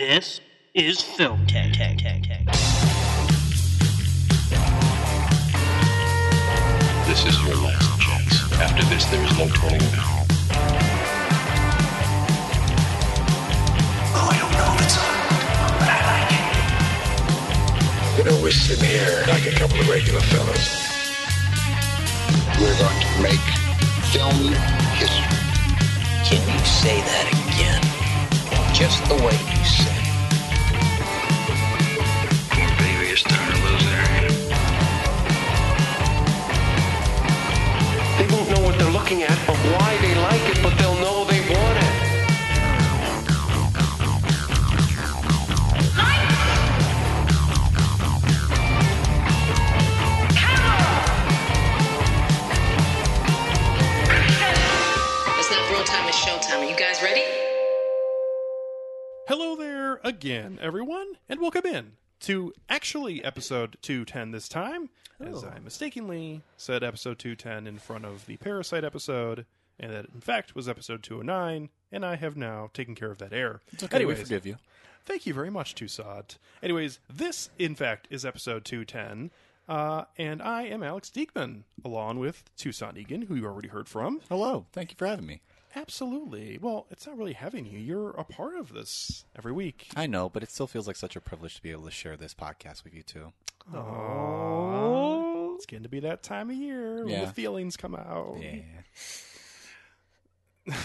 This is Film Tech. Tech, Tech, Tech. This is your last chance. After this, there is no turning back. Oh, I don't know if it's on, but I like it. You know, we're sitting here like a couple of regular fellas. We're going to make film history. Can you say that again? Just the way you said it. Poor baby is starting to lose their head. They won't know what they're looking at or why they like it, but they'll Hello there again, everyone, and welcome in to actually episode 210 this time, as I mistakenly said episode 210 in front of the Parasite episode, and that in fact was episode 209, and I have now taken care of that error. It's okay, we forgive you. Thank you very much, Toussaint. Anyways, this, in fact, is episode 210, uh, and I am Alex Diekman, along with Toussaint Egan, who you already heard from. Hello, thank you for having me. Absolutely. Well, it's not really having you. You're a part of this every week. I know, but it still feels like such a privilege to be able to share this podcast with you too. Oh, it's getting to be that time of year when Yeah. the feelings come out. Yeah.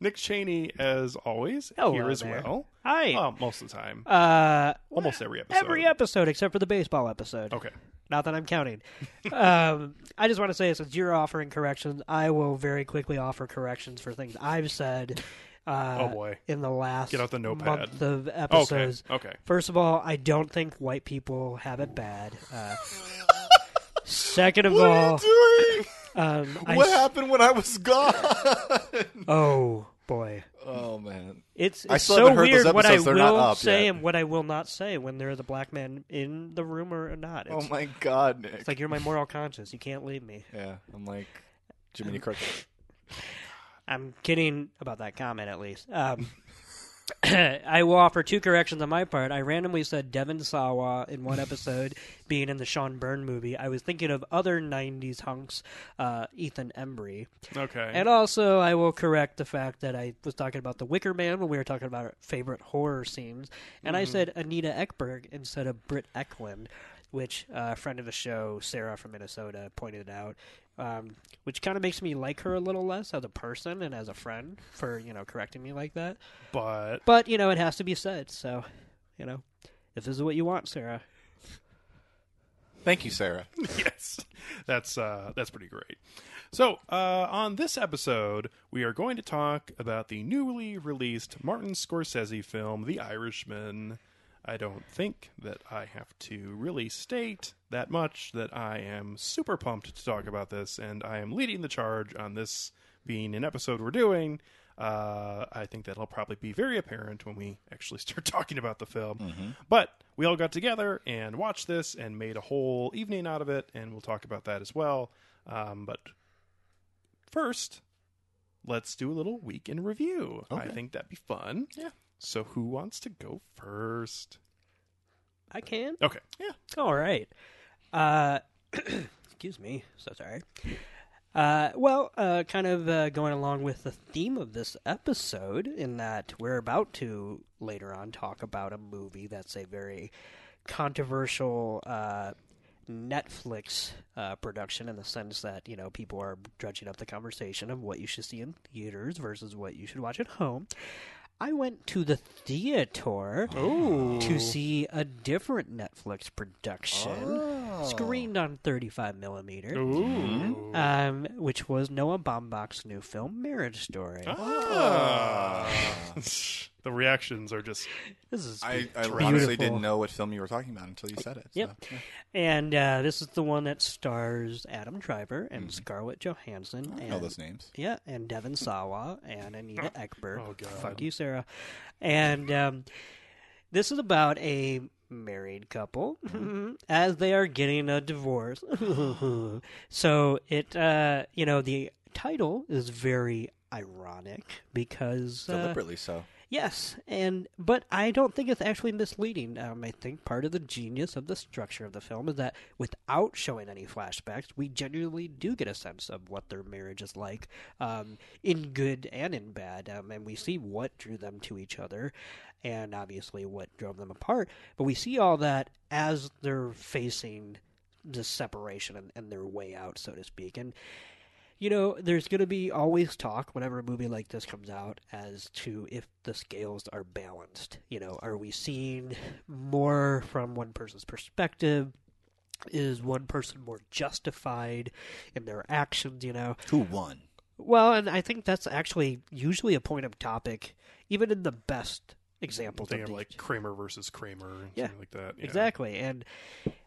Nick Cheney, as always, Hello here as there. well. Hi. Uh, most of the time. Uh, Almost every episode. every episode except for the baseball episode. Okay. Not that I'm counting. um, I just want to say, since you're offering corrections, I will very quickly offer corrections for things I've said. Uh, Oh, boy. In the last Get out the notepad. month of episodes. Okay. First of all, I don't think white people have it bad. Uh, second of all, doing? um, what s- happened when I was gone? Oh boy, oh man. it's I still so haven't heard those weird what I. They're not will up say yet. and what I will not say when there is a black man in the room or not. It's, Oh my god, Nick. it's like you're my moral conscience. You can't leave me. yeah, I'm like Jiminy Cricket. I'm kidding about that comment, at least. Um, I will offer two corrections on my part. I randomly said Devon Sawa in one episode being in the Sean Byrne movie. I was thinking of other 90s hunks, uh, Ethan Embry. Okay. And also, I will correct the fact that I was talking about The Wicker Man when we were talking about our favorite horror scenes. And I said Anita Ekberg instead of Britt Ekland, which uh, a friend of the show, Sarah from Minnesota, pointed out. Um, which kind of makes me like her a little less as a person and as a friend for, you know, correcting me like that. but But, you know, it has to be said. So, you know, if this is what you want, Sarah. Thank you, Sarah. yes, that's uh, that's pretty great. So, uh, on this episode, we are going to talk about the newly released Martin Scorsese film, The Irishman. I don't think that I have to really state that much that I am super pumped to talk about this, and I am leading the charge on this being an episode we're doing. Uh, I think that'll probably be very apparent when we actually start talking about the film. But we all got together and watched this and made a whole evening out of it, and we'll talk about that as well. Um, but first, let's do a little week in review. I think that'd be fun. Yeah. So, who wants to go first? I can. Okay. Yeah. All right. Uh, excuse me. So sorry. Uh, well, uh, kind of uh, going along with the theme of this episode, in that we're about to later on talk about a movie that's a very controversial uh, Netflix uh, production in the sense that you know people are dredging up the conversation of what you should see in theaters versus what you should watch at home. I went to the theater to see a different Netflix production screened on 35 millimeter, um, which was Noah Baumbach's new film, Marriage Story. Ah. the reactions are just I, This is I Beautiful. honestly didn't know what film you were talking about until you said it. so, Yep. yeah. and uh, this is the one that stars Adam Driver and Scarlett Johansson. Mm-hmm. I and, know those names. Yeah, and Devon Sawa and Anita Ekberg. Oh, God. Fuck you, Sarah. And um, this is about a married couple as they are getting a divorce. so it, uh, you know, the title is very ironic because uh, Deliberately so. Yes, and but I don't think it's actually misleading. Um, I think part of the genius of the structure of the film is that without showing any flashbacks, we genuinely do get a sense of what their marriage is like, um, in good and in bad, um, and we see what drew them to each other, and obviously what drove them apart. But we see all that as they're facing the separation and, and their way out, so to speak, and you know, there's going to be always talk whenever a movie like this comes out as to if the scales are balanced. You know, are we seeing more from one person's perspective? Is one person more justified in their actions? You know, Who won? well, and I think that's actually usually a point of topic, even in the best examples Think of of the like Kramer versus Kramer, Yeah, something like that. Yeah. Exactly. And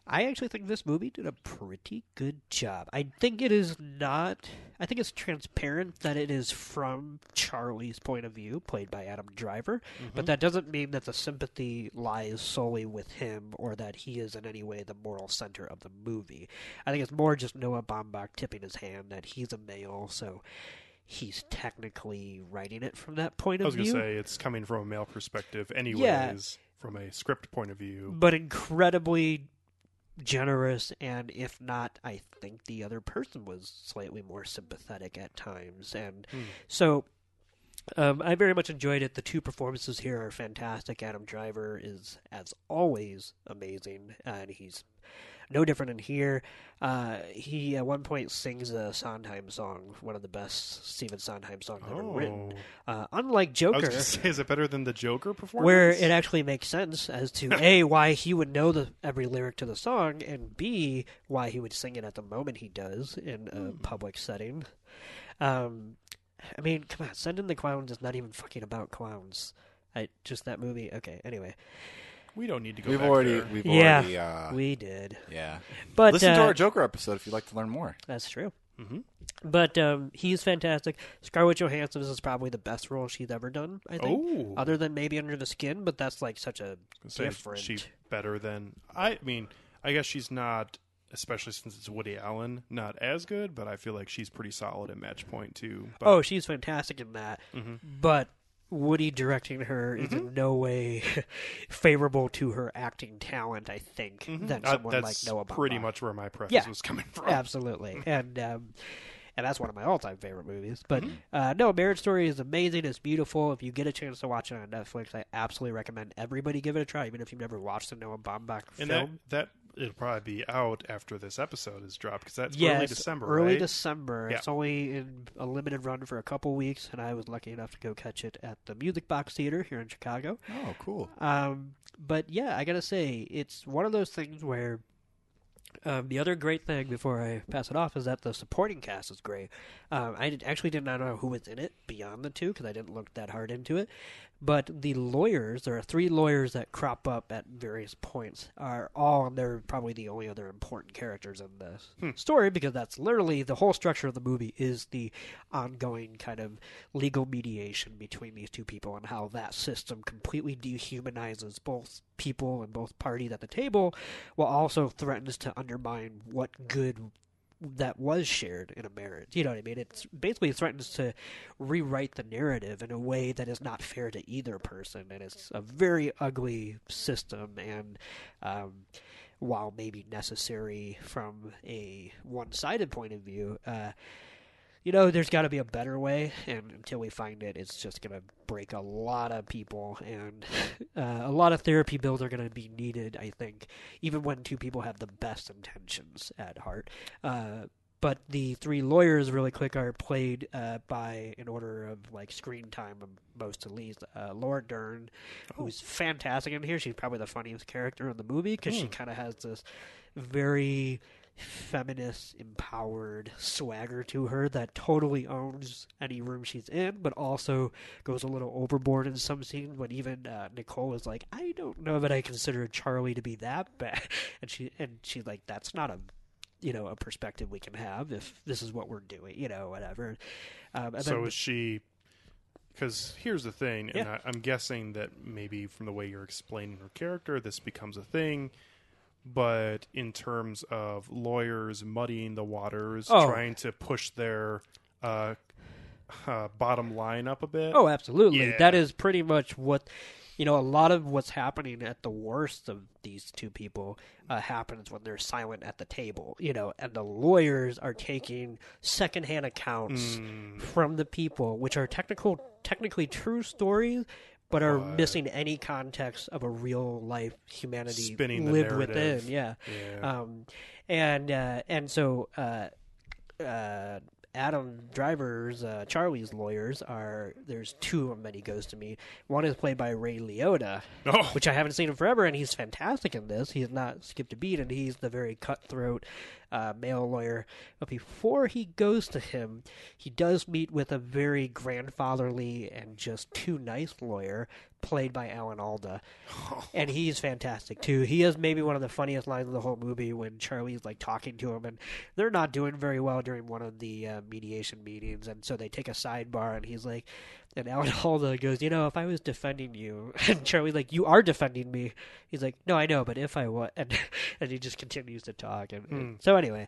I actually think this movie did a pretty good job. I think it is not I think it's transparent that it is from Charlie's point of view, played by Adam Driver, but mm-hmm. that doesn't mean that the sympathy lies solely with him or that he is in any way the moral center of the movie. I think it's more just Noah Baumbach tipping his hand that he's a male, so he's technically writing it from that point of view. I was going to say it's coming from a male perspective, anyways, from a script point of view. but incredibly generous and if not i think the other person was slightly more sympathetic at times. And so um, i very much enjoyed it. The two performances here are fantastic. Adam driver is as always amazing and he's no different in here. Uh, he at one point sings a Sondheim song, one of the best Stephen Sondheim songs ever written. Uh, unlike Joker, say, is it better than the Joker performance? where it actually makes sense as to a why he would know the every lyric to the song, and b why he would sing it at the moment he does in a Hmm. public setting. Um, I mean, come on, Send in the Clowns is not even fucking about clowns. I just that movie. Okay, anyway, we don't need to go. We've back already, there. we've yeah, already, uh, we did, yeah. but Listen to uh, our Joker episode if you'd like to learn more. That's true. Mhm. But um, he's fantastic. Scarlett Johansson is probably the best role she's ever done. I think, Oh. other than maybe Under the Skin, but that's like such a different. She better than I mean. I guess she's not, especially since it's Woody Allen, not as good. But I feel like she's pretty solid at Match Point too. But, oh, she's fantastic in that. Mm-hmm. But Woody directing her is in no way favorable to her acting talent. I think than Uh, someone like that's Noah. pretty much where my preface Yeah. was coming from. Absolutely, and um, and that's one of my all-time favorite movies. But Mm-hmm. uh, no, Marriage Story is amazing. It's beautiful. If you get a chance to watch it on Netflix, I absolutely recommend everybody give it a try, even if you've never watched a Noah Baumbach And film. that that it'll probably be out after this episode is dropped because that's yeah, early December, Early right? December. Yeah. It's only in a limited run for a couple weeks, and I was lucky enough to go catch it at the Music Box Theater here in Chicago. Oh, cool. Um, but yeah, I gotta say, it's one of those things where um, the other great thing before I pass it off is that the supporting cast is great. Um, I did, actually did not know who was in it beyond the two because I didn't look that hard into it. But the lawyers, there are three lawyers that crop up at various points, are all, and they're probably the only other important characters in this hmm. story because that's literally the whole structure of the movie is the ongoing kind of legal mediation between these two people and how that system completely dehumanizes both people and both parties at the table while also threatens to undermine what good that was shared in a marriage. You know what I mean? It's basically threatens to rewrite the narrative in a way that is not fair to either person, and it's a very ugly system. And um, while maybe necessary from a one-sided point of view, uh, you know, there's got to be a better way, and until we find it, it's just going to break a lot of people, and uh, a lot of therapy bills are going to be needed, I think, even when two people have the best intentions at heart. Uh, but the three lawyers, really quick, are played uh, by, in order of like screen time, most to least, uh, Laura Dern, who's fantastic in here. She's probably the funniest character in the movie because she kind of has this very feminist, empowered swagger to her that totally owns any room she's in, but also goes a little overboard in some scenes. When even uh, Nicole is like, "I don't know that I consider Charlie to be that bad," and she and she's like, "That's not a." You know, a perspective we can have if this is what we're doing. You know, whatever. Um, and So then- is she? Because here's the thing, and Yeah. I, I'm guessing that maybe from the way you're explaining her character, this becomes a thing. But in terms of lawyers muddying the waters, Oh. trying to push their uh, uh, bottom line up a bit. Oh, absolutely. Yeah. That is pretty much what you know. A lot of what's happening at the worst of these two people uh, happens when they're silent at the table. You know, and the lawyers are taking secondhand accounts Hmm. from the people, which are technical, technically true stories. But are But- missing any context of a real life humanity Spinning lived within, yeah. Yeah. Um, and uh, and so uh, uh, Adam Driver's uh, Charlie's lawyers are there's two of them that he goes to meet. One is played by Ray Liotta, Oh. which I haven't seen in forever, and he's fantastic in this. He has not skipped a beat, and he's the very cutthroat uh, male lawyer. But before he goes to him, he does meet with a very grandfatherly and just too nice lawyer played by Alan Alda, and he's fantastic too. He has maybe one of the funniest lines of the whole movie when Charlie's like talking to him, and they're not doing very well during one of the uh, mediation meetings, and so they take a sidebar, and he's like, and Alan Alda goes, you know, if I was defending you, and Charlie's like, you are defending me. He's like, no, I know, but if I was, and and he just continues to talk, and, and so anyway.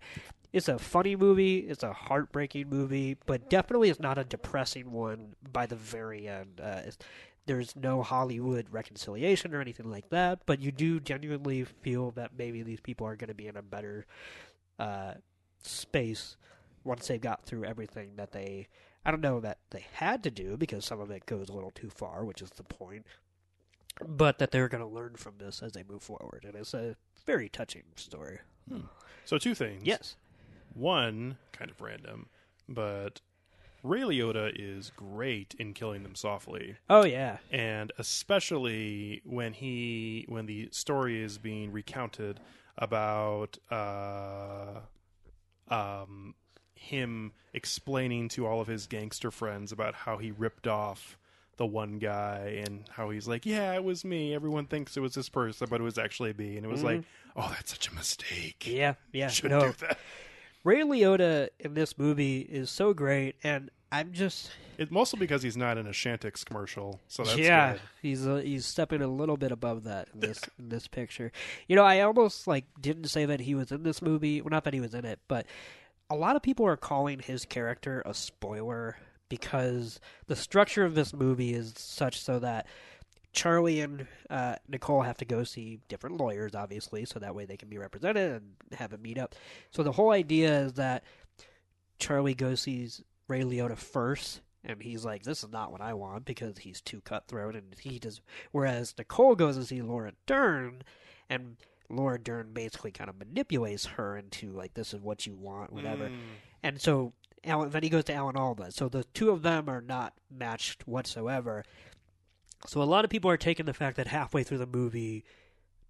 It's a funny movie. It's a heartbreaking movie, but definitely it's not a depressing one by the very end. Uh, there's no Hollywood reconciliation or anything like that, but you do genuinely feel that maybe these people are going to be in a better uh, space once they've got through everything that they. I don't know that they had to do because some of it goes a little too far, which is the point. But that they're going to learn from this as they move forward, and it's a very touching story. So two things. Yes. One, kind of random, but Ray Liotta is great in killing them softly. Oh yeah. and especially when he when the story is being recounted about uh um him explaining to all of his gangster friends about how he ripped off the one guy and how he's like, yeah, it was me. Everyone thinks it was this person, but it was actually me. And it was like, oh, that's such a mistake. Mm-hmm. Yeah. Yeah. Shouldn't no. do that. Ray Liotta in this movie is so great, and I'm just It, mostly because he's not in a Chantix commercial, so that's yeah, good. he's uh, he's stepping a little bit above that in this in this picture. You know, I almost like didn't say that he was in this movie. Well, not that he was in it, but a lot of people are calling his character a spoiler because the structure of this movie is such so that Charlie and uh, Nicole have to go see different lawyers, obviously, so that way they can be represented and have a meet up. So the whole idea is that Charlie goes sees Ray Liotta first, and he's like, "This is not what I want," because he's too cutthroat, and he does. Whereas Nicole goes and see Laura Dern, and Laura Dern basically kind of manipulates her into like, "This is what you want," whatever. Mm. And so Alan, then he goes to Alan Alda. So the two of them are not matched whatsoever. So a lot of people are taking the fact that halfway through the movie,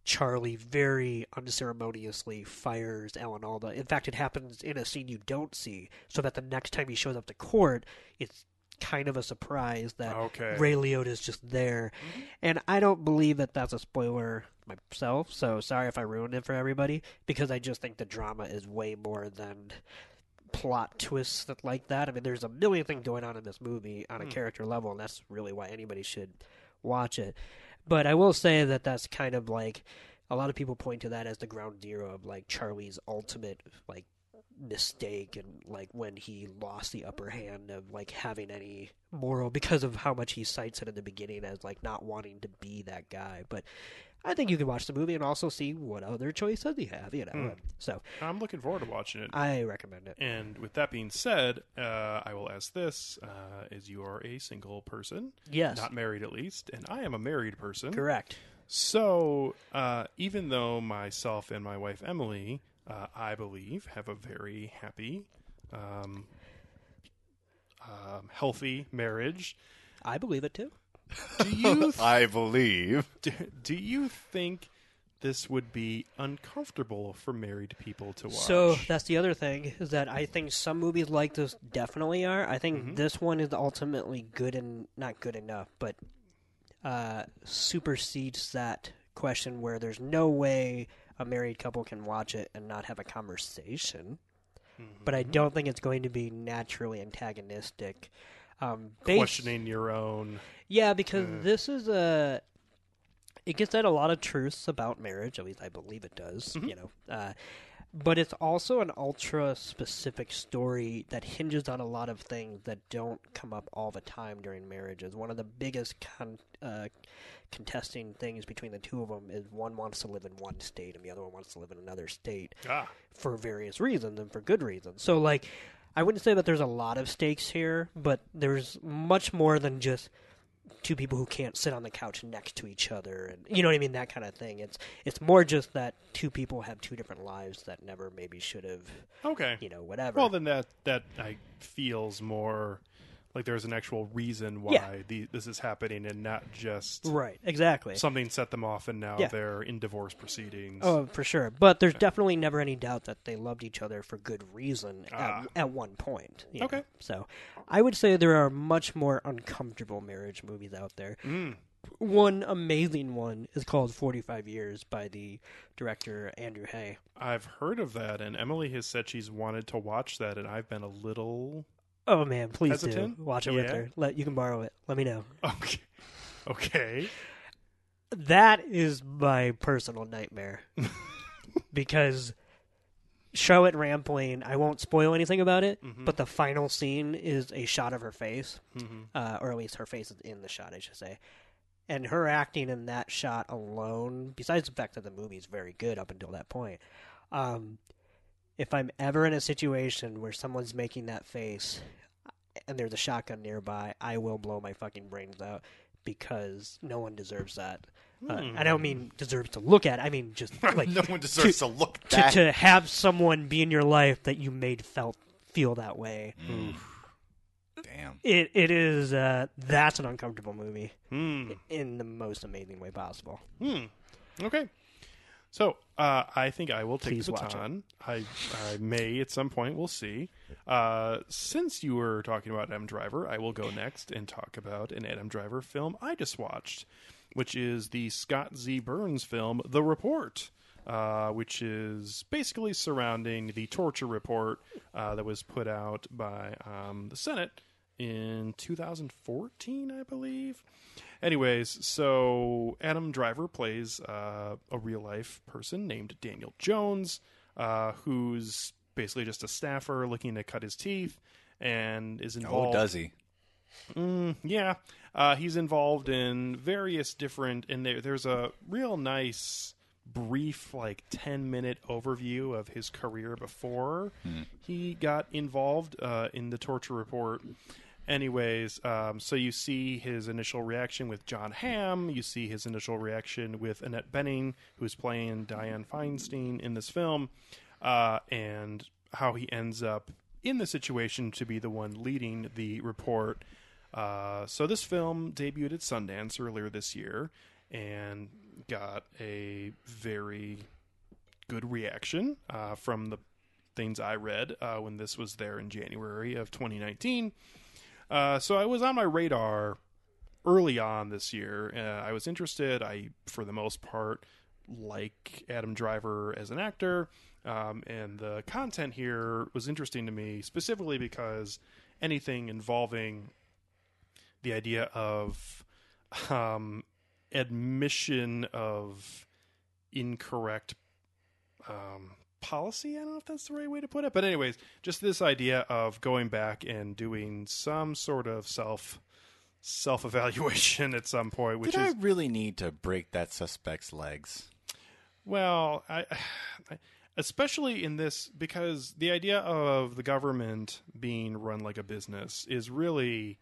Charlie very unceremoniously fires Alan Alda. In fact, it happens in a scene you don't see, so that the next time he shows up to court, it's kind of a surprise that Okay. Ray Liotta is just there. Mm-hmm. And I don't believe that that's a spoiler myself, so sorry if I ruined it for everybody, because I just think the drama is way more than plot twists that like that. I mean, there's a million things going on in this movie on a hmm. character level, and that's really why anybody should watch it. But I will say that that's kind of like a lot of people point to that as the ground zero of like Charlie's ultimate like mistake and like when he lost the upper hand of like having any moral because of how much he cites it in the beginning as like not wanting to be that guy. But i think you can watch the movie and also see what other choices you have you know? So I'm looking forward to watching it. i recommend it. And with that being said, uh, I will ask this: uh, Is you are a single person, yes. Not married at least, and I am a married person. correct. So, uh, even though myself and my wife Emily, uh, I believe, have a very happy, um, um, healthy marriage, i believe it too do you I believe. do, do you think this would be uncomfortable for married people to watch? So that's the other thing is that I think some movies like this definitely are. I think this one is ultimately good and not good enough, but uh, supersedes that question where there's no way a married couple can watch it and not have a conversation. But I don't think it's going to be naturally antagonistic. Um, based- questioning your own. yeah, because this is a. It gets at a lot of truths about marriage. At least I believe it does. You know, uh, but it's also an ultra specific story that hinges on a lot of things that don't come up all the time during marriages. One of the biggest con- uh, contesting things between the two of them is one wants to live in one state and the other one wants to live in another state Ah, for various reasons and for good reasons. So, like, I wouldn't say that there's a lot of stakes here, but there's much more than just two people who can't sit on the couch next to each other and you know what I mean that kind of thing. It's it's more just that two people have two different lives that never maybe should have okay. you know whatever. Well, then that that I feels more like there's an actual reason why Yeah. the, this is happening, and not just right, exactly. something set them off, and now Yeah. they're in divorce proceedings. Oh, for sure. But there's definitely never any doubt that they loved each other for good reason Ah. at, at one point. you know. Okay. So I would say there are much more uncomfortable marriage movies out there. Mm. One amazing one is called 45 Years by the director Andrew Haigh. I've heard of that, and Emily has said she's wanted to watch that, and I've been a little Oh, man, please do. Watch it with her. Let, you can borrow it. Let me know. okay. Okay. That is my personal nightmare. because Charlotte Rampling, I won't spoil anything about it, Mm-hmm. but the final scene is a shot of her face, uh, or at least her face is in the shot, I should say. And her acting in that shot alone, besides the fact that the movie is very good up until that point, um, if I'm ever in a situation where someone's making that face and there's a shotgun nearby, I will blow my fucking brains out because no one deserves that. Uh, I don't mean deserves to look at. I mean just like no one deserves to, look to, to have someone be in your life that you made felt feel that way. Damn. It it is uh, that's an uncomfortable movie Hmm. in the most amazing way possible. Hmm. Okay. So uh, I think I will take Please the baton. I, I may at some point. We'll see. Uh, since you were talking about Adam Driver, I will go next and talk about an Adam Driver film I just watched, which is the Scott Z. Burns film, The Report. Uh, which is basically surrounding the torture report uh, that was put out by um, the Senate in 2014, I believe. Anyways, so Adam Driver plays uh, a real life person named Daniel Jones, uh, who's basically just a staffer looking to cut his teeth and is involved. Oh, does he? Mm, yeah, uh, he's involved in various different, and there, there's a real nice, brief, like ten minute overview of his career before he got involved uh, in the torture report. Anyways, um, so you see his initial reaction with Jon Hamm. You see his initial reaction with Annette Bening, who's playing Dianne Feinstein in this film, uh, and how he ends up in the situation to be the one leading the report. Uh, so this film debuted at Sundance earlier this year and got a very good reaction uh, from the things I read uh, when this was there in January of 2019. Uh, so I was on my radar early on this year. Uh, I was interested. I, for the most part, like Adam Driver as an actor, um, and the content here was interesting to me specifically because anything involving the idea of um, admission of incorrect um, policy. I don't know if that's the right way to put it, but anyways, just this idea of going back and doing some sort of self self evaluation at some point, which Did is I really need to break that suspect's legs? well, I, I, especially in this because the idea of the government being run like a business is really,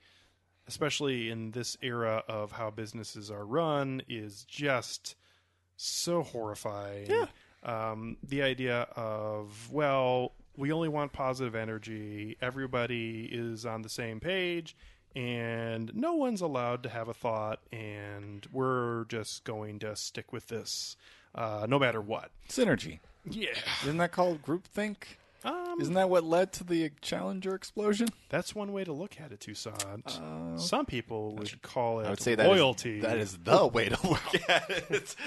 especially in this era of how businesses are run, is just so horrifying. Yeah. Um, the idea of well, we only want positive energy. Everybody is on the same page. And no one's allowed to have a thought, and we're just going to stick with this, uh, no matter what. Synergy. Yeah, Isn't that called groupthink? um, Isn't that what led to the Challenger explosion? that's one way to look at it, Toussaint. Some people would call it I would say that is- loyalty. that is the way to look at it.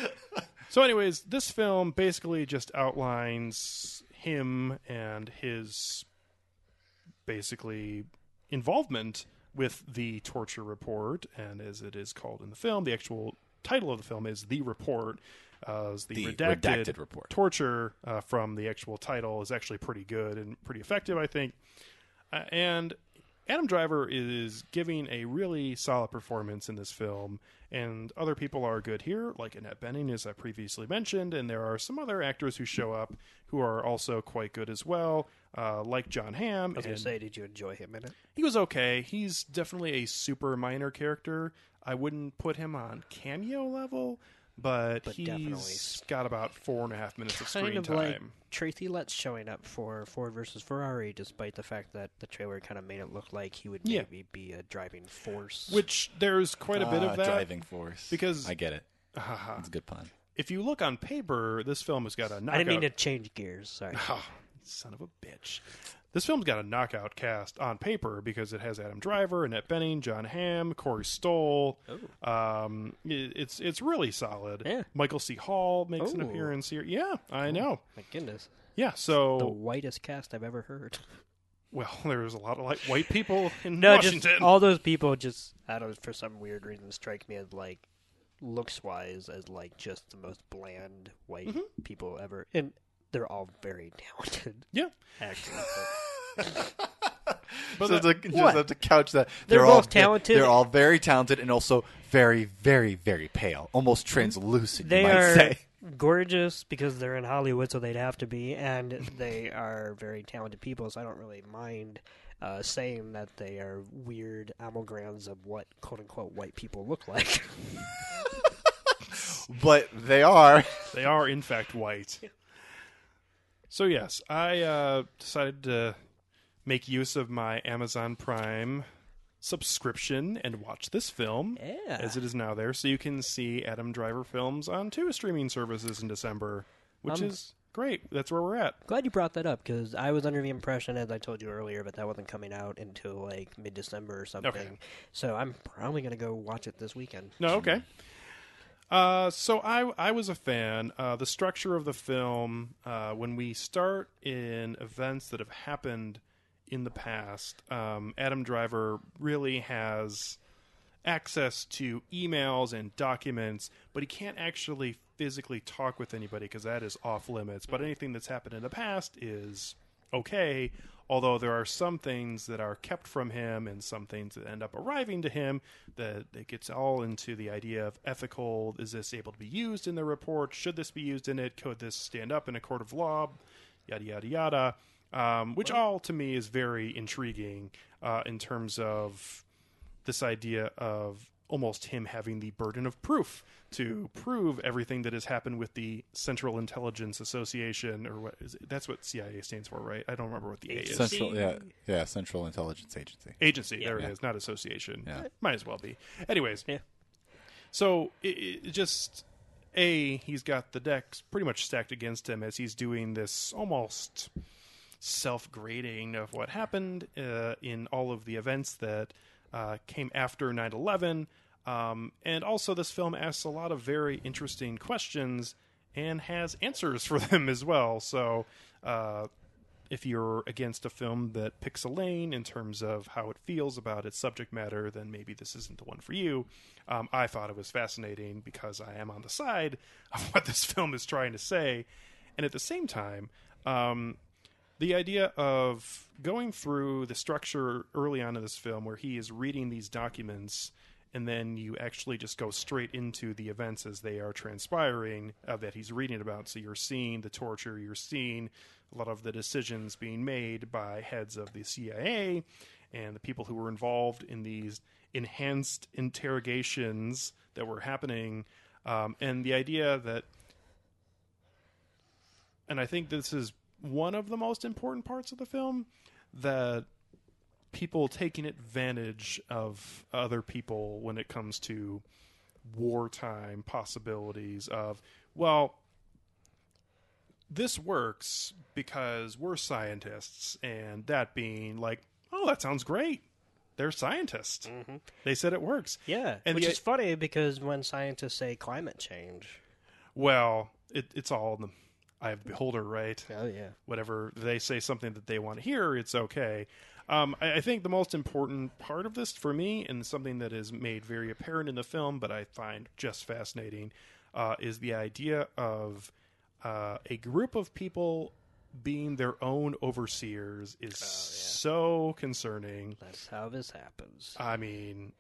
So, anyways, this film basically just outlines him and his basically involvement with the torture report, and as it is called in the film, the actual title of the film is The Report. as the, The redacted, redacted report. torture uh, from the actual title is actually pretty good and pretty effective, I think. Uh, and Adam Driver is giving a really solid performance in this film, and other people are good here, like Annette Bening, as I previously mentioned, and there are some other actors who show up who are also quite good as well, uh, like Jon Hamm. I was gonna say, did you enjoy him in it? he was okay. He's definitely a super minor character. I wouldn't put him on cameo level, but, But he's definitely got about four and a half minutes of Kind screen of time. like Tracy Letts showing up for Ford versus Ferrari, despite the fact that the trailer kind of made it look like he would Yeah. maybe be a driving force. Which there's quite a bit Ah, of that. driving force. because- I get it. Haha. It's a good pun. if you look on paper, this film has got a knockout. I didn't mean to change gears. Sorry. Oh, son of a bitch. This film's got a knockout cast on paper because it has Adam Driver, Annette Bening, Jon Hamm, Corey Stoll. Um, it- it's it's really solid. Yeah. Michael C. Hall makes an Oh. appearance here. Yeah, I know. My goodness, Yeah, so the whitest cast I've ever heard. well, there's a lot of like white people in No, Washington. just all those people just I don't know, for some weird reason strike me as like looks wise as like just the most bland white Mm-hmm. people ever, and they're all very talented yeah, actors. but- but so that- to, just What? have to couch that They're all both talented. They're all very talented and also very, very, very pale, almost translucent. They you might are say. gorgeous because they're in Hollywood, so they'd have to be, and they are very talented people. So I don't really mind uh, saying that they are weird amalgams of what "quote unquote" white people look like. But they are. they are in fact white. So yes, I uh, decided to make use of my Amazon Prime subscription and watch this film Yeah. as it is now there, so you can see Adam Driver films on two streaming services in December, which Um, is great. That's where we're at. Glad you brought that up because I was under the impression, as I told you earlier, but that wasn't coming out until like mid-December or something. Okay. So I'm probably gonna go watch it this weekend. No, okay. Uh, so I I was a fan. Uh, the structure of the film, uh, when we start in events that have happened in the past, um, Adam Driver really has access to emails and documents, but he can't actually physically talk with anybody because that is off limits. But anything that's happened in the past is okay. Although there are some things that are kept from him and some things that end up arriving to him that it gets all into the idea of ethical is this able to be used in the report? Should this be used in it? Could this stand up in a court of law? Yada, yada, yada. Um, which all to me is very intriguing uh, in terms of this idea of almost him having the burden of proof to prove everything that has happened with the Central Intelligence Association, or what is it? That's what CIA stands for, right? I don't remember what the A is. Central, yeah, yeah, Central Intelligence Agency. Agency. There Yeah. it is, not association. Yeah. Might as well be. Anyways, Yeah. so it, it just a he's got the decks pretty much stacked against him as he's doing this almost self-grading of what happened uh, in all of the events that uh, came after 9/11. Um, and also, this film asks a lot of very interesting questions and has answers for them as well. So, uh, if you're against a film that picks a lane in terms of how it feels about its subject matter, then maybe this isn't the one for you. Um, I thought it was fascinating because I am on the side of what this film is trying to say. And at the same time, um, the idea of going through the structure early on in this film where he is reading these documents and then you actually just go straight into the events as they are transpiring uh, that he's reading about. So you're seeing the torture, you're seeing a lot of the decisions being made by heads of the CIA and the people who were involved in these enhanced interrogations that were happening. Um, and the idea that and I think this is one of the most important parts of the film that people taking advantage of other people when it comes to wartime possibilities of well this works because we're scientists and that being like oh that sounds great. They're scientists. Mm-hmm. They said it works. Yeah, And which the- is funny because when scientists say climate change, well it, it's all in the eye have the beholder right oh yeah, whatever they say something that they want to hear, it's okay. Um, I, I think the most important part of this for me, and something that is made very apparent in the film, but I find just fascinating, uh, is the idea of uh, a group of people being their own overseers is so concerning. That's how this happens. I mean,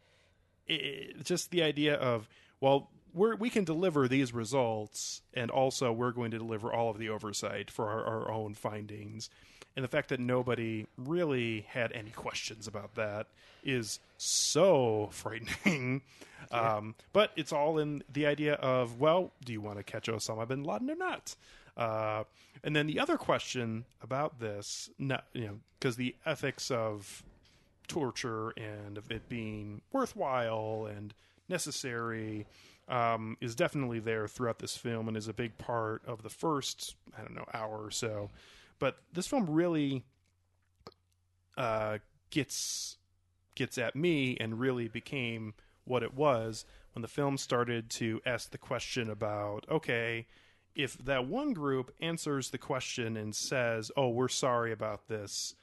it, just the idea of well, we're, we can deliver these results, and also we're going to deliver all of the oversight for our, our own findings. And the fact that nobody really had any questions about that is so frightening. Um, but it's all in the idea of, well, do you want to catch Osama bin Laden or not? Uh, and then the other question about this, you know, because the ethics of torture and of it being worthwhile and necessary um, is definitely there throughout this film and is a big part of the first I don't know hour or so. But this film really uh, gets gets at me and really became what it was when the film started to ask the question about okay if that one group answers the question and says oh we're sorry about this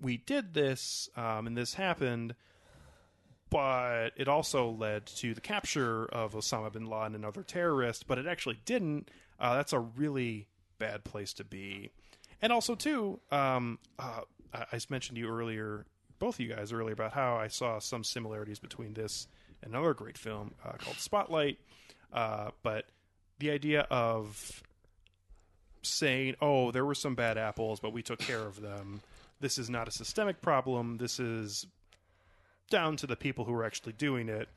we did this um, and this happened but it also led to the capture of Osama bin Laden and other terrorists, but it actually didn't. Uh, that's a really bad place to be. And also, too, um, uh, I mentioned to you earlier, both of you guys earlier, about how I saw some similarities between this and another great film uh, called Spotlight. Uh, but the idea of saying, "Oh, there were some bad apples, but we took care of them. This is not a systemic problem. This is down to the people who are actually doing it."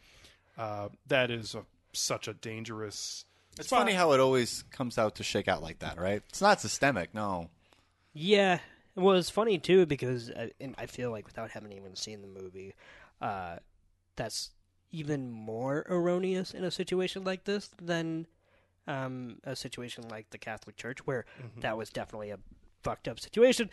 Uh, that is a, such a dangerous. It's spot. funny how it always comes out to shake out like that, right? It's not systemic, no. Yeah, well, it's funny too because I, and I feel like without having even seen the movie, uh, that's even more erroneous in a situation like this than um, a situation like the Catholic Church, where that was definitely a fucked up situation.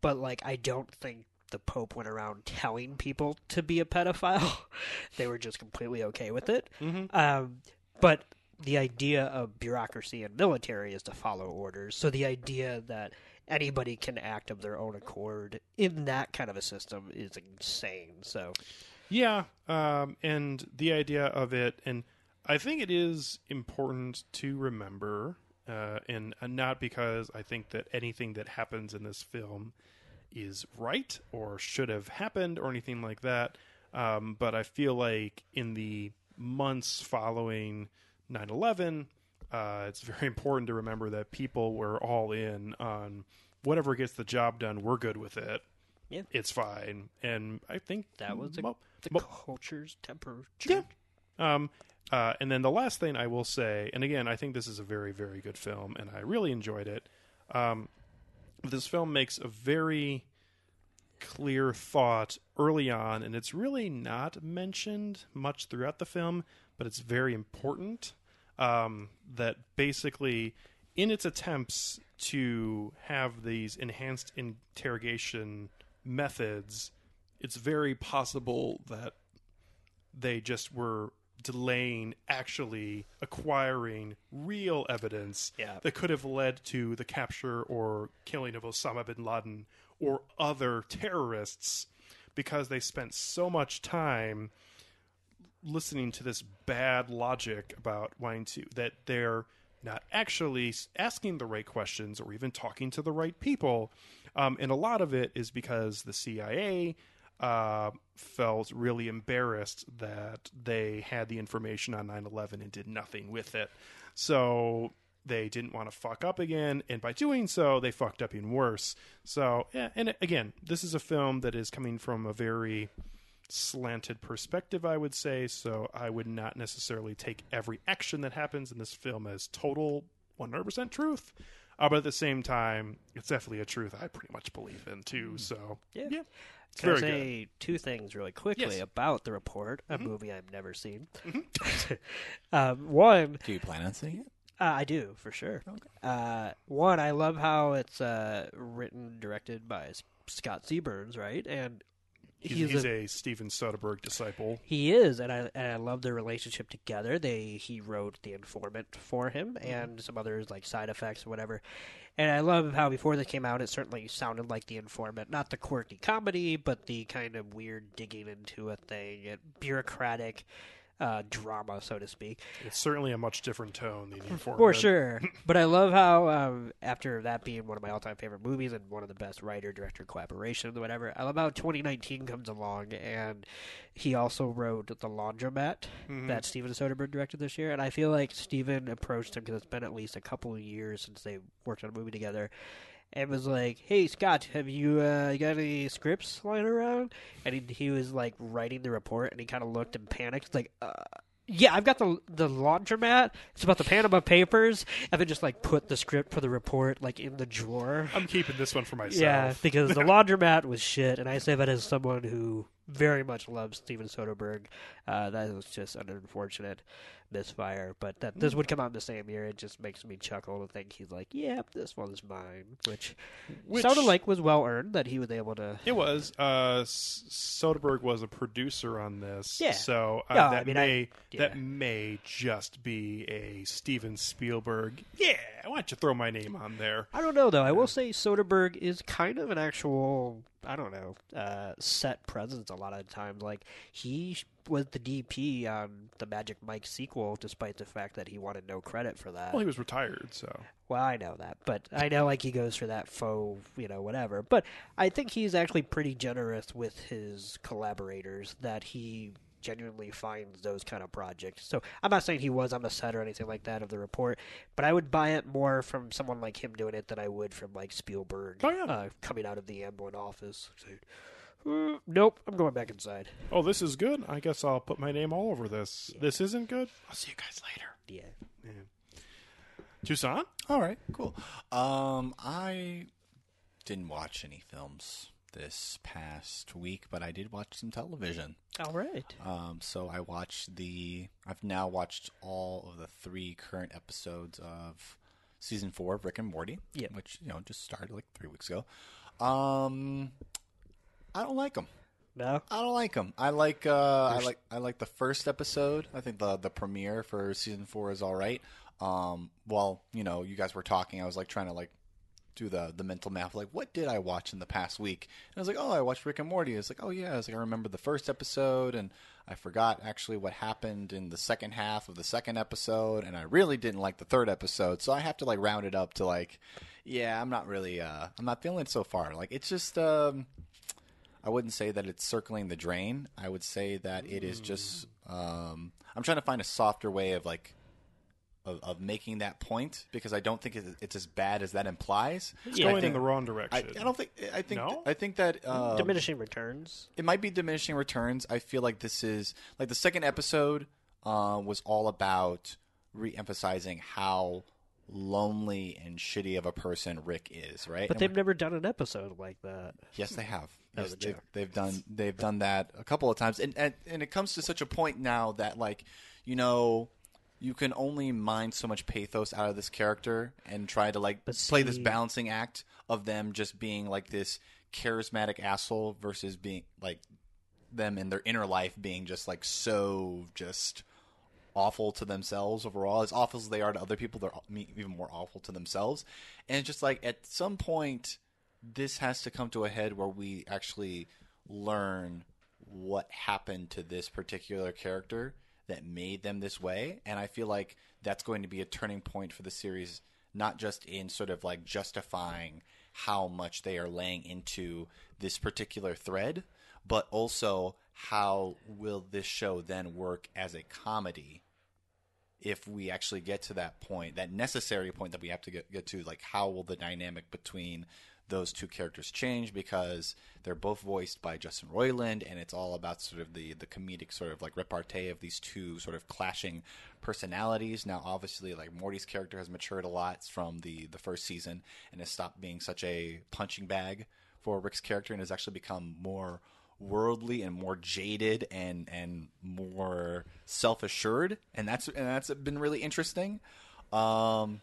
But like, I don't think the Pope went around telling people to be a pedophile. they were just completely okay with it. Um, but the idea of bureaucracy and military is to follow orders. So the idea that anybody can act of their own accord in that kind of a system is insane. So Yeah, um, and the idea of it, and I think it is important to remember, uh, and, and not because I think that anything that happens in this film is right or should have happened or anything like that. Um, but I feel like in the months following 9 11, uh, it's very important to remember that people were all in on whatever gets the job done, we're good with it. Yeah. It's fine. And I think that was the, mo- the mo- culture's temperature. yeah. Um, uh, and then the last thing I will say, and again, I think this is a very, very good film, and I really enjoyed it. Um, this film makes a very clear thought early on, and it's really not mentioned much throughout the film, but it's very important. Um, that basically, in its attempts to have these enhanced interrogation methods, it's very possible that they just were delaying actually acquiring real evidence Yeah. that could have led to the capture or killing of Osama bin Laden or other terrorists because they spent so much time listening to this bad logic about wanting to that they're not actually asking the right questions or even talking to the right people um, and a lot of it is because the cia uh, felt really embarrassed that they had the information on 9-11 and did nothing with it so they didn't want to fuck up again and by doing so they fucked up even worse so yeah and again this is a film that is coming from a very slanted perspective, I would say. So I would not necessarily take every action that happens in this film as total 100% truth. Uh, but at the same time, it's definitely a truth I pretty much believe in too. So Yeah. yeah, it's Can I very good. say two things really quickly Yes. Mm-hmm. about the report, a movie I've never seen? um, one, Do you plan on seeing it? uh, I do for sure. Uh, one, I love how it's uh, written, directed by S- Scott Z. Burns, right? And He's, he's a, Steven Soderbergh disciple. He is, and I and I love their relationship together. They he wrote The Informant for him and some others like Side Effects or whatever. And I love how before this came out, it certainly sounded like The Informant, not the quirky comedy, but the kind of weird digging into a thing, bureaucratic. Uh, drama, so to speak. It's certainly a much different tone than you For sure. but I love how, um, after that being one of my all time favorite movies and one of the best writer director collaboration, whatever, I love how 2019 comes along and he also wrote The Laundromat that Steven Soderbergh directed this year. And I feel like Steven approached him because it's been at least a couple of years since they worked on a movie together. And was like, "Hey Scott, have you uh, you got any scripts lying around?" And he, he was like writing the report, and he kind of looked and panicked, like, uh, yeah, I've got the the laundromat. It's about the Panama Papers, and then just like put the script for the report like in the drawer. I'm keeping this one for myself. Yeah, because the laundromat was shit, and I say that as someone who very much loves Steven Soderbergh. Uh, that was just unfortunate misfire, but that this would come out in the same year. It just makes me chuckle to think he's like, "Yeah, this one's mine," which, Which- sounded like was well earned that he was able to. It was. Uh, Soderbergh was a producer on this, Yeah. so uh, I that mean, I- may yeah. that may just be a Steven Spielberg. Yeah, why don't you throw my name on there? I don't know though. I will say Soderbergh is kind of an actual I don't know uh, set presence a lot of times. Like he was the DP on the Magic Mike sequel, despite the fact that he wanted no credit for that. Well, he was retired, so Well, I know that, but I know like he goes for that faux, you know, whatever. But I think he's actually pretty generous with his collaborators that he genuinely finds those kind of projects. So I'm not saying he was on the set or anything like that of the report, but I would buy it more from someone like him doing it than I would from like Spielberg Oh, yeah. uh, coming out of the Amblin office. saying, "Uh, nope, I'm going back inside. oh, this is good. I guess I'll put my name all over this. This isn't good. I'll see you guys later. Yeah. Toussaint. All right, cool. Um, I didn't watch any films this past week, but I did watch some television. All right. Um, so I watched the. I've now watched all of the three current episodes of season four of Rick and Morty. Yep. Which you know just started like three weeks ago. Um, I don't like them. No. I don't like them. I like. Uh, I like. I like the first episode. I think the the premiere for season four is all right. Um, while you know you guys were talking, I was like trying to like do the the mental math. Like, what did I watch in the past week? And I was like, oh, I watched Rick and Morty. It's like, oh yeah. I was like, I remember the first episode, and I forgot actually what happened in the second half of the second episode, and I really didn't like the third episode. So I have to like round it up to like, yeah, I'm not really. Uh, I'm not feeling it so far. Like, it's just. Um, I wouldn't say that it's circling the drain. I would say that it is just. Um, I'm trying to find a softer way of like. Of, of making that point because I don't think it's as bad as that implies. It's Yeah, I going in the wrong I, direction. I don't think I think No? I think that um, Diminishing returns. it might be diminishing returns. I feel like this is like the second episode uh, was all about re-emphasizing how lonely and shitty of a person Rick is, right? But And they've never done an episode like that. Yes, they have. That Yes, was a they've, they've done they've done that a couple of times, and, and and it comes to such a point now that like you know you can only mine so much pathos out of this character and try to like play this balancing act of them just being like this charismatic asshole versus being like them in their inner life being just like so just awful to themselves overall. As awful as they are to other people, they're even more awful to themselves. And it's just like at some point, this has to come to a head where we actually learn what happened to this particular character that made them this way. And I feel like that's going to be a turning point for the series, not just in sort of like justifying how much they are laying into this particular thread, but also how will this show then work as a comedy if we actually get to that point, that necessary point that we have to get, get to, like how will the dynamic between those two characters change because they're both voiced by Justin Roiland, and it's all about sort of the the comedic sort of like repartee of these two sort of clashing personalities. Now, obviously, like Morty's character has matured a lot from the the first season and has stopped being such a punching bag for Rick's character and has actually become more worldly and more jaded and and more self assured, and that's and that's been really interesting. Um,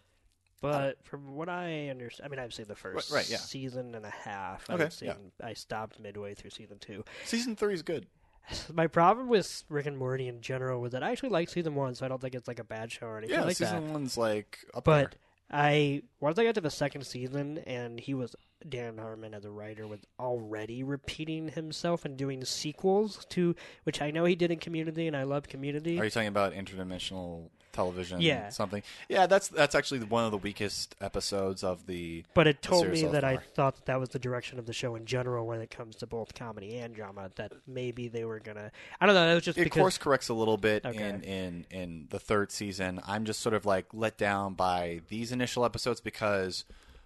Um, but from what I understand, I mean, I've seen the first Right, right, yeah. season and a half. Okay, I've seen, yeah. I stopped midway through season two. season three is good. My problem with Rick and Morty in general was that I actually liked season one, so I don't think it's like a bad show or anything Yeah, like season that. one's like But there. I once I got to the second season, and he was Dan Harmon as a writer was already repeating himself and doing sequels to which I know he did in Community, and I love Community. Are you talking about interdimensional television? Yeah. something. Yeah, that's that's actually one of the weakest episodes of the. But it told me that I thought that, that was the direction of the show in general when it comes to both comedy and drama. That maybe they were gonna. I don't know. It was just it because course corrects a little bit Okay. in, in in the third season. I'm just sort of like let down by these initial episodes because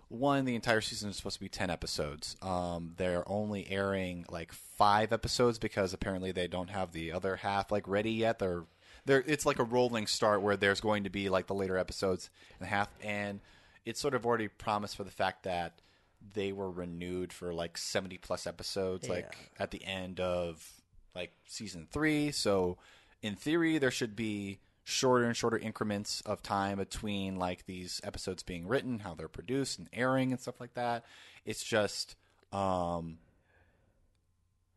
one, the entire season is supposed to be ten episodes. Um, they're only airing like five episodes because apparently they don't have the other half like ready yet. They're they're it's like a rolling start where there's going to be like the later episodes and half, and it's sort of already promised for the fact that they were renewed for like 70 plus episodes like at the end of like season three. So in theory, there should be shorter and shorter increments of time between like these episodes being written, how they're produced and airing and stuff like that. It's just um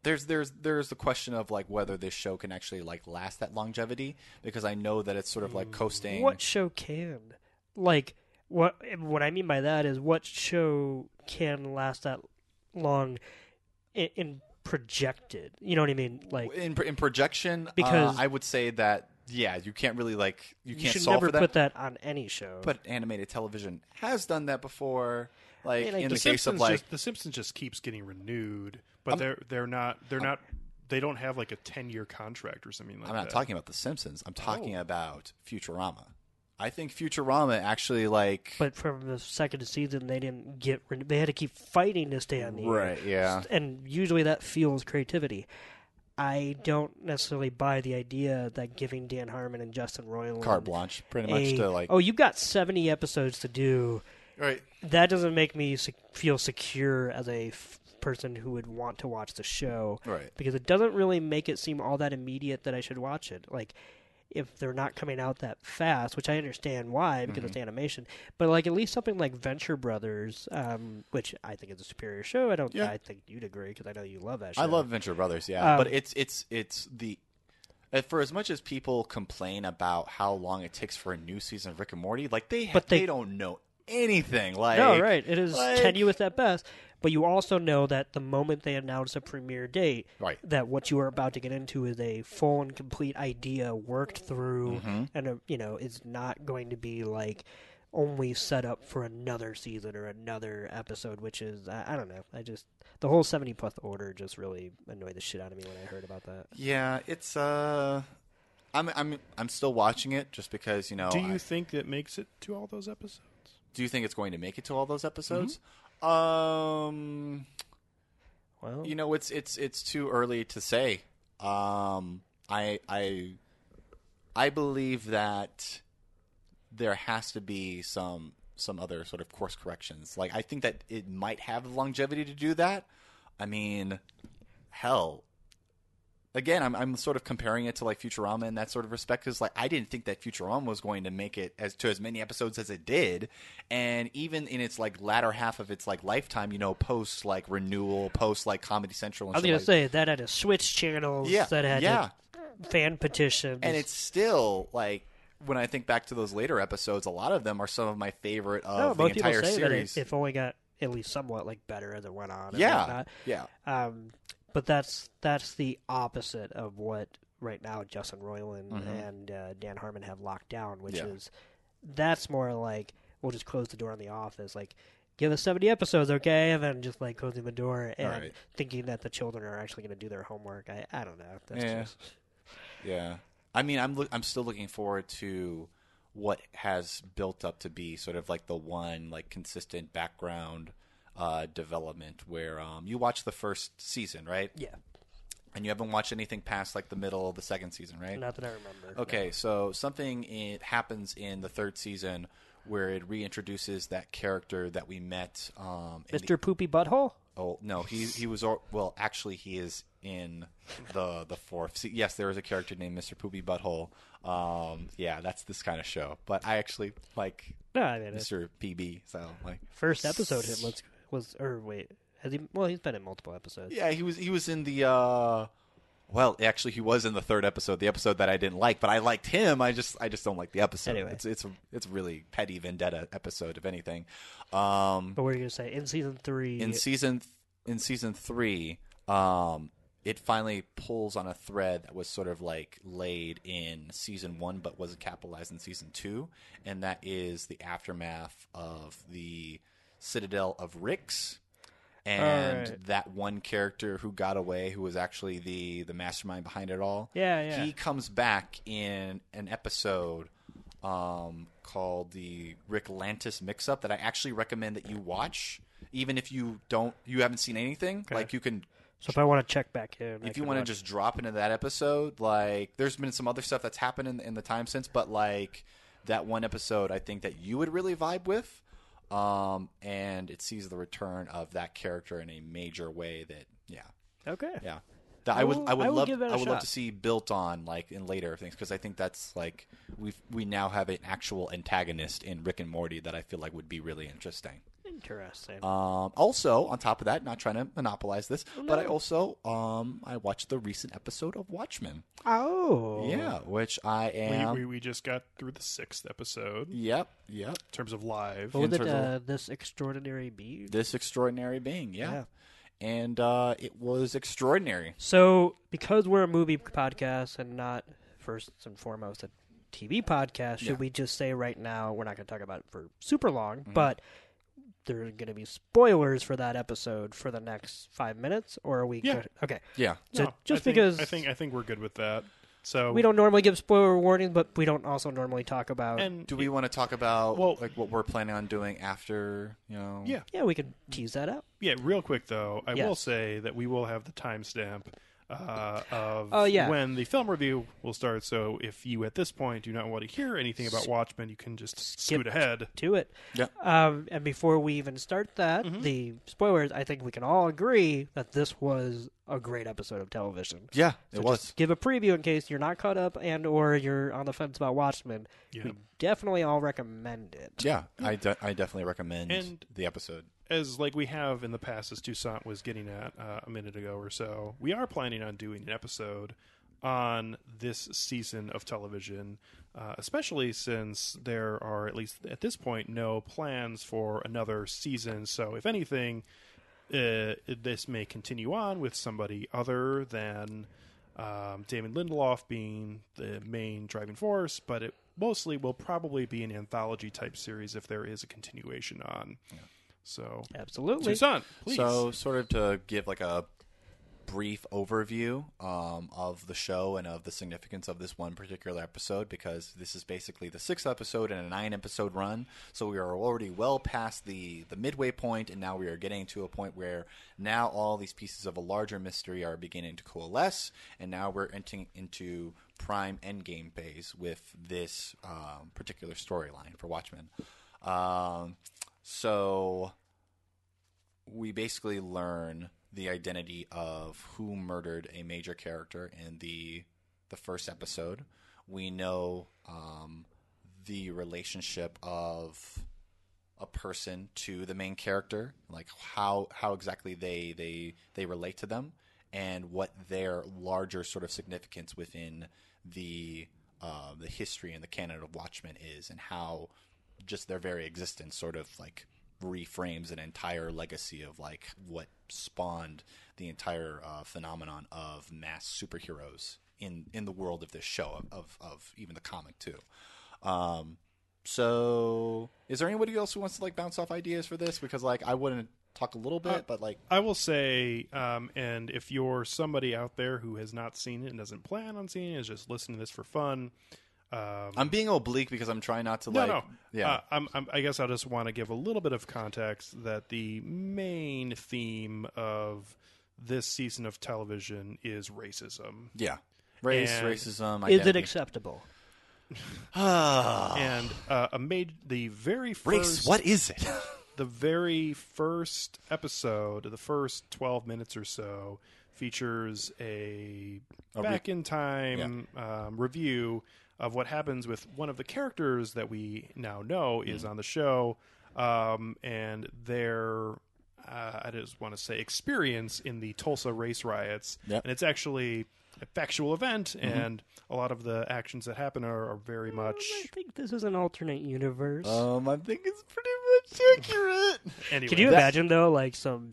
there's there's there's the question of like whether this show can actually like last that longevity because I know that it's sort of like coasting. what show can like what what I mean by that is what show can last that long in, in projected. You know what I mean? Like in in projection? uh, Because- I would say that yeah, you can't really like you you can't should solve never for that. put that on any show. But animated television has done that before. Like I in the guess case of Simpsons like just, the Simpsons just keeps getting renewed, but they're they're not they're not they don't have like a ten year contract or something like that. I'm that. not talking about The Simpsons. I'm talking Oh. about Futurama. I think Futurama actually like But from the second season, they didn't get. They had to keep fighting to stay on the air. Right, yeah. And usually that fuels creativity. I don't necessarily buy the idea that giving Dan Harmon and Justin Roiland carte blanche, pretty much a- to like oh, you've got seventy episodes to do. right. That doesn't make me sec- feel secure as a f- person who would want to watch the show. Right. Because it doesn't really make it seem all that immediate that I should watch it. Like, if they're not coming out that fast, which I understand why because it's Mm-hmm. animation, but like at least something like Venture Brothers, um, which I think is a superior show. I don't. Yeah. I think you'd agree because I know you love that show. I love Venture Brothers, yeah, Um, but it's it's it's the uh, for as much as people complain about how long it takes for a new season of Rick and Morty, like they But they- they don't know anything. Like No, right. It is like- tenuous at best. But you also know that the moment they announce a premiere date, Right. that what you are about to get into is a full and complete idea worked through, Mm-hmm. and uh you know is not going to be like only set up for another season or another episode. Which is I, I don't know. I just the whole seventy plus order just really annoyed the shit out of me when I heard about that. Yeah, it's uh, I'm I'm I'm still watching it just because you know. Do you I- think it makes it to all those episodes? do you think it's going to make it to all those episodes? Mm-hmm. Um, Well, you know, it's it's it's too early to say. Um, I I I believe that there has to be some some other sort of course corrections. Like I think that it might have longevity to do that. I mean, hell. Again, I'm I'm sort of comparing it to like Futurama in that sort of respect because like I didn't think that Futurama was going to make it as to as many episodes as it did, and even in its like latter half of its like lifetime, you know, post like renewal, post like Comedy Central. And I was gonna like- say that had a switch channels. Yeah, that had yeah. fan petitions, and it's still like when I think back to those later episodes, a lot of them are some of my favorite no, of the entire series. that it, it only got at least somewhat like better as it went on. yeah, yeah, Um, but that's that's the opposite of what right now Justin Roiland and uh, Dan Harmon have locked down, which Mm-hmm. Yeah. is that's more like we'll just close the door on the office, like give us seventy episodes, okay, and then just like closing the door and Right. thinking that the children are actually going to do their homework. I I don't know. That's Yeah. just yeah. I mean, I'm look, I'm still looking forward to what has built up to be sort of like the one like consistent background uh, development where um, you watch the first season, right? yeah, And you haven't watched anything past like the middle of the second season, right? not that I remember. Okay, so something it happens in the third season where it reintroduces that character that we met. Um, in the- Mr. Poopy Butthole. oh no, he he was well. Actually, he is in the the fourth. Se- yes, there is a character named Mr. Poopy Butthole. Um, yeah, that's this kind of show. But I actually like No, I mean, Mr. PB. So like, first episode him was was or wait has he? Well, he's been in multiple episodes. yeah, he was he was in the uh, Well, actually, he was in the third episode, the episode that I didn't like, but I liked him. I just, I just don't like the episode. Anyway. It's, it's, it's really petty vendetta episode, if anything. Um, But what are you gonna say in season three? in season, in season three, um, it finally pulls on a thread that was sort of like laid in season one, but wasn't capitalized in season two, and that is the aftermath of the Citadel of Ricks. And Alright. that one character who got away, who was actually the the mastermind behind it all, Yeah, yeah. he comes back in an episode um, called the Ricklantis Mixup that I actually recommend that you watch, even if you don't, you haven't seen anything. Like you can so if I want to check back in, if you want to just drop into that episode, like there's been some other stuff that's happened in, in the time since, but like that one episode, I think that you would really vibe with, um, and it sees the return of that character in a major way. That yeah, okay, yeah. That I, I would will- I would I love give that a I would love to see built on like in later things because I think that's like we we now have an actual antagonist in Rick and Morty that I feel like would be really interesting. Interesting. Um, also, on top of that, not trying to monopolize this, but I also um, I watched the recent episode of Watchmen. oh, Yeah, which I am. We, we, we just got through the sixth episode in Yep, yep. terms of live. What was it? Interval. Uh, this extraordinary being. This extraordinary being, yeah. Yeah. And uh, it was extraordinary. So, because we're a movie podcast and not first and foremost a TV podcast, should Yeah. we just say right now we're not going to talk about it for super long, Mm-hmm. but there are going to be spoilers for that episode for the next five minutes, or are we? Yeah. good? Okay. Yeah. So No, just I think- because I think I think we're good with that. So we don't normally give spoiler warnings, but we don't also normally talk about. And Do we want to talk about Well- like what we're planning on doing after you know? yeah, yeah, we can tease that out. yeah. Real quick though, I will say that we will have the timestamp uh, of Oh, yeah. when the film review will start. So if you at this point do not want to hear anything about Watchmen, you can just scoot ahead. to it. Yeah. Um, and before we even start that, Mm-hmm. the spoilers, I think we can all agree that this was a great episode of television. Yeah, it So was. just give a preview in case you're not caught up and or you're on the fence about Watchmen. Yeah. We definitely all recommend it. Yeah, I, de- I definitely recommend And- the episode. As like we have in the past, as Toussaint was getting at uh, a minute ago or so, we are planning on doing an episode on this season of television, uh, especially since there are at least at this point no plans for another season. So, if anything, uh, this may continue on with somebody other than um, Damon Lindelof being the main driving force, but it mostly will probably be an anthology type series if there is a continuation on. So, Absolutely. Toussaint, please. So, sort of to give like a brief overview um, of the show and of the significance of this one particular episode, because this is basically the sixth episode in a nine episode run. So we are already well past the the midway point, and now we are getting to a point where now all these pieces of a larger mystery are beginning to coalesce, and now we're entering into prime endgame phase with this um, particular storyline for Watchmen. Um, so we basically learn the identity of who murdered a major character in the the first episode. We know um, the relationship of a person to the main character, like how how exactly they they they relate to them, and what their larger sort of significance within the uh, the history and the canon of Watchmen is, and how just their very existence sort of like reframes an entire legacy of like what spawned the entire uh, phenomenon of mass superheroes in in the world of this show of of, of even the comic too. Um, so, is there anybody else who wants to like bounce off ideas for this? Because like I wouldn't talk a little bit, Uh, but like I will say, um, and if you're somebody out there who has not seen it and doesn't plan on seeing it, is just listening to this for fun. Um, I'm being oblique because I'm trying not to no, like no. yeah. Uh, I'm, I'm, I guess I just want to give a little bit of context that the main theme of this season of television is racism. yeah. Race, and- racism, Is it acceptable? Ah. And uh, a made the very first race? What is it? the very first episode, the first 12 minutes or so, features a, A re- back in time um, review of what happens with one of the characters that we now know is Mm. on the show um, and their. Uh, I just want to say experience in the Tulsa race riots, Yep. and it's actually a factual event, Mm-hmm. and a lot of the actions that happen are, are very much. I think this is an alternate universe. Um, I think it's pretty much accurate. Anyway, Can you that- imagine though, like some,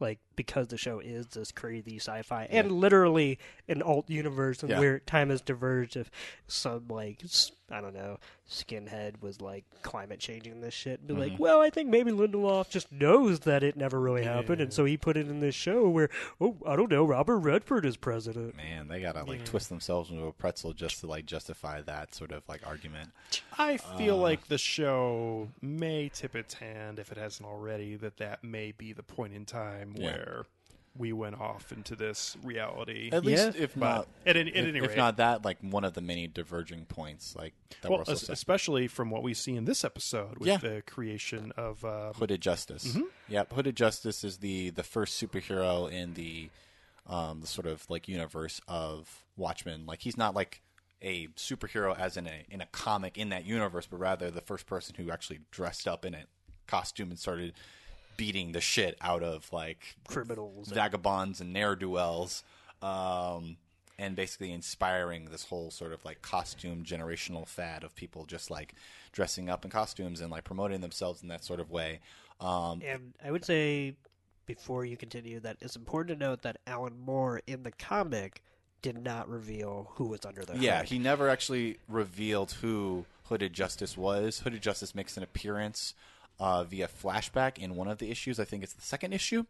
like because the show is this crazy sci-fi and literally an alt universe and Yeah. where time has diverged. If some like I don't know skinhead was like climate changing this shit, and be Mm-hmm. like, well, I think maybe Lindelof just knows that it never really happened, and so he put it in this show where, oh, I don't know, Robert Redford is president. Man, they gotta like twist themselves into a pretzel just to like justify that sort of like argument. I Uh. feel like the show may tip its hand, if it hasn't already, that that may be the point in time Yeah. Where we went off into this reality. At least Yeah. if But not, at any- at if, any if not that, like one of the many diverging points, like that well, we're es- supposed especially from what we see in this episode with Yeah. the creation of uh, Hooded Justice. Mm-hmm. Yep, Hooded Justice is the the first superhero in the um the sort of like universe of Watchmen. Like he's not like a superhero as in a in a comic in that universe, but rather the first person who actually dressed up in a costume and started beating the shit out of like Criminals. vagabonds and ne'er do wells, um, and basically inspiring this whole sort of like costume generational fad of people just like dressing up in costumes and like promoting themselves in that sort of way. Um, And I would say, before you continue, that it's important to note that Alan Moore in the comic did not reveal who was under the yeah, hood. he never actually revealed who Hooded Justice was. Hooded Justice makes an appearance uh, via flashback in one of the issues. I think it's the second issue.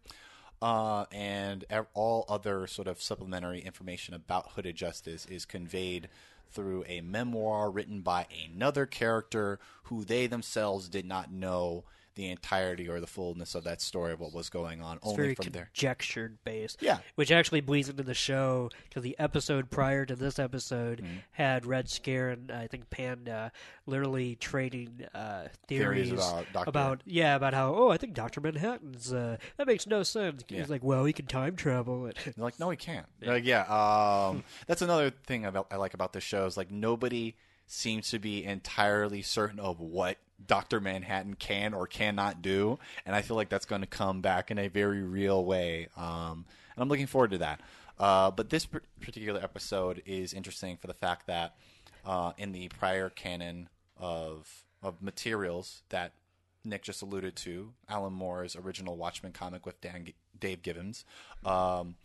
Uh, and all other sort of supplementary information about Hooded Justice is conveyed through a memoir written by another character who they themselves did not know the entirety or the fullness of that story of what was going on It's only from there. conjectured based. Yeah. Which actually bleeds into the show because the episode prior to this episode Mm-hmm. had Red Scare and I think Panda literally trading uh, Theories theories, about Dr. yeah about how oh I think Doctor Manhattan's uh, that makes no sense. Yeah. He's like well he can time travel. Like, no, he can't. Like, yeah. Um, that's another thing about, I like about this show is like nobody seems to be entirely certain of what Doctor Manhattan can or cannot do, and I feel like that's going to come back in a very real way. Um, and I'm looking forward to that. Uh, but this par- particular episode is interesting for the fact that uh, in the prior canon of of materials that Nick just alluded to, Alan Moore's original Watchmen comic with Dan, Dave Gibbons. Um,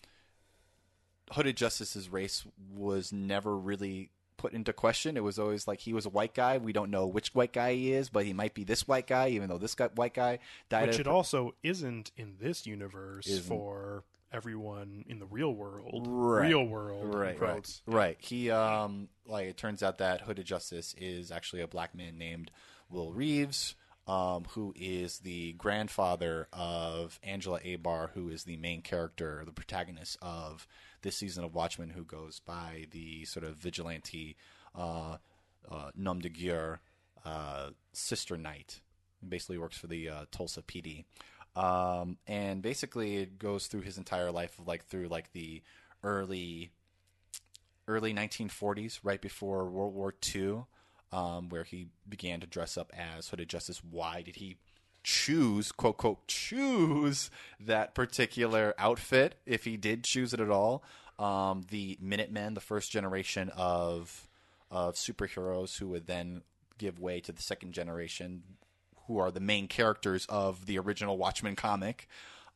Hooded Justice's race was never really put into question. It was always like he was a white guy. We don't know which white guy he is, but he might be this white guy, even though this guy, white guy died. which it also isn't in this universe Isn't. for everyone in the real world. Right. Real world. right, right, right. He um like it turns out that Hooded Justice is actually a black man named Will Reeves, um, who is the grandfather of Angela Abar, who is the main character, the protagonist of this season of Watchmen, who goes by the sort of vigilante uh, uh, nom de guerre uh, Sister Night. Basically works for the uh, Tulsa PD. Um, and basically it goes through his entire life of like through like the early early 1940s, right before World War II, um, where he began to dress up as Hooded Justice. Why did he choose, quote, quote, choose that particular outfit, if he did choose it at all? Um, the Minutemen, the first generation of, of superheroes who would then give way to the second generation, who are the main characters of the original Watchmen comic,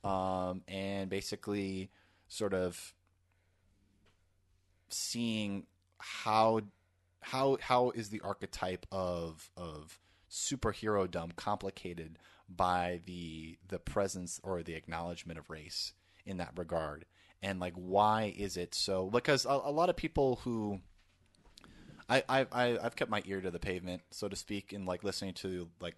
um, and basically sort of seeing how how how is the archetype of of superhero-dom complicated by the the presence or the acknowledgement of race in that regard. And like why is it so? Because a, a lot of people who I, I I I've kept my ear to the pavement so to speak in like listening to like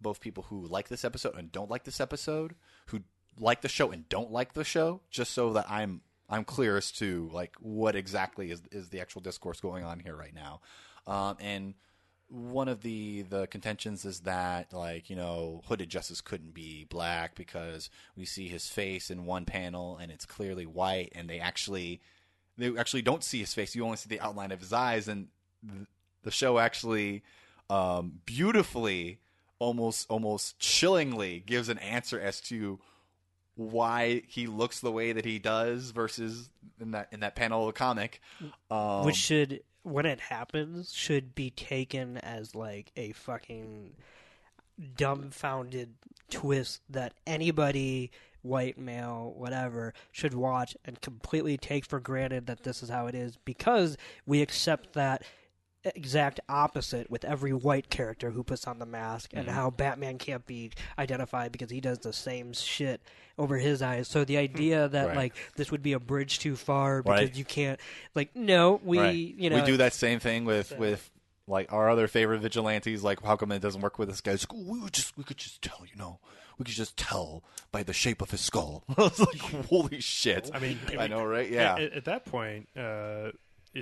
both people who like this episode and don't like this episode who like the show and don't like the show just so that I'm I'm clear as to like what exactly is is the actual discourse going on here right now. Um, and one of the the contentions is that like you know hooded justice couldn't be black because we see his face in one panel and it's clearly white and they actually they actually don't see his face you only see the outline of his eyes and th- the show actually um, beautifully almost almost chillingly gives an answer as to why he looks the way that he does versus in that in that panel of the comic. Um, which should when it happens should be taken as like a fucking dumbfounded twist that anybody white male whatever should watch and completely take for granted that this is how it is because we accept that exact opposite with every white character who puts on the mask and how Batman can't be identified because he does the same shit over his eyes. So the idea that Right. like this would be a bridge too far because Right. you can't like no, we right. you know we do that same thing with with like our other favorite vigilantes. Like, how come it doesn't work with this guy? It's like, we would just we could just tell, you know, we could just tell by the shape of his skull. I was like, holy shit! I mean, I know, right? Yeah. At, at that point, uh, uh,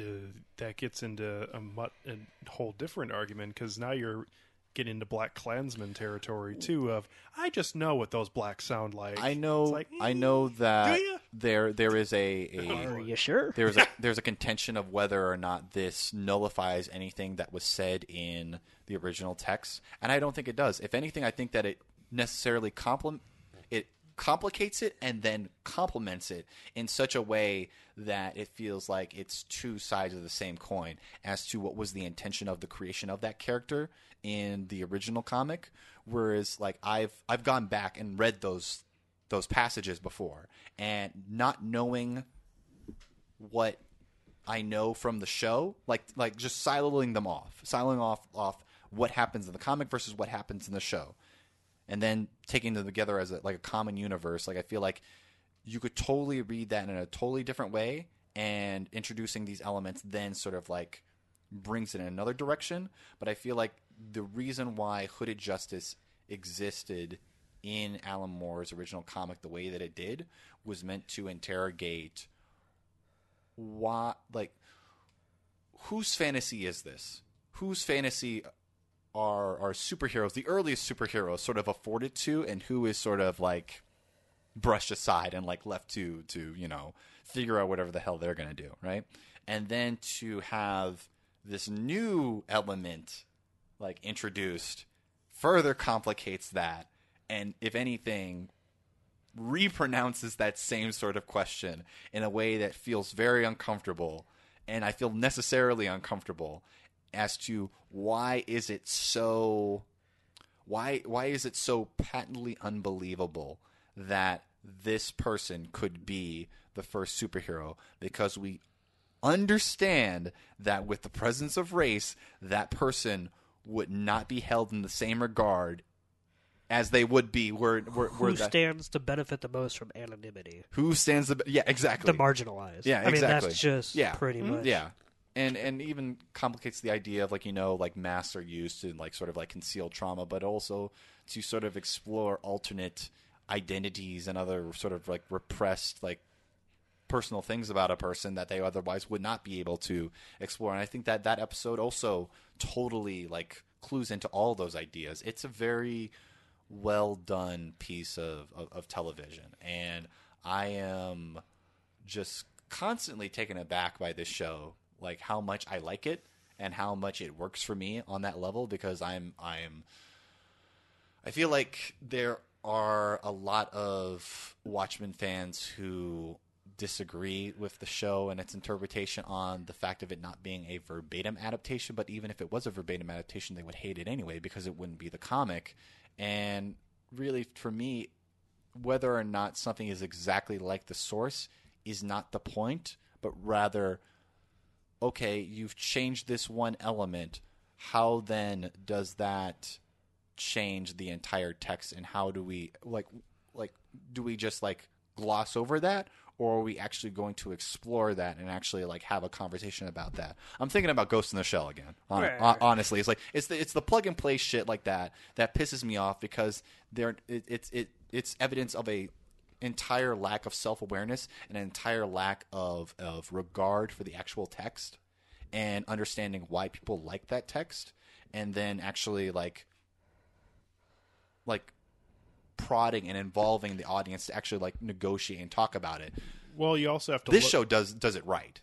that gets into a, mut- a whole different argument because now you're getting into BlacKkKlansman territory too. Of I just know what those blacks sound like. I know. It's like, I eh, know that there there is a, a Are you sure? there's a there's a contention of whether or not this nullifies anything that was said in the original text, and I don't think it does. If anything, I think that it necessarily complement it complicates it and then complements it in such a way that it feels like it's two sides of the same coin as to what was the intention of the creation of that character in the original comic. Whereas like I've I've gone back and read those those passages before and not knowing what I know from the show, like like just siloing them off, siloing off off what happens in the comic versus what happens in the show, and then taking them together as a, like a common universe. Like I feel like you could totally read that in a totally different way, and introducing these elements then sort of like brings it in another direction. But I feel like the reason why Hooded Justice existed in Alan Moore's original comic the way that it did was meant to interrogate why like whose fantasy is this whose fantasy are are superheroes the earliest superheroes sort of afforded to and who is sort of like brushed aside and like left to to you know figure out whatever the hell they're gonna do right? And then to have this new element like introduced further complicates that and if anything repronounces that same sort of question in a way that feels very uncomfortable and I feel necessarily uncomfortable as to why is it so why why is it so patently unbelievable that this person could be the first superhero because we understand that with the presence of race that person would not be held in the same regard as they would be were were, were Who that, stands to benefit the most from anonymity? who stands the yeah exactly The marginalized. yeah I mean exactly that's just yeah pretty Mhm. much. yeah and and even complicates the idea of like you know like masks are used to like sort of like conceal trauma but also to sort of explore alternate identities and other sort of like repressed like personal things about a person that they otherwise would not be able to explore. And i think that that episode also totally like clues into all those ideas. It's a very well done piece of, of, of television. And i am just constantly taken aback by this show like how much i like it and how much it works for me on that level because i'm i'm i feel like there are a lot of watchmen fans who disagree with the show and its interpretation on the fact of it not being a verbatim adaptation. But even if it was a verbatim adaptation they would hate it anyway because it wouldn't be the comic. And really for me whether or not something is exactly like the source is not the point, but rather, okay, you've changed this one element. How then does that change the entire text, and how do we like like do we just like gloss over that, or are we actually going to explore that and actually like have a conversation about that? I'm thinking about Ghost in the Shell again. hon- Right. hon- honestly, it's like it's the it's the plug and play shit like that that pisses me off because there it, it's it it's evidence of a entire lack of self awareness and an entire lack of of regard for the actual text and understanding why people like that text and then actually like like prodding and involving the audience to actually like negotiate and talk about it. Well, you also have to. This look- show does does it right.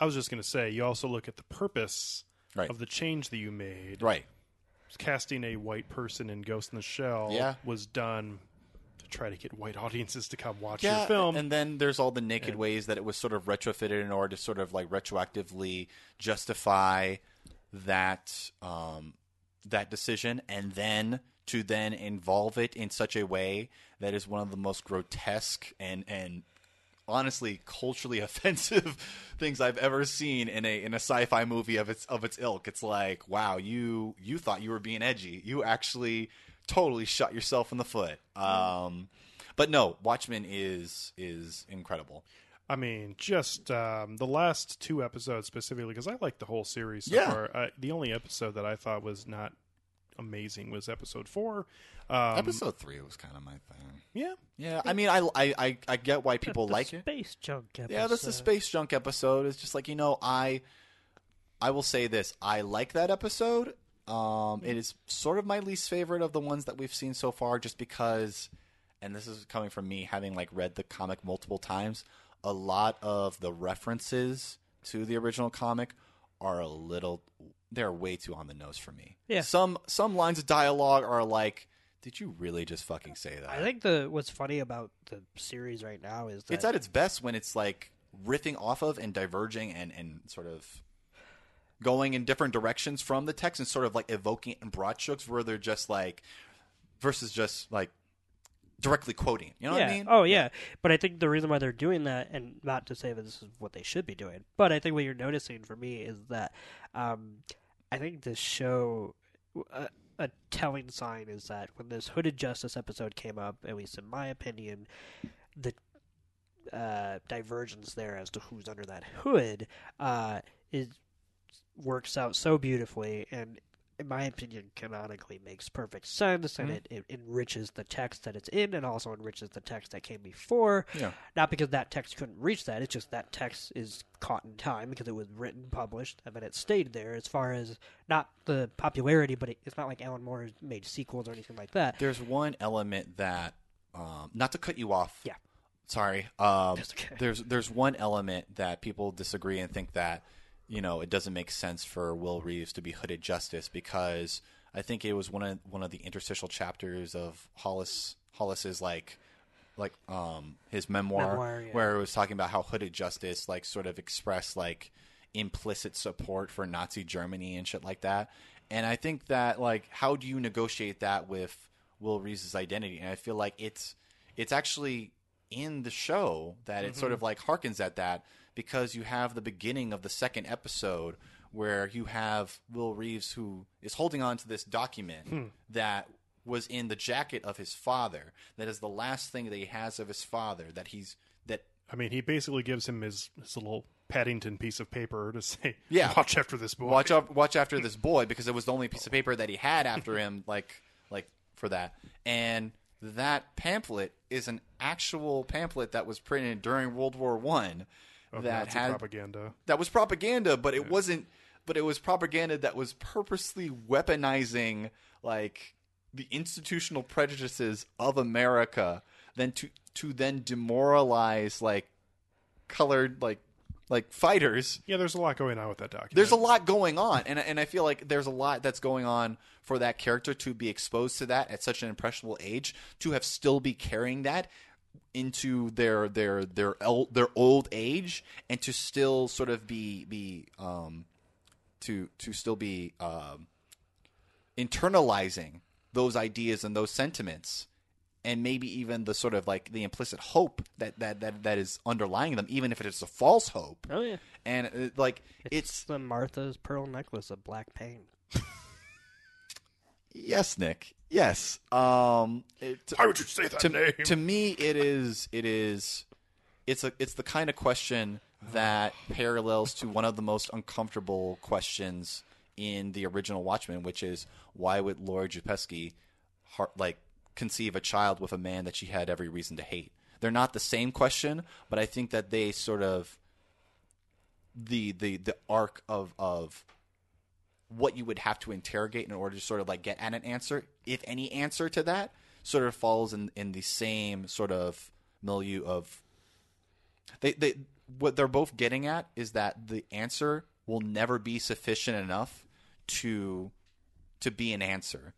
I was just going to say, you also look at the purpose Right. of the change that you made. Right. Casting a white person in Ghost in the Shell Yeah. was done to try to get white audiences to come watch yeah, your film. and then there's all the naked ways that it was sort of retrofitted in order to sort of like retroactively justify that um, that decision, and then to then involve it in such a way that is one of the most grotesque and and honestly culturally offensive things I've ever seen in a in a sci-fi movie of its of its ilk. It's like, wow, you you thought you were being edgy. You actually totally shot yourself in the foot. Um, but no, Watchmen is is incredible. I mean, just um, the last two episodes specifically, because I like the whole series so Yeah. far. Uh, the only episode that I thought was not amazing was episode four. Um, Episode three was kind of my thing. yeah, Yeah, I mean, I I I, I get why people The like it. space junk episode. Yeah, this is space junk episode. It's just like you know, I I will say this: I like that episode. Um, it is sort of my least favorite of the ones that we've seen so far, just because, and this is coming from me having like read the comic multiple times. A lot of the references to the original comic are a little, they're way too on the nose for me. Yeah. Some some lines of dialogue are like, did you really just fucking say that? I think the what's funny about the series right now is that it's at its best when it's like riffing off of and diverging and, and sort of going in different directions from the text and sort of like evoking it in broad strokes where they're just like versus just like directly quoting. You know yeah. what I mean? Oh yeah. But I think the reason why they're doing that, and not to say that this is what they should be doing, but I think what you're noticing for me is that um, I think this show. A, a telling sign is that when this Hooded Justice episode came up, at least in my opinion, the uh, divergence there as to who's under that hood uh, is works out so beautifully and in my opinion canonically makes perfect sense and it, it enriches the text that it's in and also enriches the text that came before Yeah. not because that text couldn't reach that it's just that text is caught in time because it was written published and then it stayed there as far as not the popularity but it, it's not like alan moore has made sequels or anything like that There's one element that um, not to cut you off. Yeah. Sorry. Um, okay. There's there's one element that people disagree and think that you know it doesn't make sense for Will Reeves to be hooded justice because I think it was one of one of the interstitial chapters of Hollis Hollis's like like um his memoir, Memoir, yeah. where it was talking about how hooded justice like sort of expressed like implicit support for Nazi Germany and shit like that. And I think that like how do you negotiate that with Will Reeves' identity? And I feel like it's it's actually in the show that it sort of like harkens at that because you have the beginning of the second episode where you have Will Reeves who is holding on to this document hmm. that was in the jacket of his father. That is the last thing that he has of his father. That he's that I mean, he basically gives him his, his little Paddington piece of paper to say, Yeah. watch after this boy." watch up, watch after this boy because it was the only piece of paper that he had after him, like like for that. And that pamphlet is an actual pamphlet that was printed during World War One. That Nazi had propaganda. that was propaganda, but it wasn't. But it was propaganda that was purposely weaponizing like the institutional prejudices of America, then to to then demoralize like colored like like fighters Yeah, there's a lot going on with that document. there's a lot going on and and I feel like there's a lot that's going on for that character to be exposed to that at such an impressionable age to have still be carrying that into their their their el- their old age and to still sort of be be um to to still be um internalizing those ideas and those sentiments and maybe even the sort of like the implicit hope that that that, that is underlying them even if it is a false hope. Oh yeah. And uh, like it's, it's the martha's pearl necklace of black pain yes nick yes um it, Why would you say that to, name? to me it is it is it's a it's the kind of question that parallels to one of the most uncomfortable questions in the original Watchmen, which is why would Laura Jupesky like conceive a child with a man that she had every reason to hate? They're not the same question, but I think that they sort of the the the arc of of what you would have to interrogate in order to sort of like get at an answer, if any answer to that, sort of falls in in the same sort of milieu of they they what they're both getting at is that the answer will never be sufficient enough to to be an answer.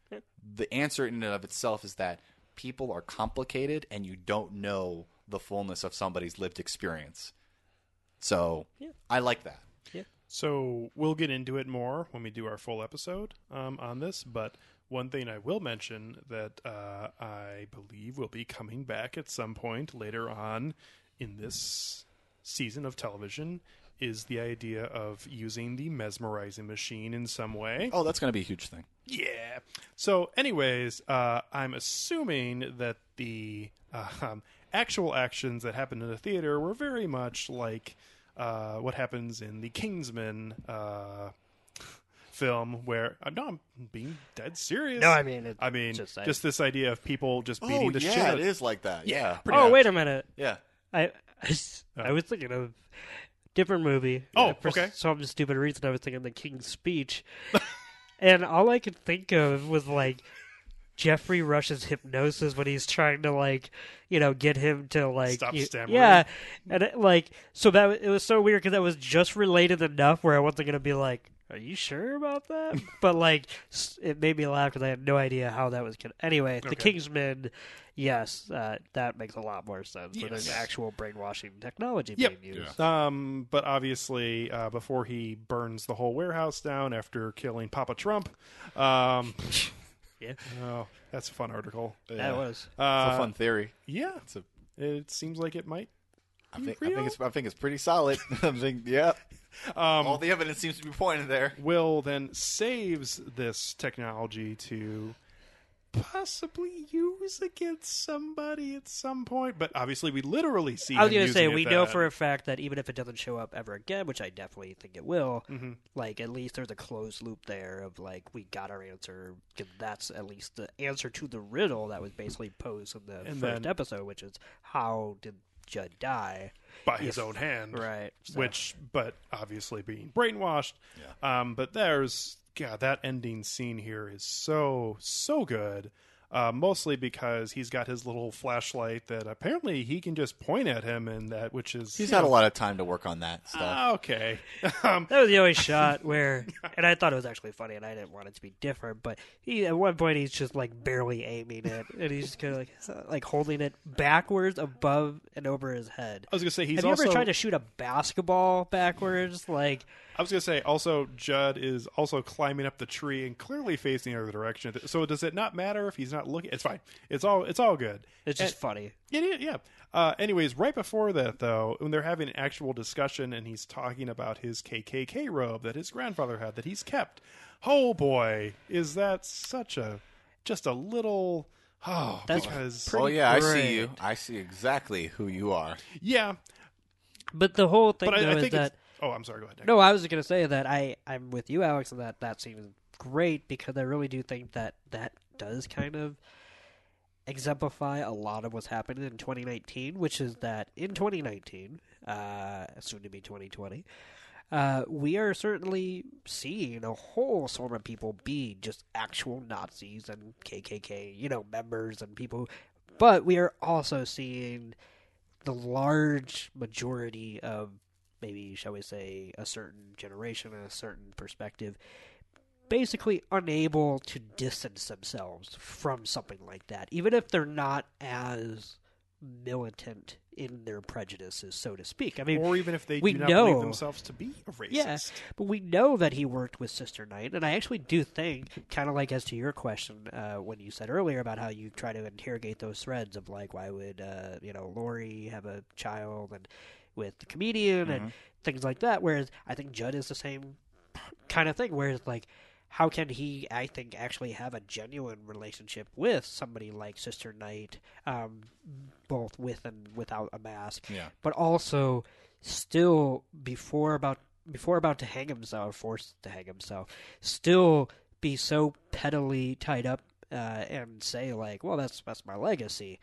The answer in and of itself is that people are complicated and you don't know the fullness of somebody's lived experience. So I like that. So we'll get into it more when we do our full episode um, on this. But one thing I will mention that uh, I believe will be coming back at some point later on in this season of television is the idea of using the mesmerizing machine in some way. Oh, that's going to be a huge thing. Yeah. So, anyways, uh, I'm assuming that the uh, um, actual actions that happened in the theater were very much like uh, what happens in the Kingsman uh, film, where uh, no, I'm being dead serious. No, I mean, it- I mean, just just, saying. this idea of people just beating Oh, the yeah, shit. out it of- is like that. Yeah. pretty Oh, much. wait a minute. Yeah. I I, was- thinking of different movie. Oh, for okay. some stupid reason, I was thinking of the King's Speech, and all I could think of was like Geoffrey Rush's hypnosis when he's trying to like, you know, get him to like, Stop y- stammering. yeah, and it, like so that it was so weird because that was just related enough where I wasn't gonna be like. Are you sure about that? but like, it made me laugh because I had no idea how that was. Gonna... Anyway, the Okay. Kingsman, yes, uh, that makes a lot more sense. Where there's actual brainwashing technology Yep. being used. Um, but obviously, uh, before he burns the whole warehouse down after killing Papa Trump, um, Yeah, oh, that's a fun article. that was. It's Uh, a fun theory. Yeah, It's a, it seems like it might. I think I real? think it's I think it's pretty solid. I think yeah. Um, All the evidence seems to be pointing there. Will then saves this technology to possibly use against somebody at some point. But obviously, we literally see. I was gonna say we know then. for a fact that even if it doesn't show up ever again, which I definitely think it will, Mm-hmm. like at least there's a closed loop there of like we got our answer. that's at least the answer to the riddle that was basically posed in the And first then- episode, which is how did Judd die? by his own hand, Right. So- Which, but obviously being brainwashed. Um, but there's God, that ending scene here is so so good. Uh, mostly because he's got his little flashlight that apparently he can just point at him, and that which is He's you had a lot of time to work on that stuff. ah, okay. um, That was the only shot where, and I thought it was actually funny, and I didn't want it to be different. But he, at one point, he's just like barely aiming it, and he's just kind of like, like holding it backwards, above and over his head. I was gonna say he's Have you ever tried to shoot a basketball backwards? Like, I was gonna say also Judd is also climbing up the tree and clearly facing the other direction. So does it not matter if he's not looking? It's fine. It's all it's all good. it's just And- funny. It is, yeah. Uh, anyways, right before that, though, when they're having an actual discussion and he's talking about his KKK robe that his grandfather had that he's kept. Oh boy, is that such a just a little oh That's because oh yeah, I see you. I see exactly who you are. yeah, But the whole thing, but though, I, I is think that it's. Oh, I'm sorry. Go ahead. Nick. No, I was going to say that I I'm with you, Alex, and that that seems great because I really do think that that does kind of exemplify a lot of what's happening in 2019, which is that in 2019, uh, soon to be 2020. Uh, we are certainly seeing a whole swarm of people be just actual Nazis and KKK, you know, members and people. But we are also seeing the large majority of maybe shall we say a certain generation and a certain perspective basically unable to distance themselves from something like that even if they're not as militant in their prejudices so to speak i mean or even if they we do not know believe themselves to be a racist. yeah, but we know that he worked with Sister Night, and I actually do think, kind of like as to your question uh, when you said earlier about how you try to interrogate those threads of like, why would uh, you know Lori have a child and with the comedian and things like that. Whereas I think Judd is the same kind of thing. Whereas like, how can he? I think actually have a genuine relationship with somebody like Sister Night, um, both with and without a mask Yeah. but also still before about before about to hang himself, forced to hang himself, still be so pettily tied up uh, and say like, "Well, that's that's my legacy."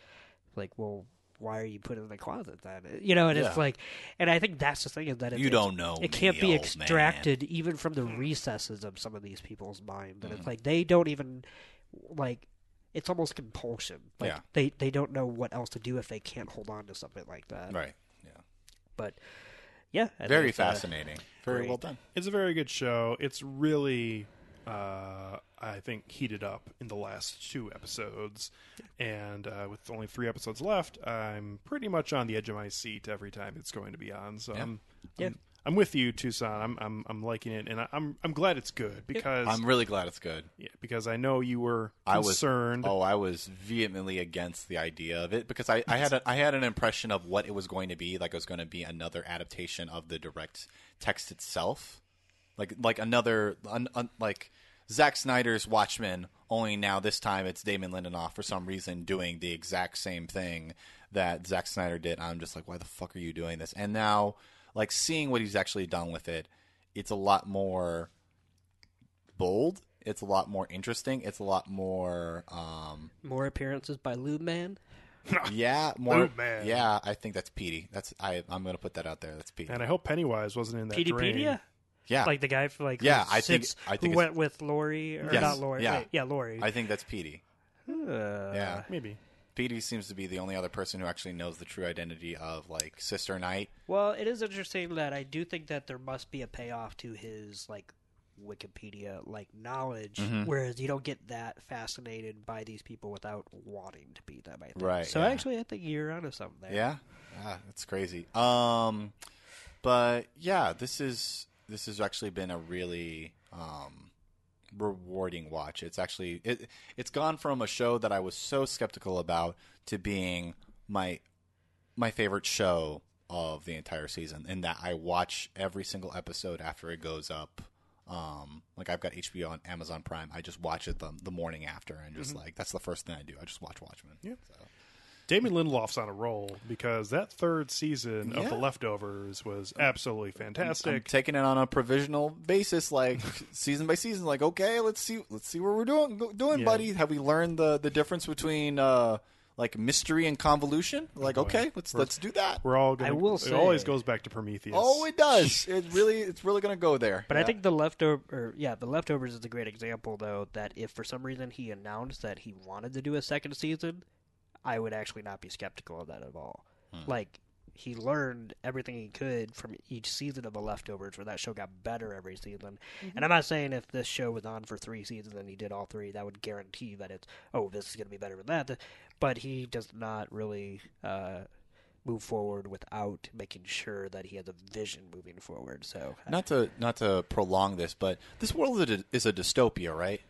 Like, well, why are you put it in the closet then? You know, and Yeah. it's like, and I think that's the thing is that it's, You don't know It can't be old extracted even from the recesses of some of these people's mind. That Mm. it's like they don't even like. It's almost compulsion. Like Yeah. they they don't know what else to do if they can't hold on to something like that. Right. Yeah. But yeah, I Very it's, uh, fascinating. Very great. well done. It's a very good show. It's really uh, I think, heated up in the last two episodes. And uh, with only three episodes left, I'm pretty much on the edge of my seat every time it's going to be on. So I'm, Yeah. I'm, I'm with you, Toussaint. I'm, I'm, I'm liking it, and I- I'm, I'm glad it's good because, I'm really glad it's good. yeah, because I know you were I was concerned. Oh, I was vehemently against the idea of it because I, I had a, I had an impression of what it was going to be. Like it was going to be another adaptation of the direct text itself, like like another un, un, like Zack Snyder's Watchmen. Only now this time it's Damon Lindelof for some reason doing the exact same thing that Zack Snyder did. I'm just like, why the fuck are you doing this? And now, like seeing what he's actually done with it, it's a lot more bold. It's a lot more interesting. It's a lot more, um, More appearances by Lube Man. yeah, more. Lube Man. Yeah, I think that's Petey. That's I. I'm gonna put that out there. That's Petey. and I hope Pennywise wasn't in that drain. Peteypedia? Yeah, Like the guy for like Yeah, who I think- I think who it's- went with Lori or Yes, not Lori. yeah. Wait, yeah, Lori. I think that's Petey. Uh, Yeah, Maybe. Petey seems to be the only other person who actually knows the true identity of like Sister Night. Well, it is interesting that I do think that there must be a payoff to his like Wikipedia like knowledge, Mm-hmm. whereas you don't get that fascinated by these people without wanting to be them. I think. Right, So yeah. actually, I think you're onto something there. Yeah, ah, that's crazy. Um, but yeah, this is this has actually been a really um rewarding watch. It's actually it it's gone from a show that I was so skeptical about to being my my favorite show of the entire season in that I watch every single episode after it goes up. Um, like I've got HBO on Amazon Prime. I just watch it the, the morning after and just like that's the first thing I do. I just watch Watchmen. Yeah. Damon Lindelof's on a roll because that third season of The Leftovers was absolutely I'm fantastic. taking it on a provisional basis, like season by season. Like, okay, let's see, let's see what we're doing, doing, Yeah. buddy. Have we learned the the difference between uh like mystery and convolution? Like, okay, let's We're- let's do that. We're all gonna, I will it always goes back to Prometheus. Oh, it does. It really, it's really gonna go there. But I think the leftover, or, yeah, the leftovers is a great example, though. That if for some reason he announced that he wanted to do a second season, I would actually not be skeptical of that at all. Hmm. Like he learned everything he could from each season of the leftovers, where that show got better every season. Mm-hmm. And I'm not saying if this show was on for three seasons and he did all three, that would guarantee that it's oh this is going to be better than that. But he does not really. Uh, Move forward without making sure that he has a vision moving forward. So not to not to prolong this, but this world is a, is a dystopia, right?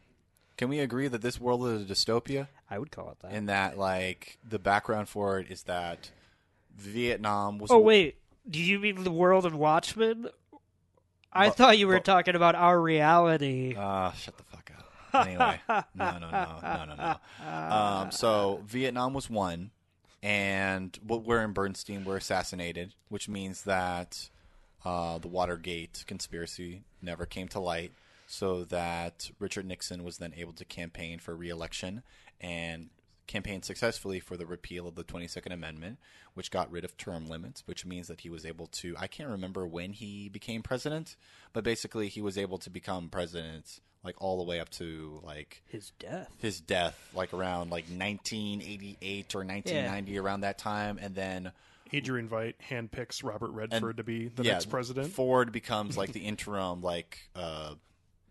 Can we agree that this world is a dystopia? I would call it that. In that, like, the background for it is that Vietnam was. Oh wait, do you mean the world of Watchmen? I But- thought you were but- talking about our reality. Ah, shut the fuck up. Anyway, no, no, no, no, no, no. Um, so Vietnam was won, and Woodward and Bernstein were assassinated, which means that uh, the Watergate conspiracy never came to light. So that Richard Nixon was then able to campaign for re-election and campaigned successfully for the repeal of the 22nd Amendment, which got rid of term limits, which means that he was able to. I can't remember when he became president, but basically he was able to become president like all the way up to like His death. his death, like around like 1988 or 1990, around that time, and then Adrian Veidt handpicks Robert Redford to be the yeah, next president. Ford becomes like the interim like uh,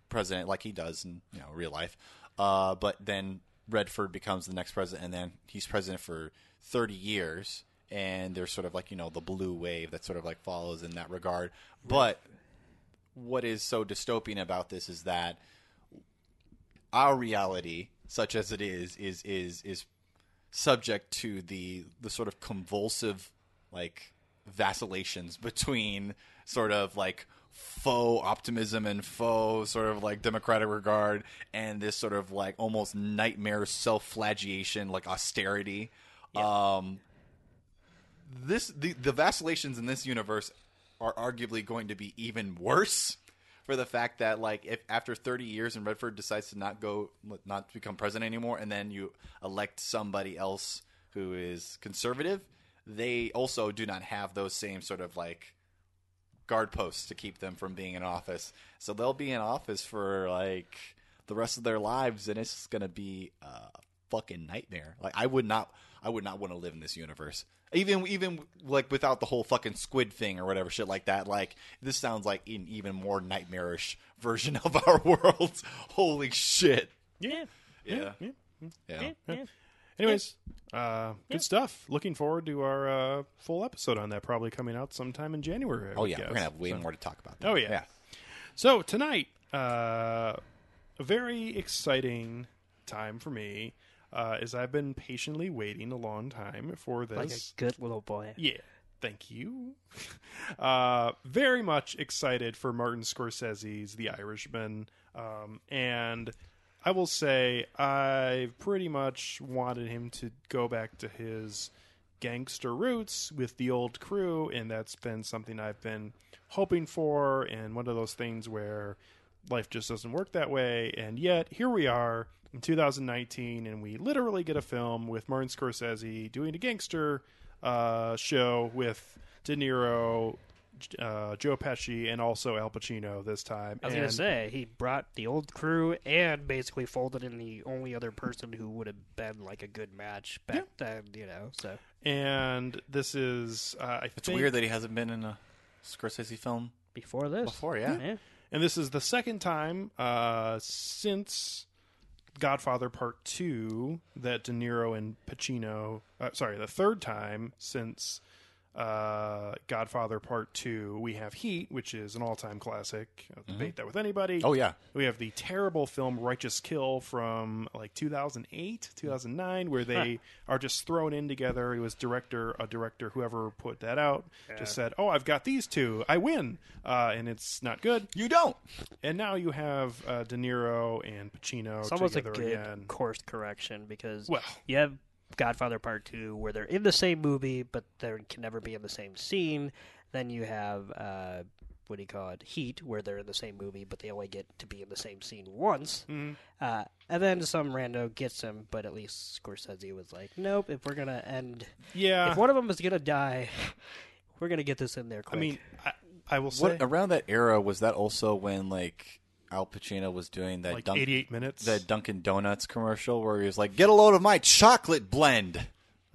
president, like he does in you know real life. Uh, but then Redford becomes the next president, and then he's president for 30 years. And there's sort of like you know the blue wave that sort of like follows in that regard. But what is so dystopian about this is that our reality, such as it is, is is is subject to the the sort of convulsive like vacillations between sort of like faux optimism and faux sort of like democratic regard and this sort of like almost nightmare self-flagellation like austerity. Um this the, the vacillations in this universe are arguably going to be even worse for the fact that like if after 30 years and Redford decides to not go not become president anymore and then you elect somebody else who is conservative they also do not have those same sort of like guard posts to keep them from being in office so they'll be in office for like the rest of their lives and it's going to be a fucking nightmare. Like I would not, I would not want to live in this universe. Even even like without the whole fucking squid thing or whatever shit like that. Like this sounds like an even more nightmarish version of our world. Holy shit! Yeah. Yeah, yeah. yeah. yeah. Anyways, uh, good stuff. Looking forward to our uh, full episode on that, probably coming out sometime in January. I Oh would yeah, guess. we're gonna have way So- more to talk about. That. Oh yeah. yeah. So tonight, uh, a very exciting time for me, uh, as I've been patiently waiting a long time for this. Like a good little boy. Yeah. Thank you. Uh, very much excited for Martin Scorsese's The Irishman. Um, and I will say, I pretty much wanted him to go back to his gangster roots with the old crew, and that's been something I've been hoping for, and one of those things where life just doesn't work that way. And yet, here we are in 2019, and we literally get a film with Martin Scorsese doing a gangster uh, show with De Niro, uh, Joe Pesci, and also Al Pacino this time. I was and, gonna say he brought the old crew and basically folded in the only other person who would have been like a good match back then. You know, so and this is uh, I It's think, weird that he hasn't been in a Scorsese film before this, before. Yeah. yeah, and this is the second time uh, since Godfather Part Two that De Niro and Pacino. Uh, sorry, the third time since uh, Godfather Part Two. We have Heat, which is an all-time classic. I'll debate that with anybody. Oh yeah. We have the terrible film Righteous Kill from like 2008, 2009, where they are just thrown in together. It was director, a director, whoever put that out, just said, "Oh, I've got these two, I win," uh, and it's not good. You don't. And now you have uh, De Niro and Pacino it's almost a together good again. course correction because Well- you have Godfather Part Two where they're in the same movie but they can never be in the same scene. Then you have uh, what do you call it, Heat, where they're in the same movie but they only get to be in the same scene once. Mm-hmm. Uh, and then some rando gets him, but at least Scorsese was like, "Nope, if we're gonna end, Yeah, if one of them is gonna die, we're gonna get this in there I mean, I, I will say What around that era was that also when like Al Pacino was doing that like Dunk- 88 minutes. that Dunkin' Donuts commercial where he was like, "Get a load of my chocolate blend."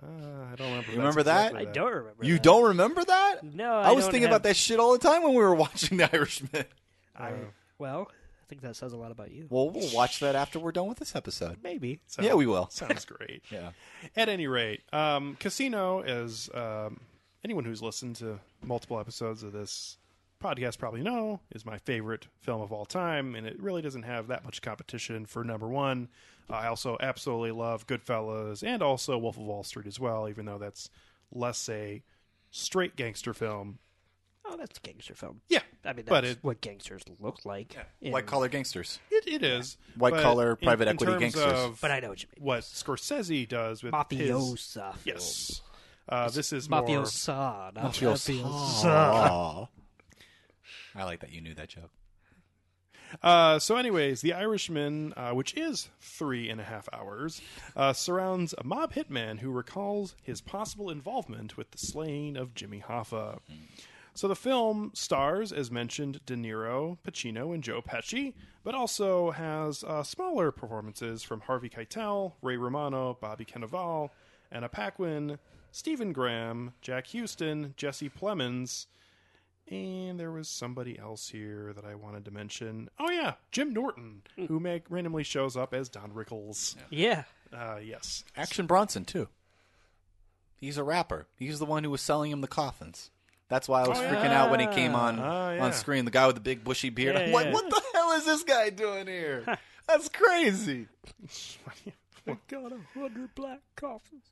Uh, I don't remember. You remember that's that? I exactly don't remember. You that. don't remember that? No, I, I was don't thinking have- about that shit all the time when we were watching The Irishman. I, well, I think that says a lot about you. Well, we'll watch that after we're done with this episode. Maybe. Sounds- Yeah, we will. Sounds great. Yeah. At any rate, um, Casino, is um, anyone who's listened to multiple episodes of this podcast probably know, is my favorite film of all time, and it really doesn't have that much competition for number one. I also absolutely love Goodfellas and also Wolf of Wall Street as well, even though that's less a straight gangster film. Oh, that's a gangster film. Yeah, I mean, that's but it, what gangsters look like. in- White collar gangsters. it, it is White collar private in equity terms gangsters. of But I know what you mean. what Scorsese does with his Mafiosa. yes. Uh, this is more Mafiosa. Not Mafiosa. mafiosa. I like that you knew that joke. Uh, so, anyways, The Irishman, uh, which is three and a half hours, uh, surrounds a mob hitman who recalls his possible involvement with the slaying of Jimmy Hoffa. So, the film stars, as mentioned, De Niro, Pacino, and Joe Pesci, but also has uh, smaller performances from Harvey Keitel, Ray Romano, Bobby Cannavale, Anna Paquin, Stephen Graham, Jack Huston, Jesse Plemons, and there was somebody else here that I wanted to mention. Oh yeah, Jim Norton, who make, randomly shows up as Don Rickles. Yeah. Uh, yes, Action Bronson too. He's a rapper. He's the one who was selling him the coffins. That's why I was Oh, freaking yeah. out when he came on Oh, yeah. on screen. The guy with the big bushy beard. Yeah, I'm like, what the hell is this guy doing here? That's crazy. I got a hundred black coffins.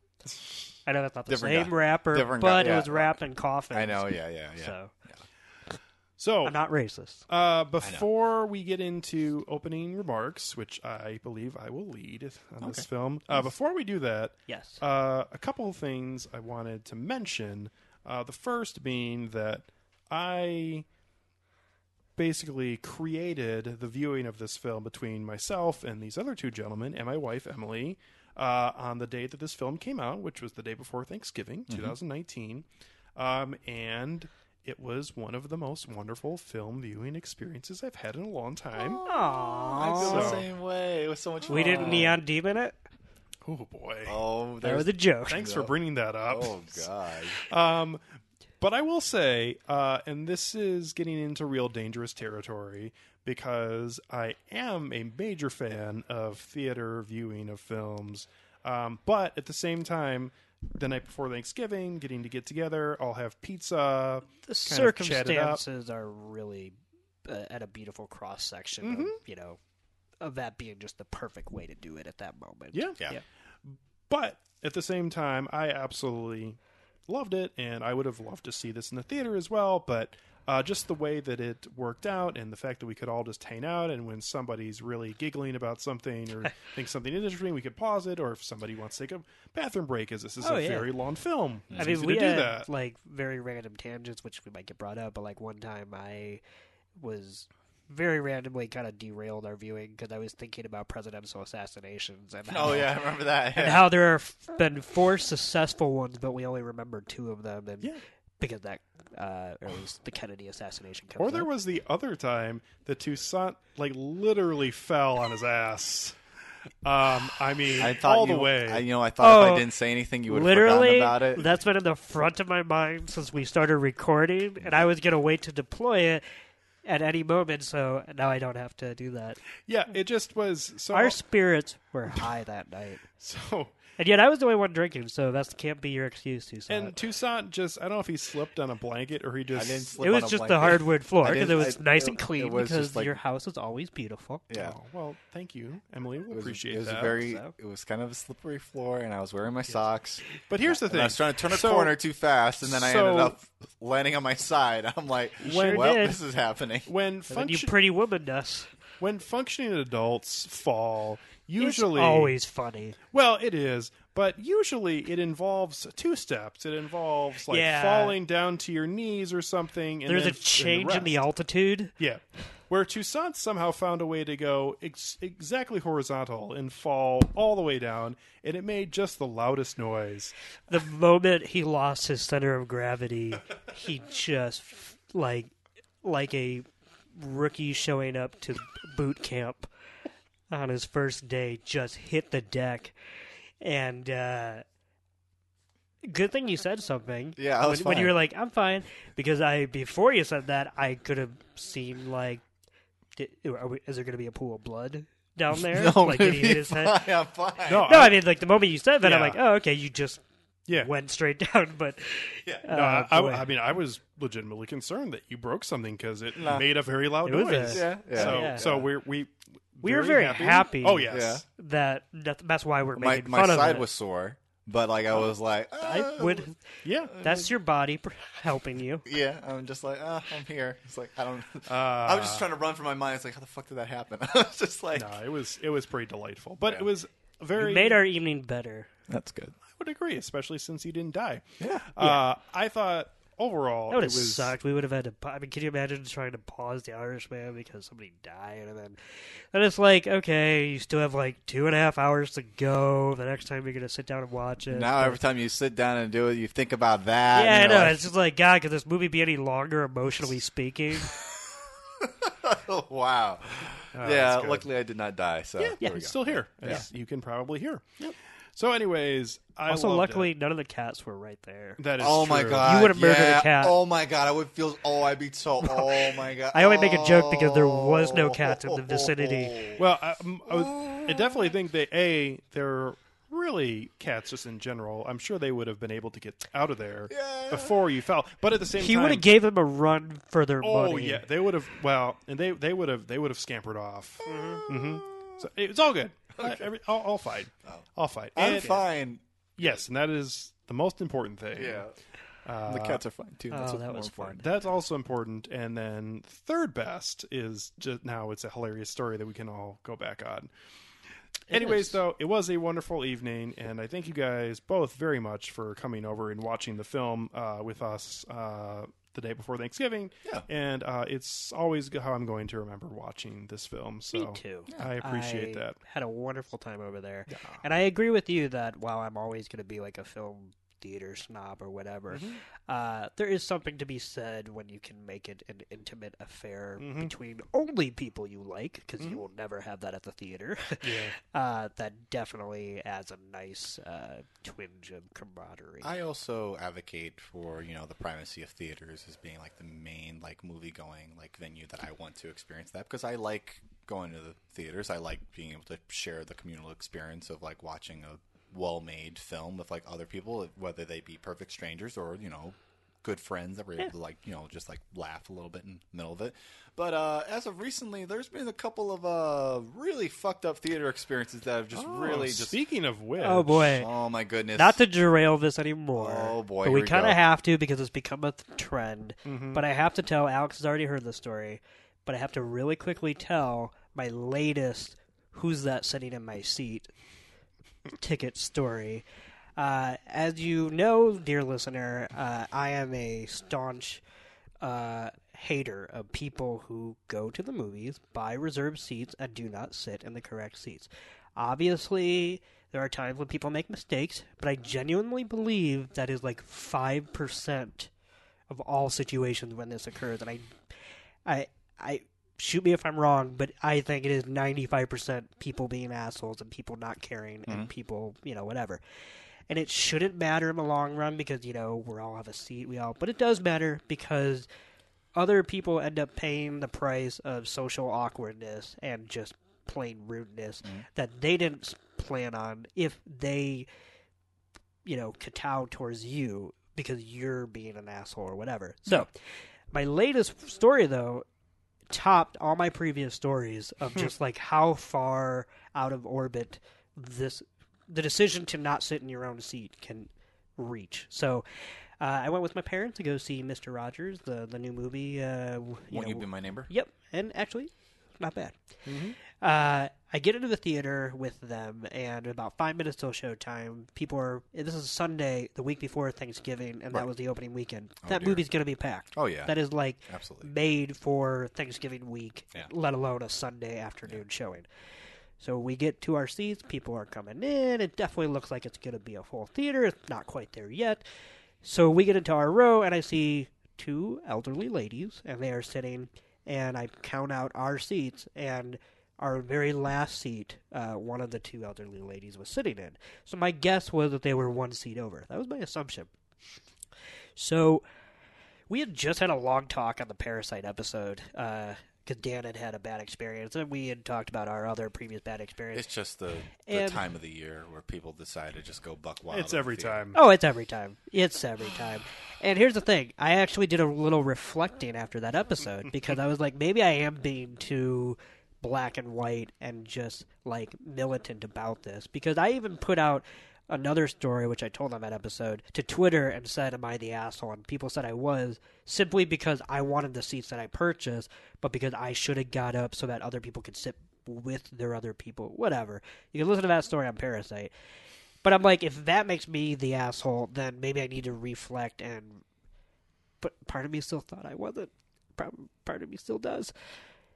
I know that's not the Different same guy. rapper, Different guy, but yeah. it was wrapped in coffins. I know. Yeah, yeah, yeah. So So I'm not racist. uh, before we get into opening remarks, which I believe I will lead on this film, uh, before we do that, Yes. uh, a couple of things I wanted to mention. Uh, the first being that I basically created the viewing of this film between myself and these other two gentlemen and my wife Emily uh, on the day that this film came out, which was the day before Thanksgiving, 2019, um, and it was one of the most wonderful film viewing experiences I've had in a long time. Aww. I feel the So- same way. It was so much fun. we didn't neon demon it. Oh boy. Oh, That there's was a joke. Thanks for bringing that up. Oh god. Um, but I will say, uh, and this is getting into real dangerous territory because I am a major fan of theater viewing of films. Um, but at the same time, the night before Thanksgiving, getting to get together, I'll have pizza. the kind of chat it up. circumstances are really uh, at a beautiful cross section Mm-hmm. of you know of that being just the perfect way to do it at that moment. Yeah. Yeah. Yeah. But at the same time, I absolutely loved it, and I would have loved to see this in the theater as well. But uh, just the way that it worked out, and the fact that we could all just hang out, and when somebody's really giggling about something or thinks something interesting, we could pause it. Or if somebody wants to take a bathroom break, as this is Oh, a yeah. very long film, it's I mean, easy we to do had that. like very random tangents, which we might get brought up. But like one time, I was very randomly kind of derailed our viewing because I was thinking about presidential assassinations and how, Oh yeah, I remember that. and how there have been four successful ones, but we only remember two of them, and Yeah. Because that uh, or at least the Kennedy assassination comes Or there up. was the other time that Toussaint like literally fell on his ass. Um, I mean, I thought all you, the way. I, you know, I thought if Oh, I didn't say anything, you would Literally, about it. that's been in the front of my mind since we started recording, and I was gonna wait to deploy it at any moment. So now I don't have to do that. yeah, it just was so. Our spirits were high that night, so and yet I was the only one drinking, so that can't be your excuse, Toussaint. And Toussaint just, I don't know if he slipped on a blanket or he I just. didn't slip it was on a just the hardwood floor because it was I- nice it- and clean because like- your house was always beautiful. Yeah. Oh, well, thank you, Emily. We'll It was, appreciate it was that. a very. so. It was kind of a slippery floor, and I was wearing my socks. but here's the And thing: I was trying to turn a So- corner too fast, and then I so- ended up landing on my side. I'm like, sure well, did. this is happening. When And then you function- pretty woman us. when functioning adults fall, It's usually always funny. well, it is, but usually it involves two steps. It involves like Yeah. falling down to your knees or something. And There's then a change in the rest. altitude. Yeah. Where Toussaint somehow found a way to go ex- exactly horizontal and fall all the way down, and it made just the loudest noise. the moment he lost his center of gravity, he just like like a rookie showing up to boot camp on his first day, just hit the deck. And uh, good thing you said something. Yeah, I was when, when you were like, "I'm fine," because I before you said that, I could have seen like, did, are we, is there going to be a pool of blood down there? No, like did he hit his head? fine, I'm fine. No, No, I mean like the moment you said that, I'm like, oh, okay, you just Yeah. went straight down. But Yeah. uh, No, I, I- I mean, I was legitimately concerned that you broke something because it Nah. made a very loud It noise. a- Yeah, yeah. So, Yeah. so we're we We were very happy. Oh yes, Yeah. that, that that's why we're my making my fun of side it. was sore, but like I was like, I "Ah." would. yeah. That's your body pr- helping you. Yeah, I'm just like, ah, I'm here. It's like I don't. Uh, I was just trying to run from my mind. It's like, how the fuck did that happen? I was just like, No, it was it was pretty delightful, but Yeah. it was very. You made our evening better. that's good. I would agree, especially since you didn't die. Yeah. Uh, I thought overall That would it have was sucked. We would have had to. I mean, can you imagine trying to pause the Irishman because somebody died, and then, then it's like, okay, you still have like two and a half hours to go. The next time you're gonna sit down and watch it. Now But- every time you sit down and do it, you think about that. yeah, I know. like, It's just like God, could this movie be any longer emotionally speaking? oh, wow. yeah, luckily I did not die. So yeah, there we still here, as you can probably hear. So, anyways, I also, loved luckily, it. none of the cats were right there. that is Oh my god! You would've murdered a cat. Oh my god! I would feel. Oh, I'd be so. Oh my god! I only make a joke because there was no cats in the Oh. vicinity. Well, I, I, would- I definitely think that a they're really cats just in general. I'm sure they would have been able to get out of there Yeah. before you fell. But at the same He time, he would have gave them a run for their Oh money. Oh yeah, they would have. Well, and they they would have they would have scampered off. Mm-hmm. So it's all good. Uh, every, I'll, I'll fight. I'll fight. I'm And- fine. Yes, and that is the most important thing. Yeah. the cats are fine too. That's Oh, that was important. That's also important. And then third best is just now it's a hilarious story that we can all go back on. Anyways, is. though, it was a wonderful evening, and I thank you guys both very much for coming over and watching the film uh, with us uh, the day before Thanksgiving. Yeah. And uh, it's always how I'm going to remember watching this film. So Me too. I appreciate I that. Had a wonderful time over there, and I agree with you that while I'm always going to be like a film theater snob or whatever. Mm-hmm. Uh, there is something to be said when you can make it an intimate affair Mm-hmm. between only people you like, because you will never have that at the theater. uh, that definitely adds a nice uh, twinge of camaraderie. I also advocate for you know the primacy of theaters as being like the main like movie going like venue that I want to experience that because I like going to the theaters. I like being able to share the communal experience of like watching a well made film with like other people, whether they be perfect strangers or you know good friends that were able to like you know just like laugh a little bit in the middle of it. But uh, as of recently, there's been a couple of uh, really fucked up theater experiences that have just Oh, really just speaking of which, oh boy. oh my goodness Not to derail this anymore. Oh, boy, But we we kind of go. have to because it's become a th- trend. Mm-hmm. But I have to tell, Alex has already heard the story, but I have to really quickly tell my latest Who's That Sitting in My Seat ticket story. Uh, as you know, dear listener, uh, I am a staunch uh, hater of people who go to the movies, buy reserved seats, and do not sit in the correct seats. Obviously, there are times when people make mistakes, but I genuinely believe that is like 5% of all situations when this occurs. And I, I, I, shoot me if I'm wrong, but I think it is 95% people being assholes and people not caring and mm-hmm. people, you know, whatever. And it shouldn't matter in the long run because you know we all have a seat we all but it does matter because other people end up paying the price of social awkwardness and just plain rudeness mm-hmm. that they didn't plan on if they you know kowtow towards you because you're being an asshole or whatever. So my latest story though topped all my previous stories of just like how far out of orbit this the decision to not sit in your own seat can reach. So uh, I went with my parents to go see Mister Rogers, the the new movie. Uh, you Won't know, you be my neighbor? Yep, and actually, not bad. Uh, I get into the theater with them, and about five minutes till showtime, people are. This is Sunday, the week before Thanksgiving, and that was the opening weekend. that dear. movie's going to be packed. Oh, yeah. that is like Absolutely. made for Thanksgiving week, Yeah. let alone a Sunday afternoon showing. So we get to our seats, people are coming in. It definitely looks like it's going to be a full theater. It's not quite there yet. So we get into our row, and I see two elderly ladies, and they are sitting, and I count out our seats, and our very last seat, uh, one of the two elderly ladies was sitting in. So my guess was that they were one seat over. That was my assumption. So we had just had a long talk on the Parasite episode because Dan had had a bad experience, and we had talked about our other previous bad experience. It's just the, the And- time of the year where people decide to just go buck wild. it's every time. Oh, it's every time. It's every time. And here's the thing: I actually did a little reflecting after that episode because I was like, maybe I am being too black and white and just like militant about this because I even put out another story which I told on that episode to Twitter and said, "Am I the asshole?" And people said I was simply because I wanted the seats that I purchased, but because I should have got up so that other people could sit with their other people. Whatever. You can listen to that story on Parasite. But I'm like, if that makes me the asshole, then maybe I need to reflect and. But part of me still thought I wasn't. Part of me still does.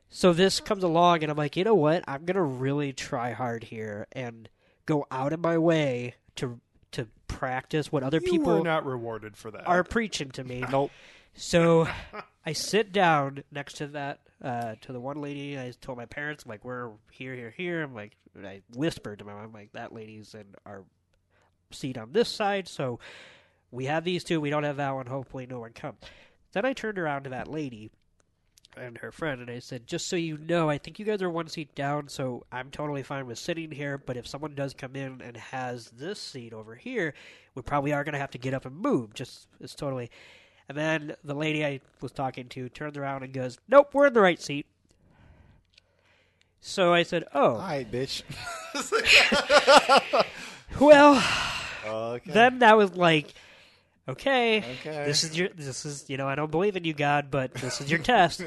So this comes along, and I'm like, you know what? I'm gonna really try hard here and go out of my way to to practice what other You people were not rewarded for that. are preaching to me. Nope. So I sit down next to that uh, to the one lady. I told my parents, I'm like, we're here, here, here. I'm like, and I whispered to my mom, I'm like, that lady's in our seat on this side. So we have these two. We don't have that one. Hopefully, no one comes. Then I turned around to that lady and her friend, and I said, just so you know, I think you guys are one seat down, so I'm totally fine with sitting here. But if someone does come in and has this seat over here, we probably are going to have to get up and move. Just it's totally. And then the lady I was talking to turns around and goes, "Nope, we're in the right seat." So I said, "Oh, All right, bitch. well." okay. Then that was like, okay, Okay. this is your, this is, you know, I don't believe in you, God, but this is your test.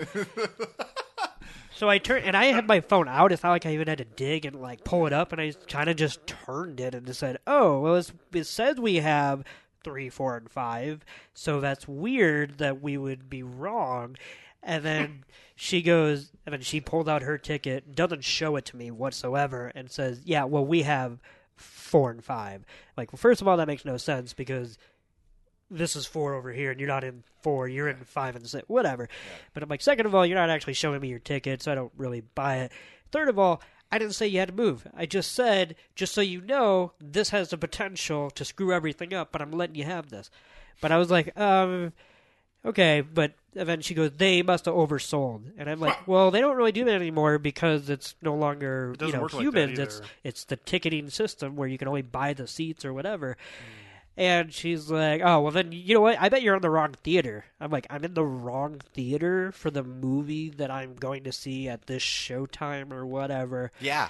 so I turned, and I had my phone out. It's not like I even had to dig and like pull it up, and I kind of just turned it and just said, oh, well, it's, it says we have three, four, and five, so that's weird that we would be wrong. And then she goes, and then she pulled out her ticket, doesn't show it to me whatsoever, and says, "Yeah, well, we have four and five. Like, well, first of all, that makes no sense because this is four over here and you're not in four, you're in five and six, whatever. But I'm like, second of all, you're not actually showing me your ticket, so I don't really buy it. Third of all, I didn't say you had to move. I just said, just so you know, this has the potential to screw everything up, but I'm letting you have this. But I was like, um, okay, but and then she goes, they must have oversold, and I'm like, well, they don't really do that anymore because it's no longer you know work like humans. it's it's the ticketing system where you can only buy the seats or whatever. Hmm. And she's like, "Oh, well then, you know what? I bet you're in the wrong theater." I'm like, "I'm in the wrong theater for the movie that I'm going to see at this showtime or whatever." Yeah.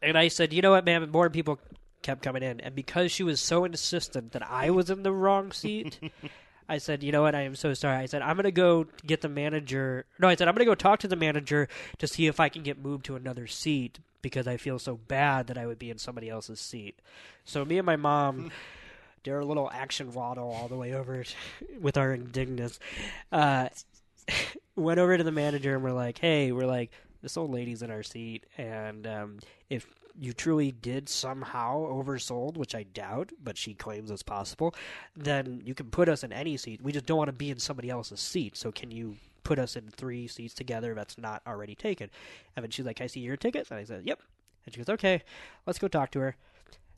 And I said, "You know what, man? More people kept coming in, and because she was so insistent that I was in the wrong seat." I said, you know what? I am so sorry. I said, I'm going to go get the manager. No, I said, I'm going to go talk to the manager to see if I can get moved to another seat because I feel so bad that I would be in somebody else's seat. So me and my mom did our little action waddle all the way over with our indignance. Uh, went over to the manager and we're like, hey, we're like, this old lady's in our seat, and um, if you truly did somehow oversold, which I doubt, but she claims it's possible, then you can put us in any seat. We just don't want to be in somebody else's seat. So can you put us in three seats together that's not already taken? And then she's like, I see your tickets. And I said, yep. And she goes, okay, let's go talk to her.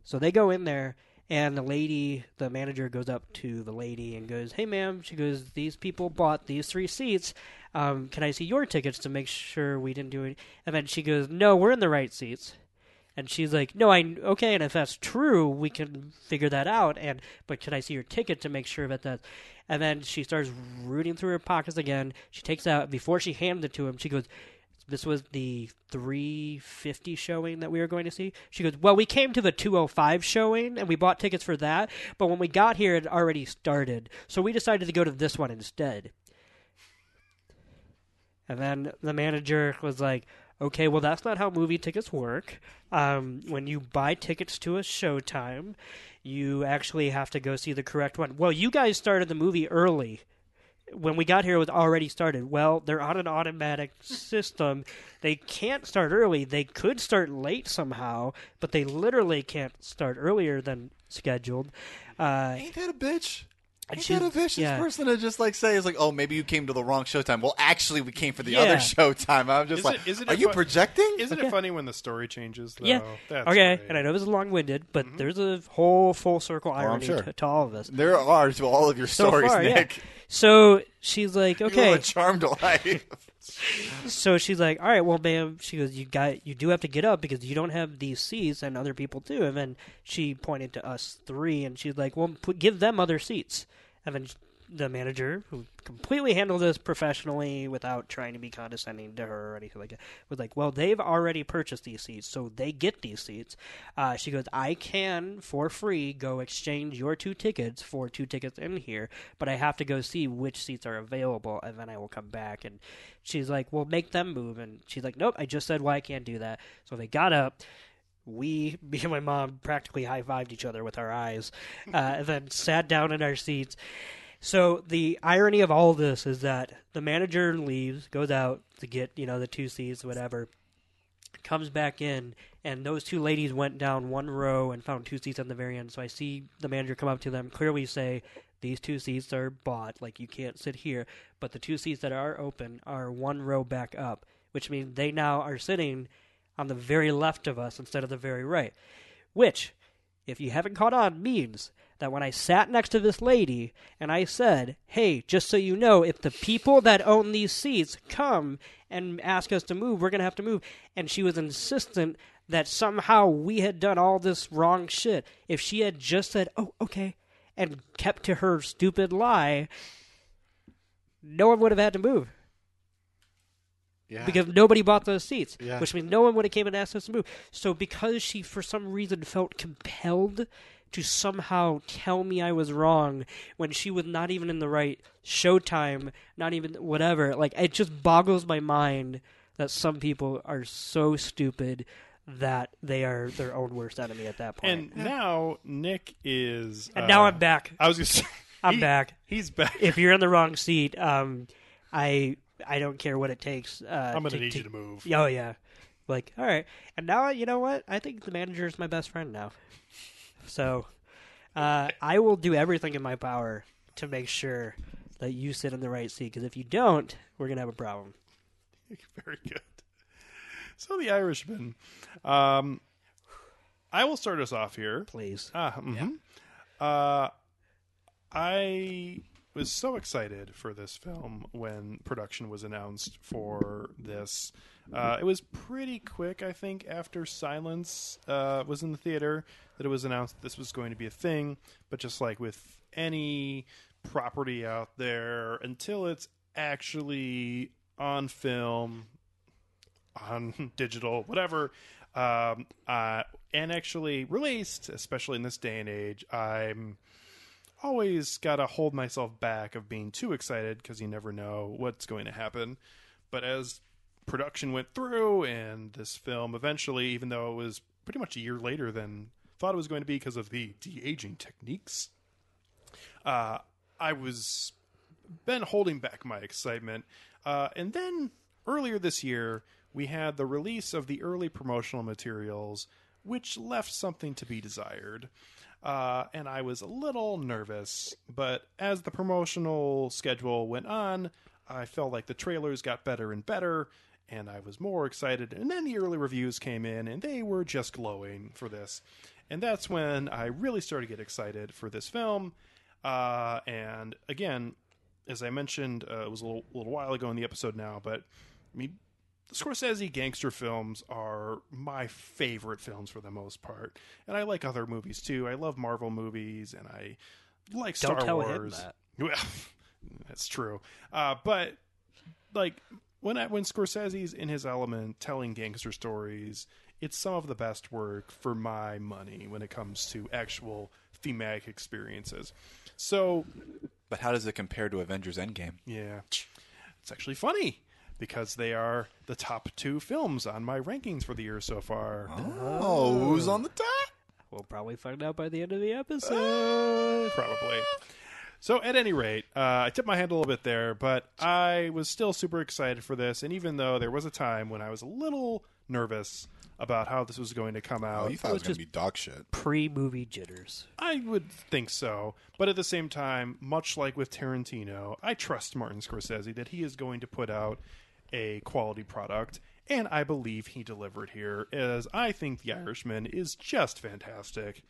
So they go in there, and the lady, the manager, goes up to the lady and goes, "Hey, ma'am," she goes, "These people bought these three seats. Um, can I see your tickets to make sure we didn't do it?" And then she goes, "No, we're in the right seats." And she's like, "No, I okay, and if that's true, we can figure that out. And but can I see your ticket to make sure that that?" And then she starts rooting through her pockets again. She takes out before she hands it to him. She goes, this was the 350 showing that we were going to see. She goes, Well, we came to the 205 showing and we bought tickets for that, but when we got here, it already started. So we decided to go to this one instead. And then the manager was like, Okay, well, that's not how movie tickets work. Um, when you buy tickets to a showtime, you actually have to go see the correct one. Well, you guys started the movie early when we got here, it was already started. Well, they're on an automatic system. They can't start early. They could start late somehow, but they literally can't start earlier than scheduled. Uh, Ain't that a bitch? And Ain't she's- that a vicious yeah. person to just like say is like, oh, maybe you came to the wrong showtime. Well, actually, we came for the Yeah. other showtime. I'm just Is like, it- isn't are it you fu- projecting? Isn't Okay. it funny when the story changes? Though? yeah. That's okay. great. And I know this is long winded, but mm-hmm. there's a whole full circle oh, I'm irony sure. to, to all of this. there are to all of your So stories, far, yeah. Nick. So she's like, You live okay. a charmed life. So she's like, "All right, well, ma'am." She goes, "You got, you do have to get up because you don't have these seats, and other people do." And then she pointed to us three, and she's like, "Well, put, give them other seats." And then the manager, who completely handled this professionally without trying to be condescending to her or anything like that, was like, "Well, they've already purchased these seats, so they get these seats." Uh, she goes, "I can for free go exchange your two tickets for two tickets in here, but I have to go see which seats are available, and then I will come back." And she's like, "Well, make them move." And she's like, "Nope, I just said why I can't do that." So they got up. We, me and my mom, practically high fived each other with our eyes, uh, and then sat down in our seats. So the irony of all this is that the manager leaves, goes out to get you know the two seats, whatever, comes back in, and those two ladies went down one row and found two seats on the very end. So I see the manager come up to them, clearly say, "These two seats are bought. Like you can't sit here." But the two seats that are open are one row back up, which means they now are sitting on the very left of us instead of the very right. Which, if you haven't caught on, means that when I sat next to this lady and I said, Hey, just so you know, if the people that own these seats come and ask us to move, we're going to have to move. And she was insistent that somehow we had done all this wrong shit. If she had just said, Oh, okay, and kept to her stupid lie, no one would have had to move yeah. because nobody bought those seats, Yeah. which means no one would have came and asked us to move. So because she, for some reason, felt compelled to somehow tell me I was wrong when she was not even in the right showtime, not even whatever, like it just boggles my mind that some people are so stupid that they are their own worst enemy at that point. And now Nick is. And uh, now I'm back. I was just. I'm he- back. He's back. If you're in the wrong seat, um, I I don't care what it takes. Uh, I'm going to to need you to move. Oh yeah, Like, all right, and now you know what? I think the manager is my best friend now. So, uh, I will do everything in my power to make sure that you sit in the right seat. Because if you don't, we're gonna have a problem. Very good. So the Irishman. Um, I will start us off here. Please. Ah, mhm. Uh, I was so excited for this film when production was announced for this. Uh, it was pretty quick, I think, after Silence uh, was in the theater that it was announced that this was going to be a thing. But just like with any property out there, until it's actually on film, on digital, whatever, um, uh, and actually released, especially in this day and age, I'm always got to hold myself back of being too excited because you never know what's going to happen. But as production went through and this film eventually, even though it was pretty much a year later than thought it was going to be because of the de aging techniques, uh, I was been holding back my excitement. Uh, and then earlier this year, we had the release of the early promotional materials, which left something to be desired. Uh, and I was a little nervous, but as the promotional schedule went on, I felt like the trailers got better and better, and I was more excited. And then the early reviews came in, and they were just glowing for this. And that's when I really started to get excited for this film. Uh, and again, as I mentioned, uh, it was a little, little while ago in the episode now, but I mean, Scorsese gangster films are my favorite films for the most part, and I like other movies too. I love Marvel movies, and I like Star Wars. Well, that's true. Uh, but like when when Scorsese's in his element, telling gangster stories, it's some of the best work for my money when it comes to actual thematic experiences. So But how does it compare to Avengers Endgame? yeah, it's actually funny because they are the top two films on my rankings for the year so far. Oh, oh who's on the top? We'll probably find out by the end of the episode. probably. So, at any rate, uh, I tipped my hand a little bit there, but I was still super excited for this. And even though there was a time when I was a little nervous about how this was going to come out, Oh, you thought it was was going to just- be dog shit. Pre-movie jitters. I would think so. But at the same time, much like with Tarantino, I trust Martin Scorsese that he is going to put out a quality product. And I believe he delivered here, as I think The Irishman is just fantastic.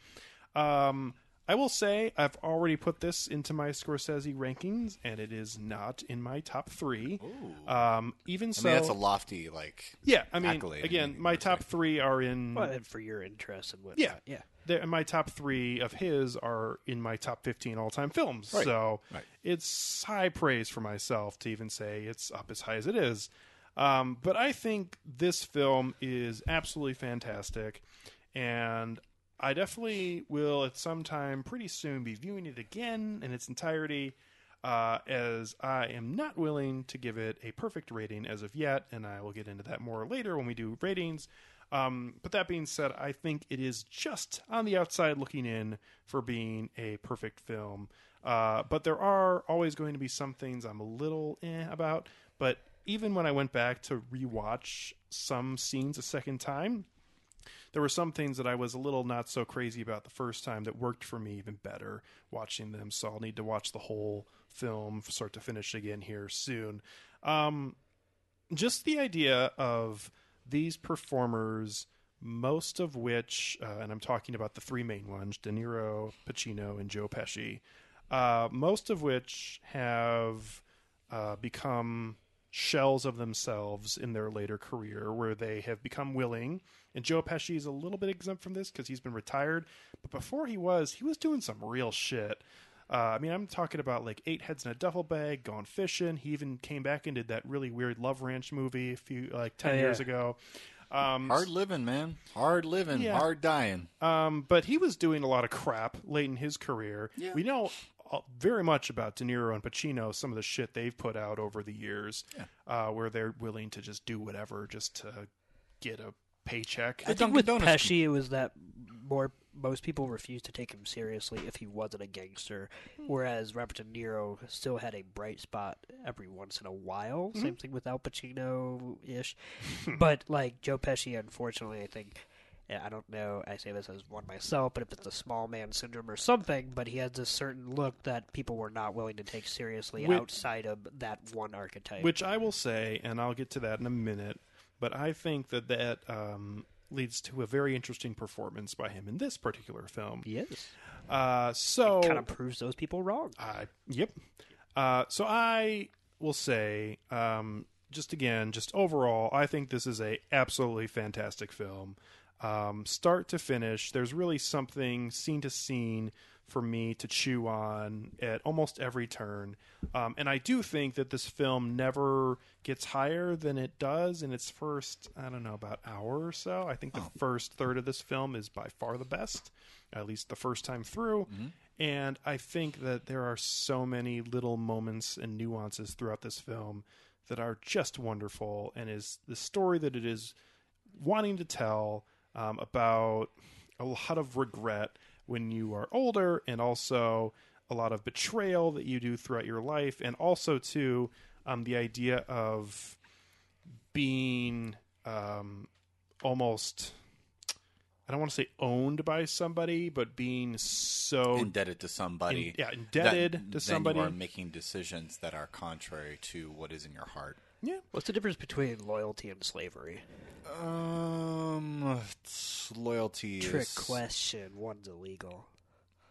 Um, I will say I've already put this into my Scorsese rankings, and it is not in my top three. Um, even I so, mean, that's a lofty like. yeah. I mean, accolade, again, I my would top say. three are in Well, and for your interest and whatnot. yeah, Yeah. The, my top three of his are in my top fifteen all-time films. Right. So Right. it's high praise for myself to even say it's up as high as it is. Um, but I think this film is absolutely fantastic, and I definitely will at some time pretty soon be viewing it again in its entirety. Uh, as I am not willing to give it a perfect rating as of yet, and I will get into that more later when we do ratings. Um, but that being said, I think it is just on the outside looking in for being a perfect film. Uh, but there are always going to be some things I'm a little eh about. But even when I went back to rewatch some scenes a second time, there were some things that I was a little not so crazy about the first time that worked for me even better watching them. So I'll need to watch the whole film start to finish again here soon. Um, just the idea of these performers, most of which, uh, and I'm talking about the three main ones De Niro, Pacino, and Joe Pesci, uh, most of which have uh, become shells of themselves in their later career where they have become willing. And Joe Pesci is a little bit exempt from this because he's been retired. But before he was, he was doing some real shit. Uh, I mean, I'm talking about like Eight Heads in a Duffel Bag, Gone Fishing. He even came back and did that really weird Love Ranch movie a few, like 10 Oh, yeah. years ago. Um, Hard living, man. Hard living. Yeah. Hard dying. um, but he was doing a lot of crap late in his career. Yeah. We know uh, very much about De Niro and Pacino, some of the shit they've put out over the years, uh, where they're willing to just do whatever just to get a paycheck. I think with Donuts- Pesci, it was that more most people refused to take him seriously if he wasn't a gangster, hmm. whereas Robert De Niro still had a bright spot every once in a while. Hmm. Same thing with Al Pacino ish, but like Joe Pesci, unfortunately, I think. yeah, I don't know. I say this as one myself, but if it's a small man syndrome or something, but he has this certain look that people were not willing to take seriously Which- outside of that one archetype. Which I will say, and I'll get to that in a minute, but I think that that um, leads to a very interesting performance by him in this particular film. yes, Uh, so kind of proves those people wrong. I yep. Uh, so I will say, um, just again, just overall, I think this is a absolutely fantastic film, um, start to finish. There's really something scene to scene for me to chew on at almost every turn, um, and I do think that this film never gets higher than it does in its first, I don't know, about hour or so. I think the first third of this film is by far the best, at least the first time through. And I think that there are so many little moments and nuances throughout this film that are just wonderful and is the story that it is wanting to tell um, about a lot of regret when you are older and also a lot of betrayal that you do throughout your life and also too um, the idea of being um, almost I don't want to say owned by somebody, but being so indebted to somebody. In- yeah, indebted that- to then somebody. You are making decisions that are contrary to what is in your heart. Yeah. What's the difference between loyalty and slavery? Um, it's loyalty. Trick is- question. One's illegal.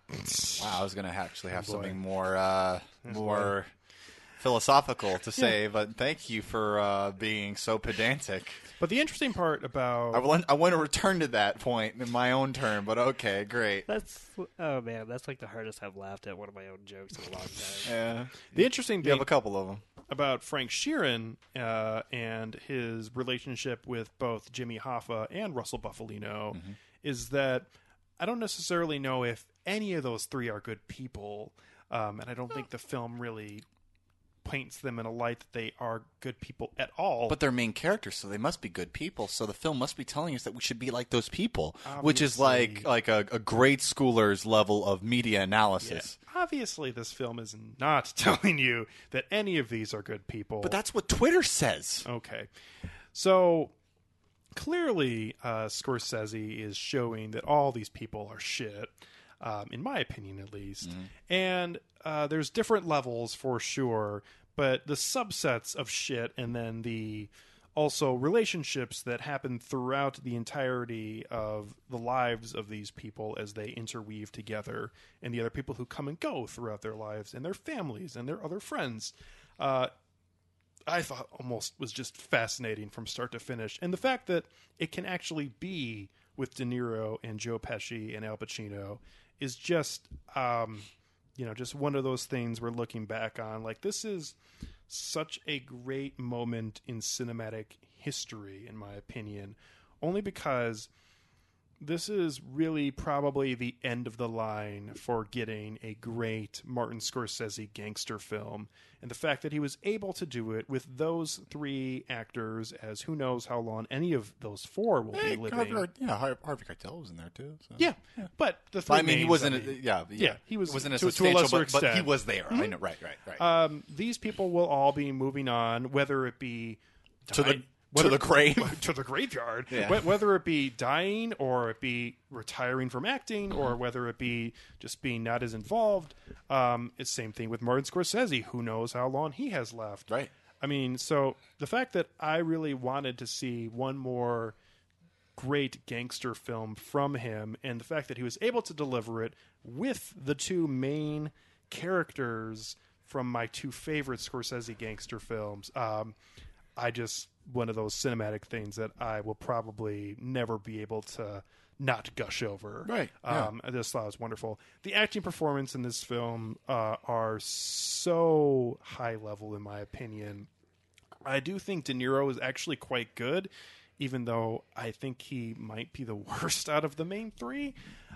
Wow, I was gonna actually have boy. something more, uh, more philosophical to say, but thank you for uh, being so pedantic. But the interesting part about I, will, I want to return to that point in my own term, but okay, great. That's oh man, that's like the hardest I've laughed at one of my own jokes in a long time. Yeah, the interesting you thing have a couple of them. About Frank Sheeran uh, and his relationship with both Jimmy Hoffa and Russell Bufalino Mm-hmm. is that I don't necessarily know if any of those three are good people, um, and I don't think the film really paints them in a light that they are good people at all. But they're main characters, so they must be good people. So the film must be telling us that we should be like those people, which is like like a, a grade schooler's level of media Yeah. analysis. obviously, this film is not telling you that any of these are good people. But that's what Twitter says. Okay. So clearly, uh, Scorsese is showing that all these people are shit, um, in my opinion at least. And uh, there's different levels for sure, but the subsets of shit and then the also relationships that happen throughout the entirety of the lives of these people as they interweave together and the other people who come and go throughout their lives and their families and their other friends uh, I thought almost was just fascinating from start to finish. And the fact that it can actually be with De Niro and Joe Pesci and Al Pacino is just, um, you know, just one of those things we're looking back on. Like, this is such a great moment in cinematic history, in my opinion, only because this is really probably the end of the line for getting a great Martin Scorsese gangster film. And the fact that he was able to do it with those three actors, as who knows how long any of those four will Hey, be living. Harvey, yeah, Harvey Keitel was in there too. So. yeah, but the three I mean, he wasn't. I a- mean, yeah, yeah, he was wasn't as to- to a lesser but, but he was there. I know, right, right, right. um, these people will all be moving on, whether it be to the to whether- the grave. to the graveyard. Yeah. Whether it be dying or it be retiring from acting or whether it be just being not as involved. Um, it's same thing with Martin Scorsese. Who knows how long he has left? Right. I mean, so the fact that I really wanted to see one more great gangster film from him and the fact that he was able to deliver it with the two main characters from my two favorite Scorsese gangster films. Um, I just one of those cinematic things that I will probably never be able to not gush over. Right, yeah. Um, this thought was wonderful. The acting performance in this film uh, are so high level, in my opinion. I do think De Niro is actually quite good, even though I think he might be the worst out of the main three.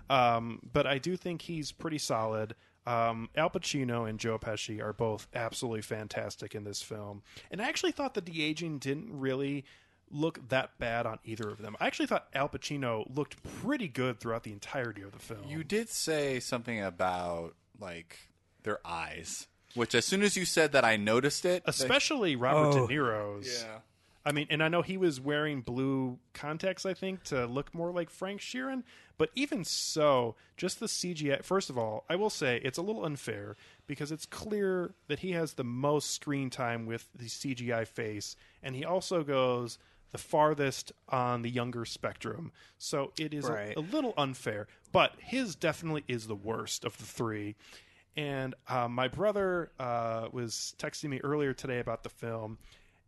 Um, but I do think he's pretty solid. Um, Al Pacino and Joe Pesci are both absolutely fantastic in this film. And I actually thought that the aging didn't really look that bad on either of them. I actually thought Al Pacino looked pretty good throughout the entirety of the film. You did say something about like their eyes, which as soon as you said that, I noticed it. especially Robert Oh. De Niro's. Yeah. I mean, and I know he was wearing blue contacts, I think, to look more like Frank Sheeran. But even so, just the CGI. First of all, I will say it's a little unfair because it's clear that he has the most screen time with the CGI face, and he also goes the farthest on the younger spectrum. So it is a- a, little unfair. But his definitely is the worst of the three. And uh, my brother uh, was texting me earlier today about the film,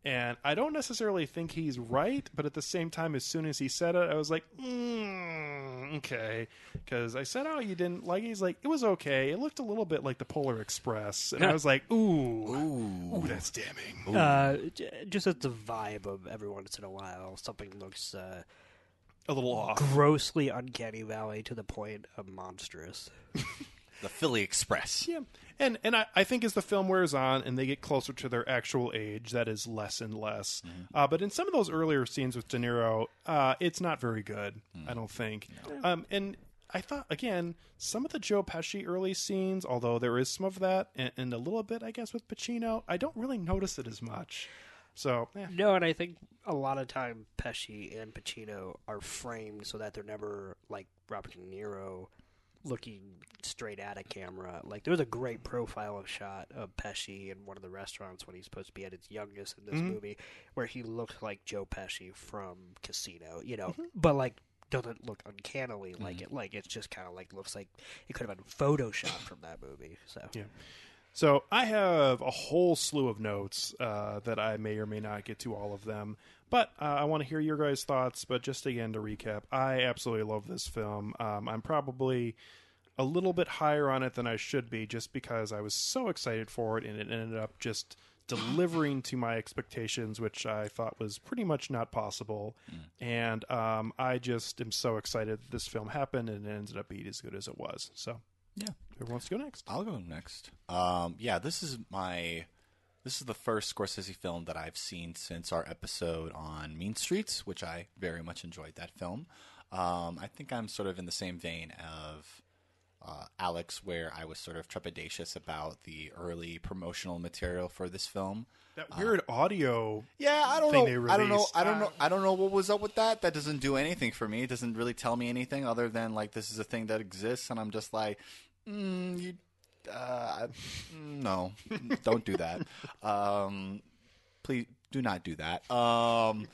and I don't necessarily think he's right, but at the same time, as soon as he said it, I was like, mm, okay, because I said, "Oh, you didn't like?" it? He's like, "It was okay. It looked a little bit like the Polar Express," and I was like, "Ooh, ooh, that's damning." Uh, j- just as the vibe of every once in a while, something looks uh, A little off. grossly uncanny valley to the point of monstrous. the Philly Express. Yeah, and and I, I think as the film wears on and they get closer to their actual age, that is less and less. Uh, but in some of those earlier scenes with De Niro, uh, it's not very good. I don't think. Um, and I thought again, some of the Joe Pesci early scenes, although there is some of that, and, and a little bit, I guess, with Pacino, I don't really notice it as much. So eh. No, and I think a lot of time Pesci and Pacino are framed so that they're never like Robert De Niro looking straight at a camera. Like there was a great profile of shot of Pesci in one of the restaurants when he's supposed to be at his youngest in this mm-hmm. movie, where he looked like Joe Pesci from Casino, you know, mm-hmm. but like doesn't look uncannily like mm. it. Like it's just kind of like looks like it could have been photoshopped from that movie. So Yeah. So I have a whole slew of notes uh, that I may or may not get to all of them, but uh, I want to hear your guys' thoughts. But just again to recap, I absolutely love this film. Um, I'm probably a little bit higher on it than I should be, just because I was so excited for it, and it ended up just delivering to my expectations, which I thought was pretty much not possible. And um, I just am so excited that this film happened, and it ended up being as good as it was. So, Yeah. who wants to go next? I'll go next. Um, yeah, this is my this is the first Scorsese film that I've seen since our episode on Mean Streets, which I very much enjoyed that film. Um, I think I'm sort of in the same vein of uh, Alex, where I was sort of trepidatious about the early promotional material for this film. That weird audio. Yeah, I don't thing know. they I don't know. I don't know. I don't know what was up with that. That doesn't do anything for me. It doesn't really tell me anything other than like this is a thing that exists, and I'm just like, mm, you, uh, no, don't do that. Um, please do not do that. Um,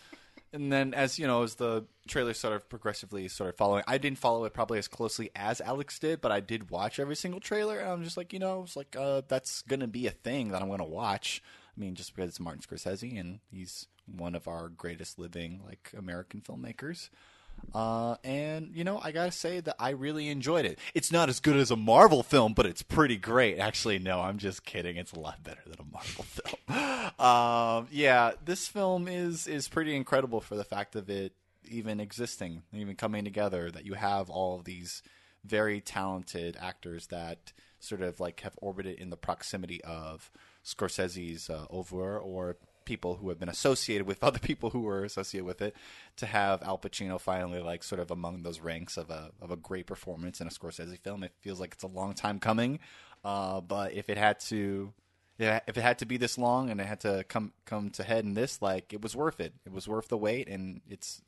and then as you know, as the trailer sort of progressively sort of following, I didn't follow it probably as closely as Alex did, but I did watch every single trailer, and I'm just like, you know, it's like uh, that's gonna be a thing that I'm gonna watch. I mean, just because it's Martin Scorsese and he's one of our greatest living like American filmmakers. Uh, and you know, I gotta say that I really enjoyed it. It's not as good as a Marvel film, but it's pretty great. Actually, no, I'm just kidding. It's a lot better than a Marvel film. um, yeah, this film is is pretty incredible for the fact of it even existing, even coming together. That you have all of these very talented actors that sort of like have orbited in the proximity of Scorsese's uh, oeuvre or people who have been associated with other people who were associated with it to have Al Pacino finally like sort of among those ranks of a of a great performance in a Scorsese film. It feels like it's a long time coming, uh, but if it had to. If it had to be this long and it had to come come to head in this, like it was worth it. It was worth the wait, and it's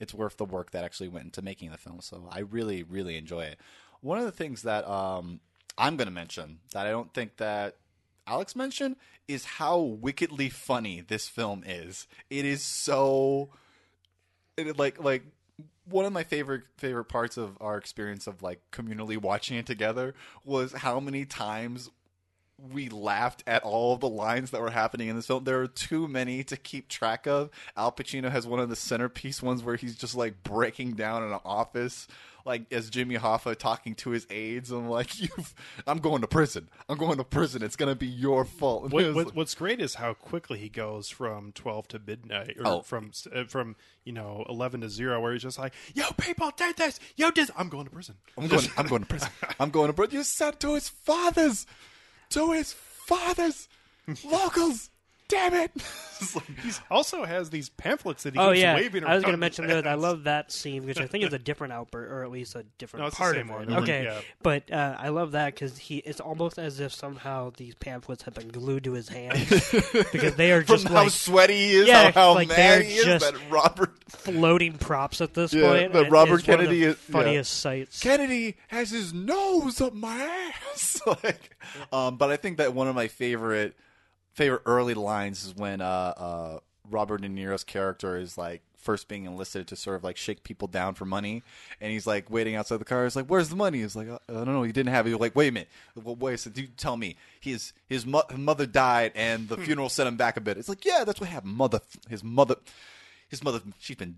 it's worth the work that actually went into making the film. So I really, really enjoy it. One of the things that um, I'm going to mention that I don't think that Alex mentioned is how wickedly funny this film is. It is so it, like like one of my favorite favorite parts of our experience of like communally watching it together was how many times we laughed at all the lines that were happening in this film. There are too many to keep track of. Al Pacino has one of the centerpiece ones where he's just like breaking down in an office, like as Jimmy Hoffa talking to his aides. I'm like, "You've, I'm going to prison. I'm going to prison. It's gonna be your fault." And What, what, what's great is how quickly he goes from twelve to midnight, or Oh. from uh, from you know eleven to zero, where he's just like, "Yo, people, take this. Yo, this. I'm going to prison. I'm going. I'm going to prison. I'm going to prison. You said to his fathers, to his fathers, locals, damn it! He also has these pamphlets that he Oh keeps yeah, waving I was going to mention that. I love that scene, which I think is a different outburst, or at least a different No, it's the part same of one. it. Mhm. Okay, Yeah. but uh, I love that because he. It's almost as if somehow these pamphlets have been glued to his hands because they are From just how like sweaty he is, Yeah, how, how like mad he is, just- that Robert floating props at this Yeah, point. that Robert it's one of the Kennedy is- yeah. funniest sights. Kennedy has his nose up my ass. like, um, but I think that one of my favorite favorite early lines is when uh, uh, Robert De Niro's character is like first being enlisted to sort of like shake people down for money, and he's like waiting outside the car. He's like, "Where's the money?" He's like, "I I don't know. He didn't have it." He's like, "Wait a minute. Well, wait. So do you tell me his his mo- mother died and the funeral sent him back a bit." It's like, "Yeah, that's what happened. Mother, his mother." His mother, she's been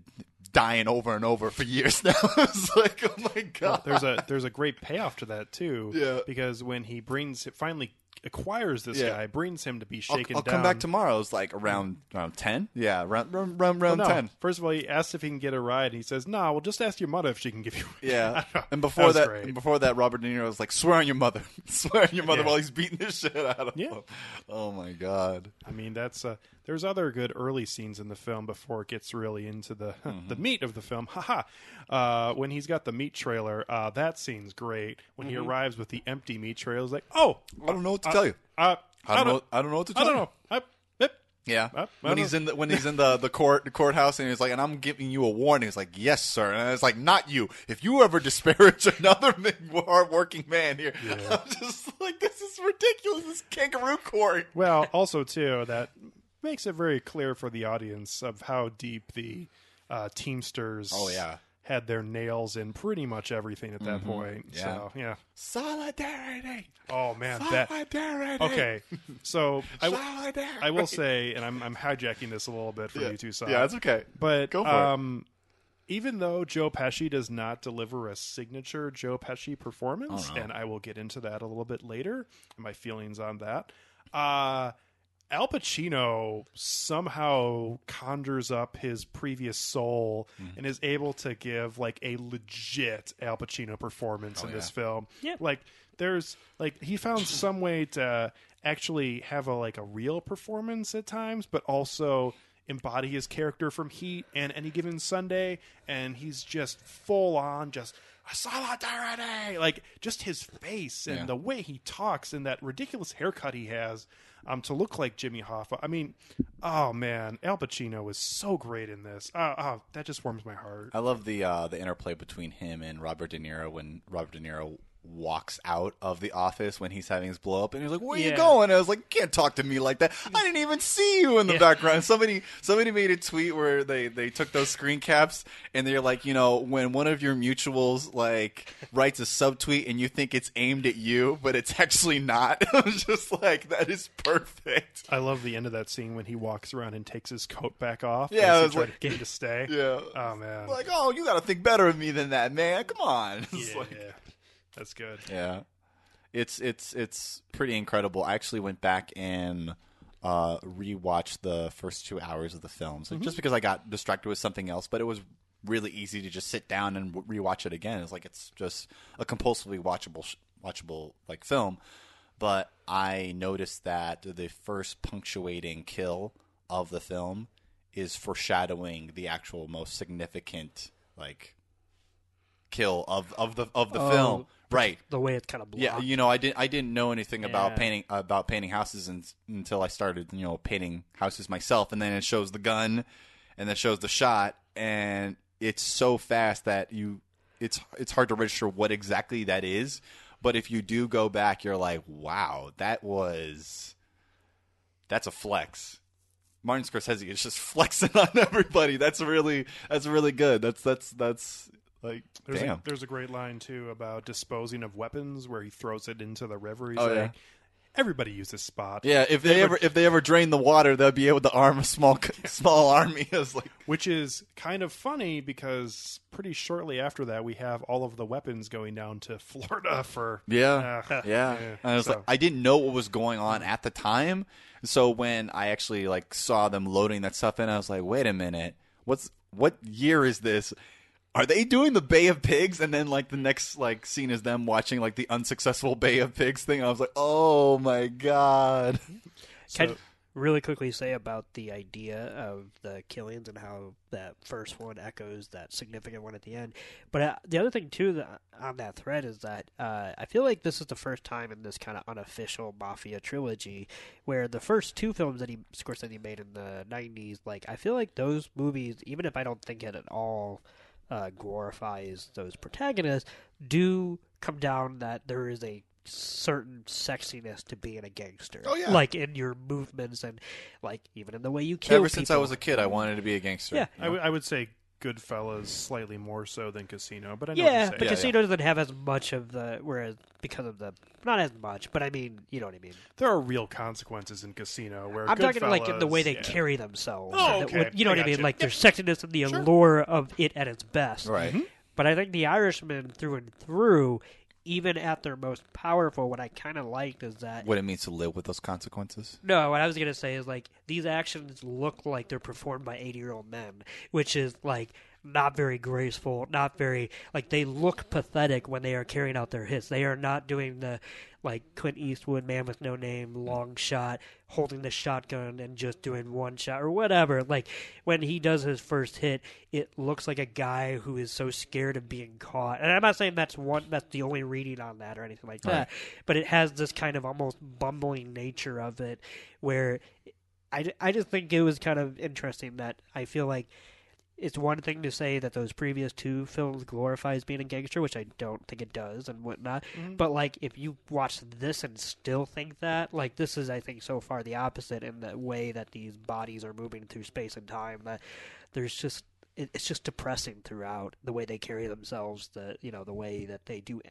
dying over and over for years now. it's like, oh my god. there's a there's a great payoff to that too. Yeah. Because when he brings it finally acquires this Yeah. guy, brings him to be I'll, shaken I'll down. come back tomorrow. It's like around around ten. Yeah, around around, around, Well, no. ten. First of all, he asks if he can get a ride, and he says, "No, well, just ask your mother if she can give you." Yeah, and before was that, and before that, Robert De Niro was like, "Swear on your mother, swear on your mother," Yeah. while he's beating the shit out of Yeah. him. Oh my god. I mean, that's uh, there's other good early scenes in the film before it gets really into the Mm-hmm. the meat of the film. Haha. Uh, when he's got the meat trailer, uh, that scene's great. When Mm-hmm. he arrives with the empty meat trailer, he's like, "Oh, I don't know what to uh, tell you. Uh, I don't know. I don't know what to I tell don't you. know. I. Yeah, Uh, when he's know. in the when he's in the the court the courthouse and he's like, and I'm giving you a warning. He's like, yes, sir. And it's like, not you. If you ever disparage another hardworking man here, I'm just like, this is ridiculous. This kangaroo court. Well, also too, that makes it very clear for the audience of how deep the uh, Teamsters. Oh, yeah. Had their nails in pretty much everything at that point. Yeah. So yeah. Solidarity. Oh man, that Solidarity. okay. So I, w- Solidarity. I will say, and I'm I'm hijacking this a little bit for Yeah. you two sides. Yeah, that's okay. But Go for it. um, even though Joe Pesci does not deliver a signature Joe Pesci performance, Oh, no. and I will get into that a little bit later, my feelings on that. Uh, Al Pacino somehow conjures up his previous soul Mm-hmm. and is able to give like a legit Al Pacino performance in this Oh, film. Yeah. Like there's like he found some way to actually have a like a real performance at times, but also embody his character from Heat and Any Given Sunday, and he's just full on just solidarity, like just his face and Yeah. the way he talks and that ridiculous haircut he has, um, to look like Jimmy Hoffa. I mean, oh man, Al Pacino is so great in this. Oh, oh that just warms my heart. I love the uh, the interplay between him and Robert De Niro when Robert De Niro walks out of the office when he's having his blow up and he's like where are you Yeah. going i was like can't talk to me like that i didn't even see you in the Yeah. background somebody somebody made a tweet where they they took those screen caps and they're like you know when one of your mutuals like writes a subtweet and you think it's aimed at you but it's actually not i was just like that is perfect I love the end of that scene when he walks around and takes his coat back off. Yeah, as I he was tried like- to get him to stay. yeah Oh man. like oh you gotta think better of me than that man come on yeah, like- yeah. That's good. Yeah. It's it's it's pretty incredible. I actually went back and uh rewatched the first 2 hours of the film. So just because I got distracted with something else, but it was really easy to just sit down and rewatch it again. It's like it's just a compulsively watchable watchable like film. But I noticed that the first punctuating kill of the film is foreshadowing the actual most significant like kill of of the of the Oh, film. Right. The way it's kind of blocked. Yeah, you know, I didn't I didn't know anything about painting about painting houses un until I started, you know, painting houses myself, and then it shows the gun, and then shows the shot, and it's so fast that you it's it's hard to register what exactly that is. But if you do go back, you're like, wow, that was that's a flex. Martin Scorsese is just flexing on everybody. That's really that's really good. That's that's that's like There's damn. a, there's a great line too about disposing of weapons where he throws it into the river. He's Oh, like, yeah. everybody uses spot. Yeah, if they ever if they ever drain the water, they'll be able to arm a small small army. Like Which is kind of funny because pretty shortly after that we have all of the weapons going down to Florida for yeah, Uh, yeah. And I was so- like, I didn't know what was going on at the time. So when I actually like saw them loading that stuff in, I was like, wait a minute, what's what year is this? Are they doing the Bay of Pigs? And then like the next like scene is them watching like the unsuccessful Bay of Pigs thing. I was like, oh my god. Can, really quickly say about the idea of the killings and how that first one echoes that significant one at the end. But uh, the other thing too that, on that thread is that uh, I feel like this is the first time in this kind of unofficial mafia trilogy where the first two films that he Scorsese made in the '90s, like I feel like those movies, even if I don't think it at all uh, glorifies those protagonists, do come down that there is a certain sexiness to being a gangster. Oh, yeah. like in your movements and like even in the way you kill. Ever since I was a kid, I wanted to be a gangster. Yeah. I, w- I would say Goodfellas slightly more so than Casino, but I know Yeah, what you're but. Yeah, Casino doesn't have as much of the whereas because of the not as much, but I mean, you know what I mean. there are real consequences in Casino where I'm talking like in the way they yeah. carry themselves. Oh, and the- okay. what- you know I what I mean? gotcha. Like their sexiness and the allure of it at its best. Right. Mm-hmm. But I think the Irishman through and through, even at their most powerful, what I kind of liked is that What it means to live with those consequences. No, what I was gonna say is like these actions look like they're performed by eighty-year-old men, which is like not very graceful, not very like they look pathetic when they are carrying out their hits. They are not doing the like Clint Eastwood man with no name long shot, holding the shotgun and just doing one shot or whatever. Like when he does his first hit, it looks like a guy who is so scared of being caught. And I'm not saying that's one that's the only reading on that or anything like that, but it has this kind of almost bumbling nature of it where I, I just think it was kind of interesting that I feel like it's one thing to say that those previous two films glorifies being a gangster, which I don't think it does and whatnot. But like, if you watch this and still think that, like, this is, I think, so far the opposite in the way that these bodies are moving through space and time. That there's just it, it's just depressing throughout the way they carry themselves, the you know the way that they do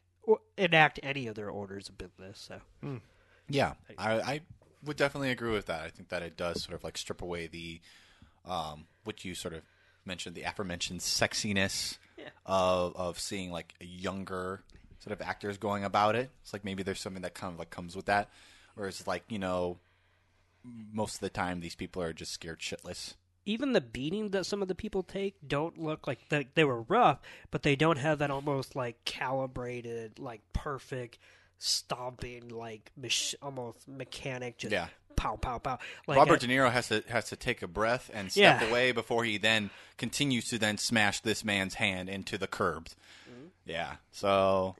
enact any of their orders of business. So Yeah, I, I would definitely agree with that. I think that it does sort of like strip away the, um, what you sort of mentioned, the aforementioned sexiness of of seeing like a younger sort of actors going about it. It's like maybe there's something that kind of like comes with that, whereas like you know, most of the time these people are just scared shitless. even the beatings that some of the people take don't look like they, they were rough, but they don't have that almost like calibrated, like perfect stomping, like mach- almost mechanic, just Yeah. Pow pow pow. Like Robert I- De Niro has to has to take a breath and step Yeah. away before he then continues to then smash this man's hand into the curb. Mm-hmm. Yeah. So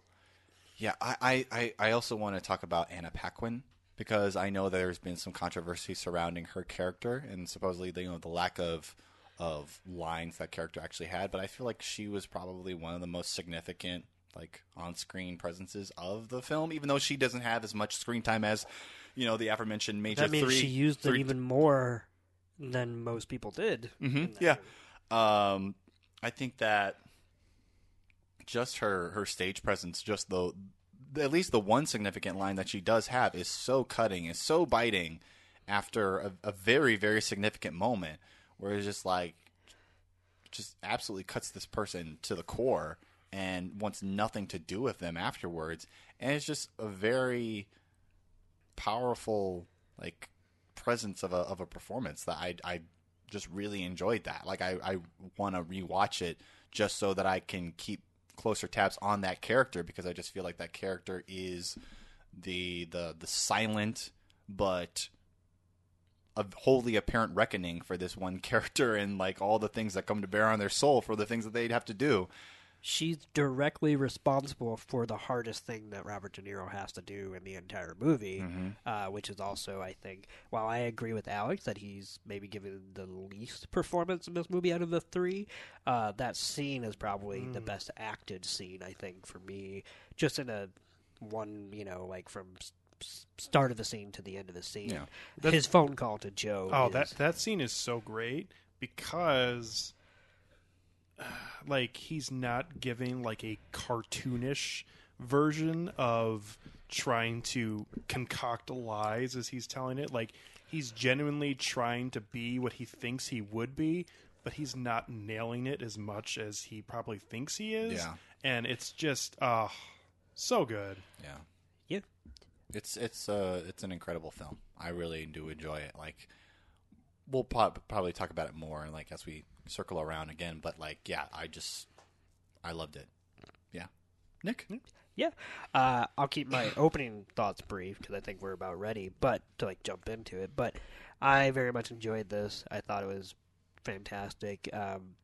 yeah, I, I, I- I also want to talk about Anna Paquin because I know there's been some controversy surrounding her character and supposedly you know the lack of of lines that character actually had, but I feel like she was probably one of the most significant like on-screen presences of the film, even though she doesn't have as much screen time as you know the aforementioned Major that means Three. she used it even more than most people did. hmm Yeah. Um, I think that just her her stage presence, just the at least the one significant line that she does have is so cutting, is so biting after a, a very very significant moment where it's just like just absolutely cuts this person to the core and wants nothing to do with them afterwards and it's just a very powerful like presence of a of a performance that I I just really enjoyed that. Like I I want to rewatch it just so that I can keep closer tabs on that character because I just feel like that character is the the the silent but a wholly apparent reckoning for this one character and like all the things that come to bear on their soul for the things that they'd have to do. She's directly responsible for the hardest thing that Robert De Niro has to do in the entire movie, uh, which is also, I think, while I agree with Alex that he's maybe given the least performance in this movie out of the three, uh, that scene is probably the best acted scene, I think, for me, just in a one, you know, like from s- s- start of the scene to the end of the scene. Yeah. His phone call to Joe. Oh, is- that that scene is so great because like he's not giving like a cartoonish version of trying to concoct lies as he's telling it. Like he's genuinely trying to be what he thinks he would be, but he's not nailing it as much as he probably thinks he is. Yeah. And it's just uh so good. Yeah. yeah. It's it's uh it's an incredible film. I really do enjoy it. Like we'll prob- probably talk about it more like as we circle around again, but like yeah, I just I loved it. Yeah. Nick? Yeah, uh, I'll keep my opening thoughts brief because I think we're about ready. But to like jump into it, but I very much enjoyed this. I thought it was fantastic. Um,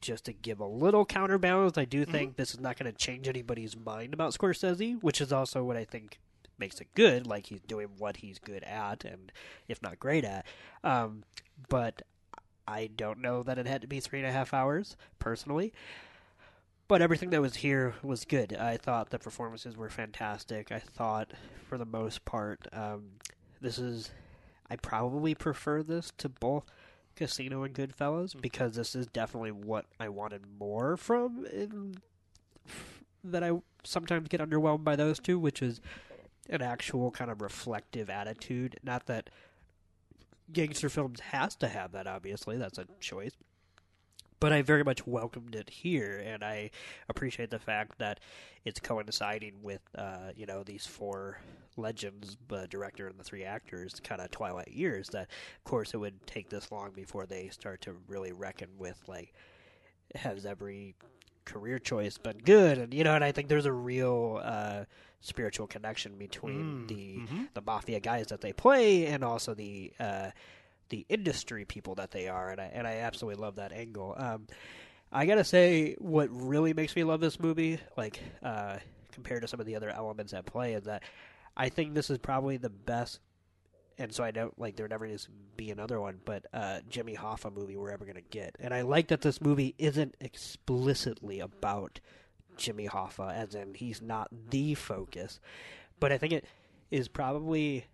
just to give a little counterbalance, I do think this is not going to change anybody's mind about Scorsese, which is also what I think makes it good. Like he's doing what he's good at, and if not great at. Um, but I don't know that it had to be three and a half hours personally. But everything that was here was good. I thought the performances were fantastic. I thought, for the most part, um, this is. I probably prefer this to both Casino and Goodfellas because this is definitely what I wanted more from. In, that I sometimes get underwhelmed by those two, which is an actual kind of reflective attitude. Not that gangster films has to have that. Obviously, that's a choice but I very much welcomed it here, and I appreciate the fact that it's coinciding with uh, you know these four legends, the director and the three actors, kind of twilight years. That of course it would take this long before they start to really reckon with like has every career choice but good, and you know, and I think there's a real uh, spiritual connection between the the mafia guys that they play and also the uh, the industry people that they are, and I and I absolutely love that angle. Um, I gotta say, what really makes me love this movie, like uh, compared to some of the other elements at play, is that I think this is probably the best. And so I don't like there never to be another one, but uh, Jimmy Hoffa movie we're ever gonna get. And I like that this movie isn't explicitly about Jimmy Hoffa, as in he's not the focus, but I think it is probably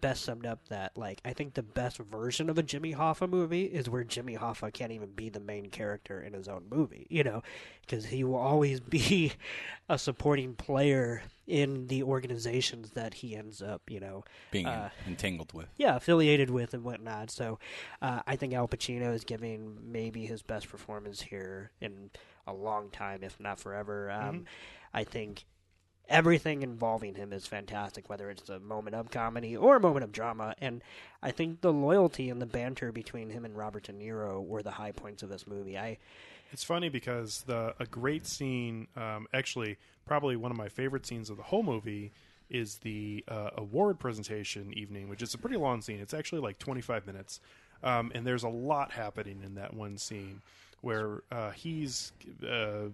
best summed up that like I think the best version of a Jimmy Hoffa movie is where Jimmy Hoffa can't even be the main character in his own movie, you know, because he will always be a supporting player in the organizations that he ends up, you know, being uh, entangled with. yeah, affiliated with and whatnot. So uh, I think Al Pacino is giving maybe his best performance here in a long time, if not forever. Um, I think everything involving him is fantastic, whether it's a moment of comedy or a moment of drama. And I think the loyalty and the banter between him and Robert De Niro were the high points of this movie. I It's funny because the a great scene, um, actually, probably one of my favorite scenes of the whole movie, is the uh, award presentation evening, which is a pretty long scene. It's actually like 25 minutes, um, and there's a lot happening in that one scene where uh, he's uh,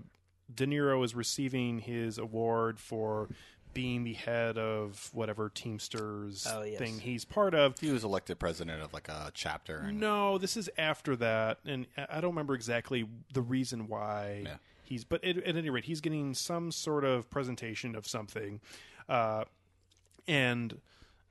De Niro is receiving his award for being the head of whatever Teamsters Oh, yes. thing he's part of. He was elected president of like a chapter. And No, this is after that, and I I don't remember exactly the reason why Yeah. he's. But at, at any rate, he's getting some sort of presentation of something, uh, and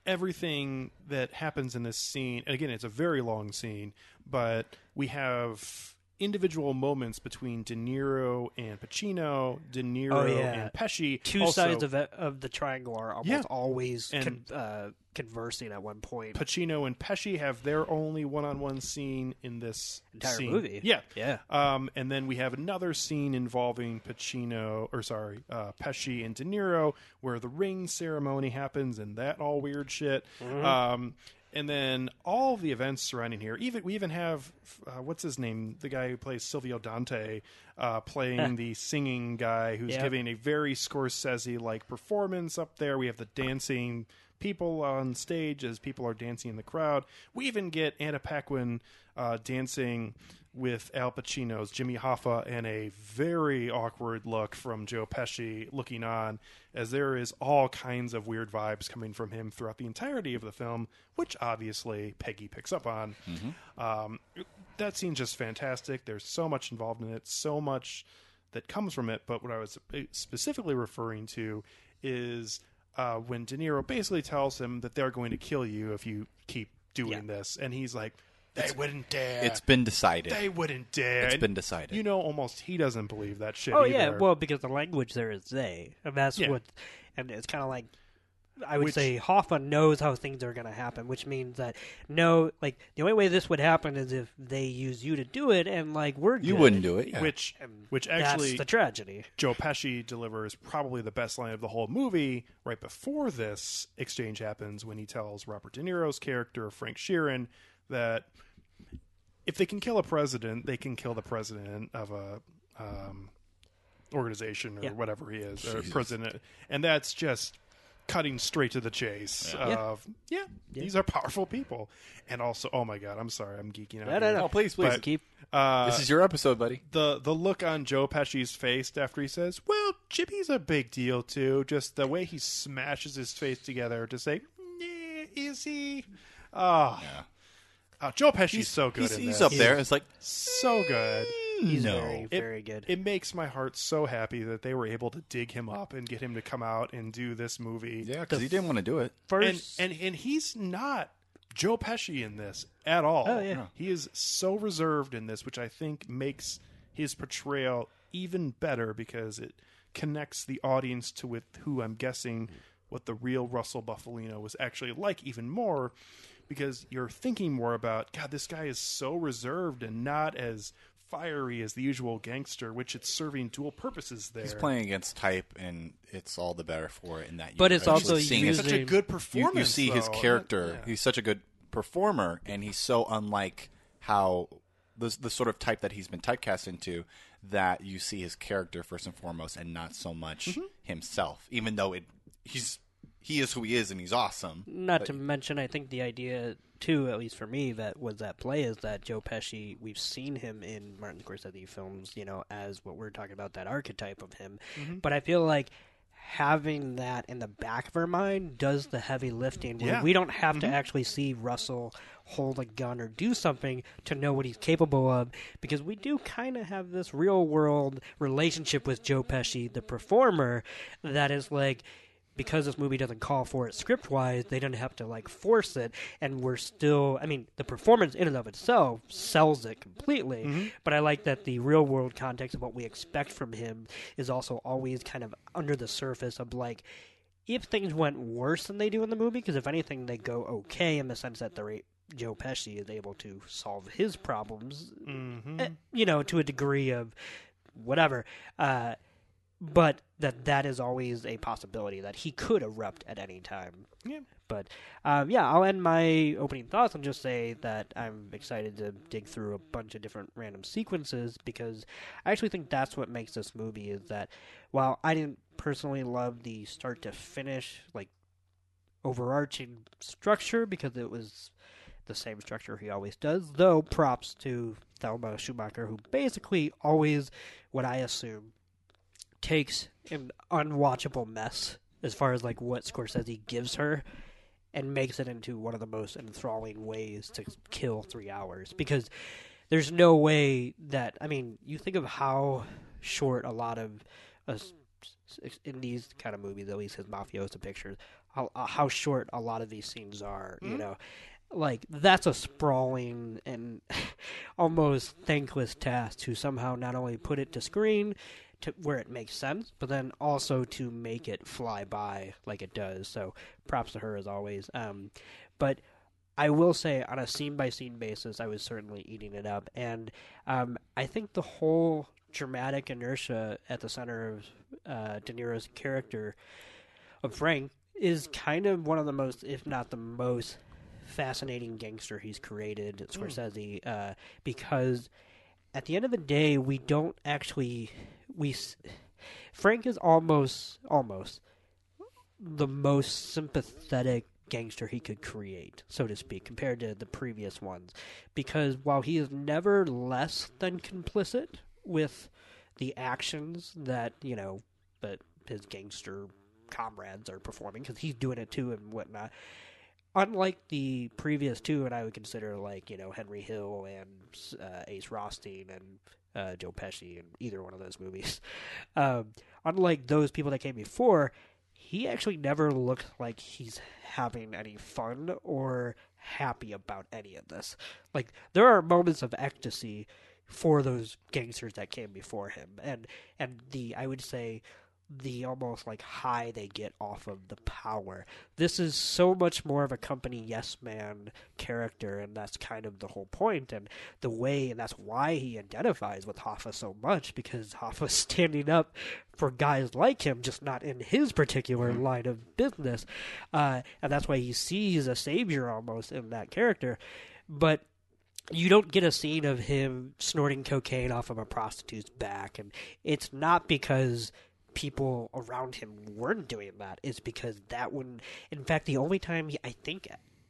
everything that happens in this scene. And again, it's a very long scene, but we have individual moments between De Niro and Pacino, De Niro Oh, yeah. and Pesci. two Also, sides of of the triangle are almost Yeah. always con- uh, conversing at one point. Pacino and Pesci have their only one-on-one scene in this Entire scene. movie. Yeah, Yeah. Um, and then we have another scene involving Pacino, or sorry, uh, Pesci and De Niro, where the ring ceremony happens and that all weird shit. Mm-hmm. Um, and then all the events surrounding here. Even we even have uh, what's his name, the guy who plays Silvio Dante, uh, playing the singing guy who's Yep. giving a very Scorsese like performance up there. We have the dancing people on stage as people are dancing in the crowd. We even get Anna Paquin uh, dancing with Al Pacino's Jimmy Hoffa and a very awkward look from Joe Pesci looking on as there is all kinds of weird vibes coming from him throughout the entirety of the film, which obviously Peggy picks up on. Um, that scene's just fantastic. There's so much involved in it, so much that comes from it. But what I was specifically referring to is uh, when De Niro basically tells him that they're going to kill you if you keep doing Yeah. this, and he's like, "They wouldn't dare. It's been decided. they wouldn't dare." It's been decided. You know, almost he doesn't believe that shit. Oh yeah, well because the language there is they, and that's Yeah. what, and it's kind of like, I would Which- say Hoffa knows how things are going to happen, which means that no, like the only way this would happen is if they use you to do it, and like we're you good. wouldn't do it. Yeah. which And which that's actually the tragedy. Joe Pesci delivers probably the best line of the whole movie right before this exchange happens when he tells Robert De Niro's character, Frank Sheeran, that if they can kill a president, they can kill the president of a um, organization or Yeah. whatever he is, or president. And that's just cutting straight to the chase. Yeah. Of yeah, these are powerful people, and also, oh my god, I'm sorry, I'm geeking out. No, no, here. no. Oh, please, please. But, Keep. Uh, this is your episode, buddy. the the look on Joe Pesci's face after he says, "Well, Jimmy's a big deal too." Just the way he smashes his face together to say, "Nah, "Is he?" Oh, Oh, Joe Pesci's so good. He's, in he's this. up there. It's like so good. Mm. He's no. very, It- very good. It makes my heart so happy that they were able to dig him up and get him to come out and do this movie. yeah, because he didn't want to do it. and, First, and and he's not Joe Pesci in this at all. Oh, yeah. No. He is so reserved in this, which I think makes his portrayal even better because it connects the audience to with who I'm guessing what the real Russell Bufalino was actually like even more because you're thinking more about God, this guy is so reserved and not as fiery as the usual gangster, which it's serving dual purposes there. He's playing against type, and it's all the better for it. In that, But you're it's also seeing his- such a good you, performance. you see his character. Yeah. He's such a good performer, and he's so unlike how the the sort of type that he's been typecast into that you see his character first and foremost, and not so much Mm-hmm. himself. Even though it he's he is who he is, and he's awesome. Not But- to mention, I think the idea too, at least for me, that was at play is that Joe Pesci. We've seen him in Martin Scorsese films, you know, as what we're talking about that archetype of him. Mm-hmm. But I feel like having that in the back of our mind does the heavy lifting. Where Yeah. we don't have to actually see Russell hold a gun or do something to know what he's capable of, because we do kind of have this real world relationship with Joe Pesci, the performer, that is like because this movie doesn't call for it script wise, they don't have to like force it, and we're still. I mean, the performance in and of itself sells it completely. But I like that the real world context of what we expect from him is also always kind of under the surface of like. If things went worse than they do in the movie, because if anything, they go okay in the sense that the rate Joe Pesci is able to solve his problems, eh, you know, to a degree of whatever. Uh, but that that is always a possibility that he could erupt at any time. Yeah. But um, yeah, I'll end my opening thoughts and just say that I'm excited to dig through a bunch of different random sequences because I actually think that's what makes this movie is that while I didn't personally love the start to finish like overarching structure because it was the same structure he always does. Though props to Thelma Schoonmaker, who basically always, what I assume, takes an unwatchable mess as far as like what Scorsese gives her and makes it into one of the most enthralling ways to kill three hours. Because there's no way that I mean you think of how short a lot of us in these kind of movies at least his mafioso pictures how, uh, how short a lot of these scenes are you know? Like that's a sprawling and almost thankless task to somehow not only put it to screen to where it makes sense, but then also to make it fly by like it does. So props to her as always. Um, but I will say on a scene by scene basis, I was certainly eating it up, and um, I think the whole dramatic inertia at the center of uh, De Niro's character of Frank is kind of one of the most, if not the most, fascinating gangster he's created, Scorsese, uh, because at the end of the day, we don't actually we Frank is almost almost the most sympathetic gangster he could create, so to speak, compared to the previous ones, because while he is never less than complicit with the actions that you know, but his gangster comrades are performing because he's doing it too and whatnot unlike the previous two, and I would consider like you know Henry Hill and uh, Ace Rothstein and uh, Joe Pesci in either one of those movies. Um, unlike those people that came before, he actually never looked like he's having any fun or happy about any of this. Like there are moments of ecstasy for those gangsters that came before him, and and the I would say the almost like high they get off of the power. This is so much more of a company yes man character, and that's kind of the whole point, and the way, and that's why he identifies with Hoffa so much because Hoffa's standing up for guys like him, just not in his particular line of business, uh, and that's why he sees a savior almost in that character, but you don't get a scene of him snorting cocaine off of a prostitute's back and it's not because people around him weren't doing that is because that wouldn't. In fact, the only time he, I think.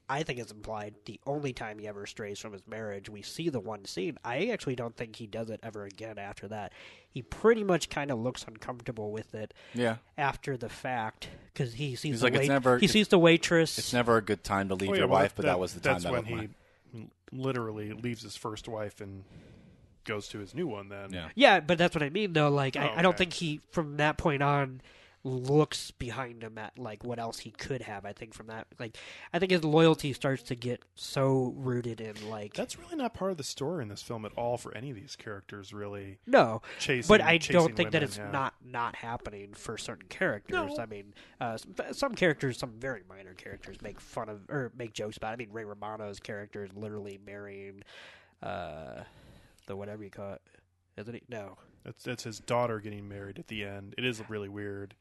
I think it's implied the only time he ever strays from his marriage, we see the one scene. I actually don't think he does it ever again after that. He pretty much kind of looks uncomfortable with it Yeah. after the fact because he sees He's the like, it's wait- never- he sees the waitress. It's never a good time to leave Oh, yeah, your well, wife, but that, was the time that's that when I- he literally leaves his first wife and goes to his new one. Then Yeah. Yeah, but that's what I mean, though. Like, I, Oh, I don't think he, from that point on, looks behind him at like what else he could have. I think from that, like, I think his loyalty starts to get so rooted in like that's really not part of the story in this film at all for any of these characters. Really, no, chasing- but I chasing don't think that it's yeah. not not happening for certain characters. No. I mean, uh, some, some characters, some very minor characters, make fun of or make jokes about. It. I mean, Ray Romano's character is literally marrying uh, the whatever you call it, isn't he? No. that's that's his daughter getting married at the end. It is really weird.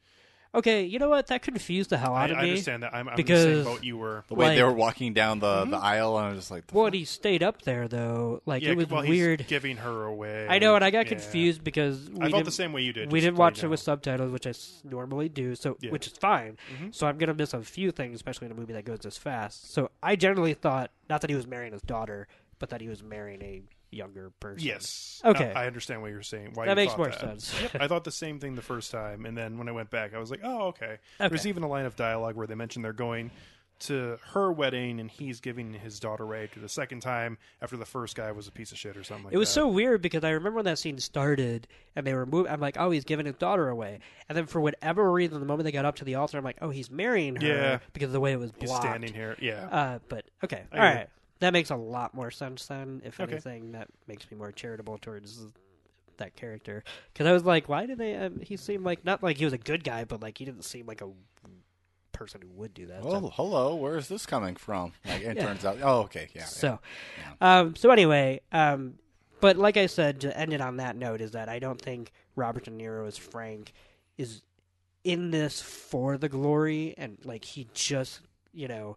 Okay, you know what? That confused the hell I, out of me. I understand that. I'm, I'm because- the same boat you were. The way Like- they were walking down the, the aisle, and I was just like, the Well, he stayed up there though. Like Yeah, it was well, he's weird. giving her away. I know, and I got Yeah. confused because we I felt didn't, the same way you did. we didn't watch it know. with subtitles, which I s- normally do. So, Yeah. which is fine. Mhm. So I'm gonna miss a few things, especially in a movie that goes this fast. So I generally thought not that he was marrying his daughter, but that he was marrying a younger person. Yes. Okay. I, I understand what you're saying. Why That makes more that. sense. Yep, I thought the same thing the first time, and then when I went back, I was like, "Oh, okay." There's even a line of dialogue where they mention they're going to her wedding, and he's giving his daughter away to the second time after the first guy was a piece of shit or something like It was that. so weird because I remember when that scene started and they were moving. I'm like, oh, he's giving his daughter away. And then for whatever reason, the moment they got up to the altar, I'm like, oh, he's marrying her Yeah. because of the way it was He's blocked. standing here. Yeah. Uh, but okay, I all agree. right, that makes a lot more sense then. If Okay. anything, that makes me more charitable towards that character because I was like, why did they? Um, he seemed like not like he was a good guy, but like he didn't seem like a person who would do that. oh, so. hello, where is this coming from? Like, it Yeah. turns out, oh, okay, yeah. yeah. So, um, so anyway, um, but like I said, to end it on that note, is that I don't think Robert De Niro as Frank is in this for the glory, and like he just, you know,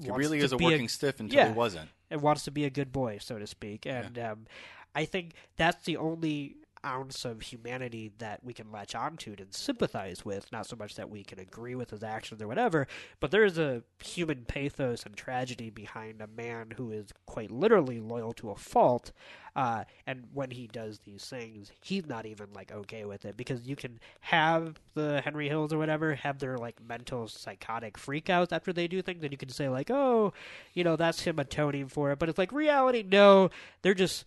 He really is a working stiff until yeah. he wasn't. and wants to be a good boy, so to speak. And um, I think that's the only ounce of humanity that we can latch onto and sympathize with. Not so much that we can agree with his actions or whatever, but there's a human pathos and tragedy behind a man who is quite literally loyal to a fault. Uh, and when he does these things, he's not even like okay with it because you can have the Henry Hills or whatever have their like mental psychotic freakouts after they do things, and you can say like, oh, you know, that's him atoning for it. But it's like reality, no, they're just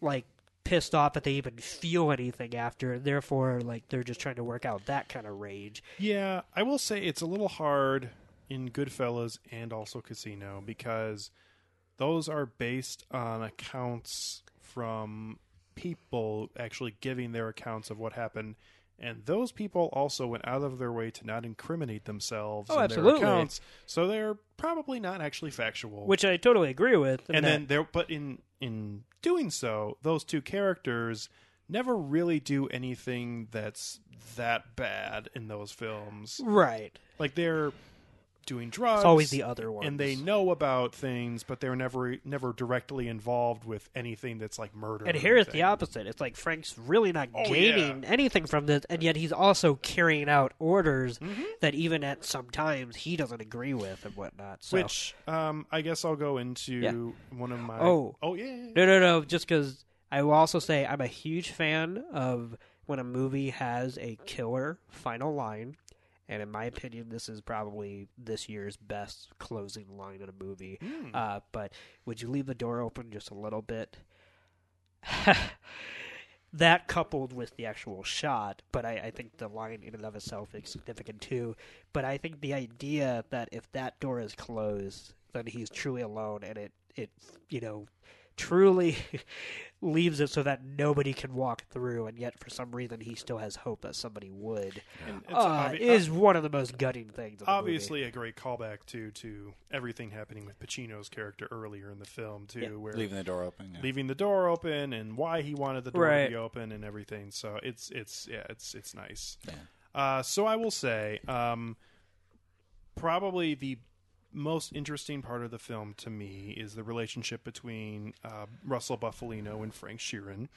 like pissed off that they even feel anything after, and therefore like they're just trying to work out that kind of rage. Yeah, I will say it's a little hard in Goodfellas and also Casino because those are based on accounts from people actually giving their accounts of what happened. And those people also went out of their way to not incriminate themselves Oh, in absolutely. their accounts, so they're probably not actually factual. Which I totally agree with. and that- then there, but in in doing so, those two characters never really do anything that's that bad in those films. right, Like they're doing drugs. it's always the other one, and they know about things, but they're never never directly involved with anything that's like murder. And here it's the opposite. It's like Frank's really not Oh, gaining yeah. anything from this, and yet he's also carrying out orders Mm-hmm. that even at some times he doesn't agree with and whatnot. So. Which um, I guess I'll go into Yeah. one of my. Oh. oh yeah. No, no, no. Just because I will also say I'm a huge fan of when a movie has a killer final line, and in my opinion, this is probably this year's best closing line in a movie. Uh, but would you leave the door open just a little bit? that coupled with the actual shot, but I, I think the line in and of itself is significant too. But I think the idea that if that door is closed, then he's truly alone, and it it you know truly leaves it so that nobody can walk through, and yet for some reason he still has hope that somebody would. And Uh, obvi- is one of the most gutting things. Of the movie. obviously a great callback to to everything happening with Pacino's character earlier in the film too, Yeah. where Leaving the door open. Yeah. leaving the door open and why he wanted the door Right. to be open and everything. So it's it's yeah, it's it's nice. Yeah. Uh, so I will say, um, probably the most interesting part of the film to me is the relationship between uh, Russell Bufalino and Frank Sheeran.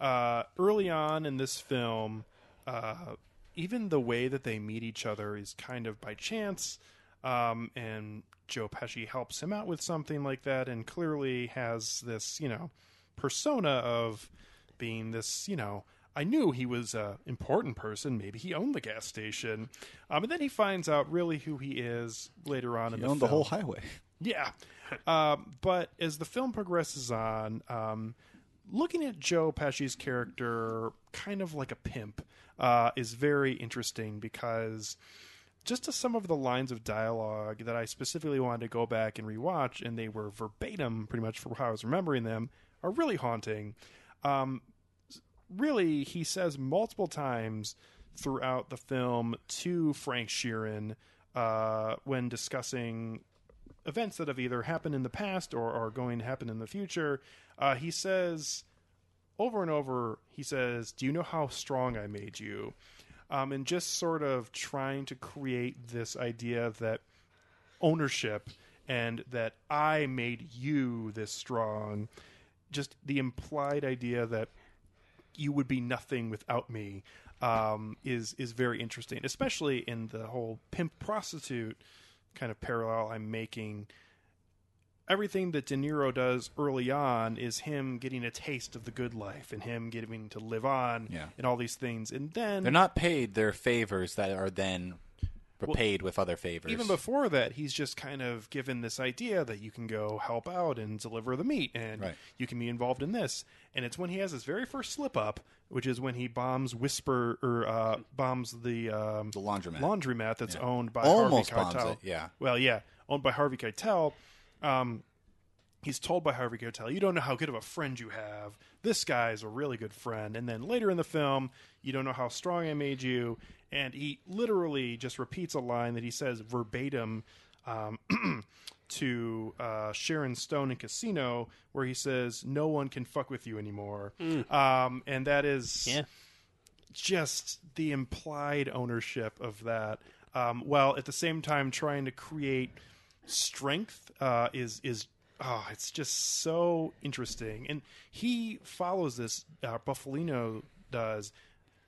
Uh, early on in this film, uh, even the way that they meet each other is kind of by chance. Um, and Joe Pesci helps him out with something like that, and clearly has this, you know, persona of being this, you know, I knew he was a important person. Maybe he owned the gas station, um, and then he finds out really who he is later on in You the owned the whole highway. Yeah. Um, but as the film progresses on, um, looking at Joe Pesci's character kind of like a pimp uh, is very interesting because just to some of the lines of dialogue that I specifically wanted to go back and rewatch, and they were verbatim pretty much for how I was remembering them, are really haunting. Um, really, he says multiple times throughout the film to Frank Sheeran uh, when discussing events that have either happened in the past or are going to happen in the future. Uh, he says over and over, he says, Do you know how strong I made you? Um, and just sort of trying to create this idea that ownership and that I made you this strong. Just the implied idea that you would be nothing without me um, is is very interesting, especially in the whole pimp prostitute kind of parallel I'm making. Everything that De Niro does early on is him getting a taste of the good life and him getting to live on Yeah. and all these things. And then They're not paid; they're favors that are then repaid with other favors. even before that, he's just kind of given this idea that you can go help out and deliver the meat, and Right. you can be involved in this. And it's when he has his very first slip up, which is when he bombs Whisper or uh, bombs the um, The laundromat. laundromat that's Yeah. owned by Almost Harvey Keitel. it, yeah. Well, yeah, owned by Harvey Keitel. Um, he's told by Harvey Keitel, "You don't know how good of a friend you have. This guy's a really good friend." And then later in the film, you don't know how strong I made you, and he literally just repeats a line that he says verbatim um, to uh, Sharon Stone in Casino, where he says, "No one can fuck with you anymore," um, and that is Yeah. just the implied ownership of that, um, while at the same time trying to create strength uh, is is oh, it's just so interesting. And he follows this. Uh, Bufalino does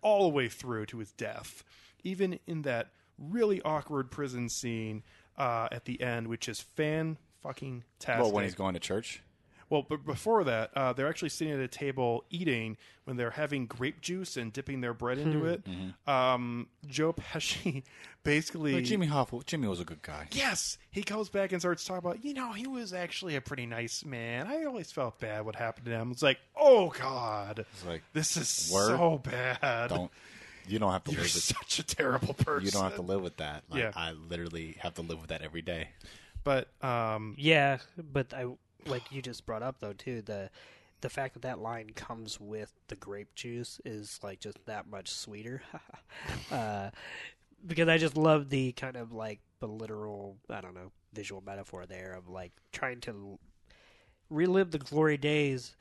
all the way through to his death, even in that really awkward prison scene uh, at the end, which is fan fucking tastic. well, when he's going to church. Well, but before that, uh, they're actually sitting at a table eating when they're having grape juice and dipping their bread into it. Um, Joe Pesci basically. Like Jimmy Hoffa, Jimmy was a good guy. Yes, he comes back and starts talking about, you know, he was actually a pretty nice man. I always felt bad what happened to him. It's like, oh god, It's like, this is word? so bad. don't you don't have to You're live with such a terrible person. you don't have to live with that. Like, Yeah. I literally have to live with that every day. But um, Yeah, but I like you just brought up though too the the fact that that line comes with the grape juice is like just that much sweeter. uh, because I just love the kind of like the literal I don't know visual metaphor there of like trying to relive the glory days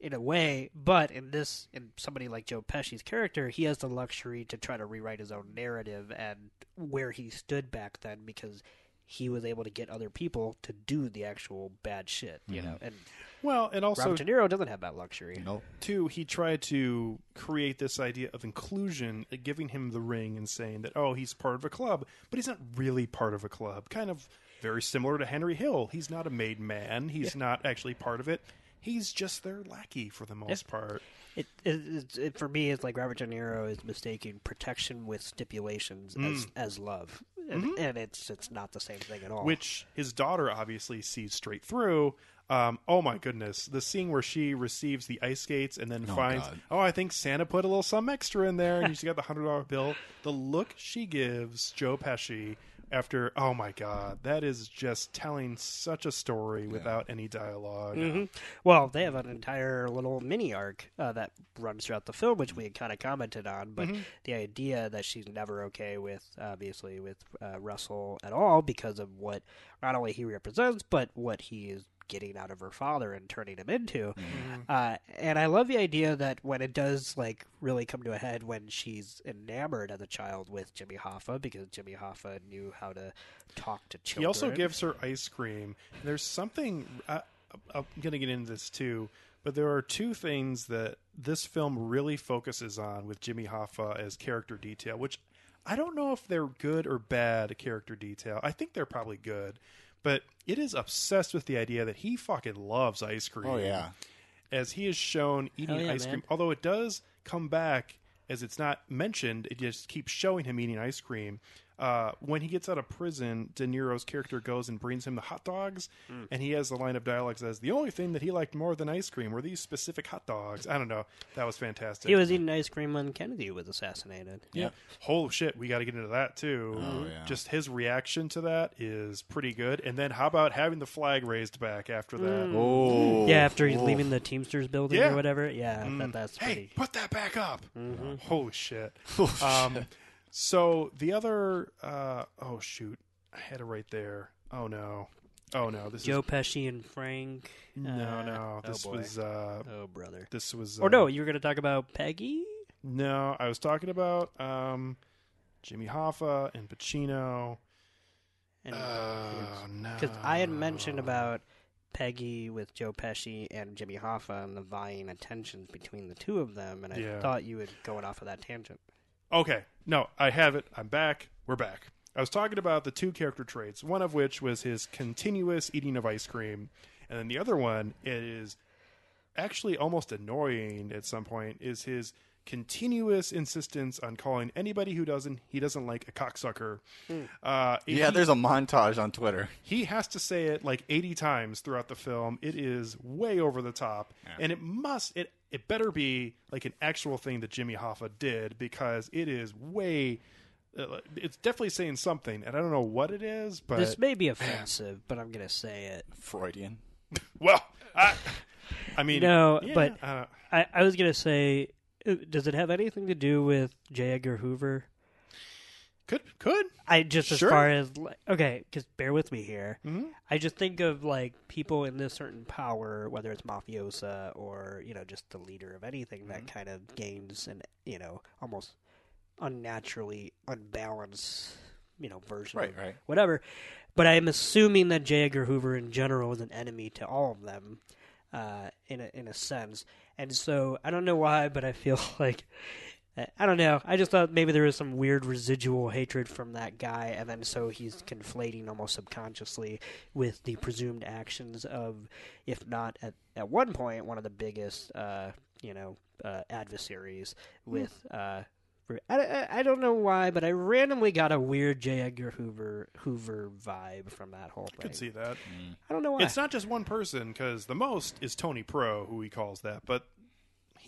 in a way, but in this in somebody like Joe Pesci's character, he has the luxury to try to rewrite his own narrative and where he stood back then because he was able to get other people to do the actual bad shit, you know. And well, and also Robert De Niro doesn't have that luxury. Nope. Two, he tried to create this idea of inclusion, uh, giving him the ring and saying that, oh, he's part of a club, but he's not really part of a club. Kind of very similar to Henry Hill. He's not a made man. He's not actually part of it. He's just their lackey for the most part. It, it, it, it for me, it's like Robert De Niro is mistaking protection with stipulations as as love, and, and it's it's not the same thing at all. Which his daughter obviously sees straight through. Um, oh my goodness, the scene where she receives the ice skates and then Oh, finds, God. oh, I think Santa put a little some extra in there, and she got the hundred dollar bill. The look she gives Joe Pesci after, oh my god, that is just telling such a story without any dialog Mm-hmm. Well, they have an entire little mini arc uh, that runs throughout the film, which we had kind of commented on. But the idea that she's never okay with, obviously, with uh, Russell at all because of what not only he represents, but what he is getting out of her father and turning him into. Uh, and I love the idea that when it does like really come to a head when she's enamored as a child with Jimmy Hoffa because Jimmy Hoffa knew how to talk to children. He also gives her ice cream. There's something I, I'm going to get into this too, but there are two things that this film really focuses on with Jimmy Hoffa as character detail, which I don't know if they're good or bad character detail. I think they're probably good, but it is obsessed with the idea that he fucking loves ice cream. Oh yeah. as he is shown eating yeah, ice man. cream. Although it does come back as it's not mentioned, it just keeps showing him eating ice cream. Uh, when he gets out of prison, De Niro's character goes and brings him the hot dogs, Hmm. and he has the line of dialogue says, "The only thing that he liked more than ice cream were these specific hot dogs." I don't know. That was fantastic. He was eating ice cream when Kennedy was assassinated. Yeah. Holy shit, we got to get into that too. Oh, yeah. Just his reaction to that is pretty good. And then how about having the flag raised back after that? Oh. Yeah, after he's leaving the Teamsters building Yeah. or whatever. Yeah, that, that's Hey, put that back up. Mm-hmm. Holy shit. Oh, Um, so the other, uh, oh shoot, I had it right there. Oh no, oh no, this Joe is Pesci and Frank. no, uh, no. oh This boy. was, uh, Oh brother. this was. Or no, you were going to talk about Peggy. no. I was talking about um, Jimmy Hoffa and Pacino. And Oh no, because I had mentioned about Peggy with Joe Pesci and Jimmy Hoffa and the vying attentions between the two of them, and I Yeah. thought you would going off of that tangent. Okay, no, I have it. I'm back. We're back. I was talking about the two character traits, one of which was his continuous eating of ice cream, and then the other one is actually almost annoying at some point is his continuous insistence on calling anybody who doesn't he doesn't like a cocksucker. Uh, Yeah, he- there's a montage on Twitter. he has to say it like 80 times throughout the film it is way over the top and it must it it better be like an actual thing that jimmy hoffa did because it is way uh, it's definitely saying something and i don't know what it is but this may be offensive, but I'm going to say it. Freudian. well I, I mean No, yeah, but- uh, I, I was going to say, uh, does it have anything to do with J. Edgar Hoover? Could could I just as Sure. far as like, okay, because bear with me here. Mhm. I just think of like people in this certain power, whether it's mafiosa or you know just the leader of anything that Mm-hmm. kind of gains an you know almost unnaturally unbalanced you know version Right, of right. whatever. But I'm assuming that J. Edgar Hoover in general is an enemy to all of them, uh, in a in a sense. And so I don't know why, but I feel like I don't know. I just thought maybe there was some weird residual hatred from that guy, and then so he's conflating almost subconsciously with the presumed actions of, if not at at one point, one of the biggest, uh, you know, uh, adversaries with. Uh, I, I, I don't know why, but I randomly got a weird J. Edgar Hoover Hoover vibe from that whole thing. could see that I don't know why. It's not just one person because the most is Tony Pro, who he calls that, but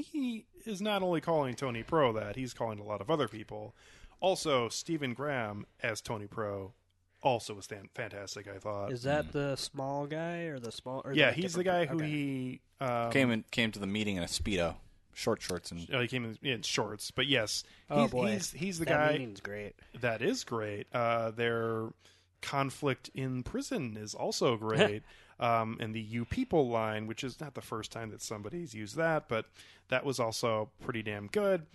he is not only calling Tony Pro that; he's calling a lot of other people. Also, Stephen Graham as Tony Pro also was fan- fantastic. I thought. Is that the small guy or the small? Or yeah, that a he's the guy per- who okay. he um, Came in, came to the meeting in a speedo, short shorts, and uh, he came in, in shorts, but yes, Oh he's, boy, he's he's the that guy meeting's great. that is great. Uh, their conflict in prison is also great. Um, and the "you people" line, which is not the first time that somebody's used that, but that was also pretty damn good.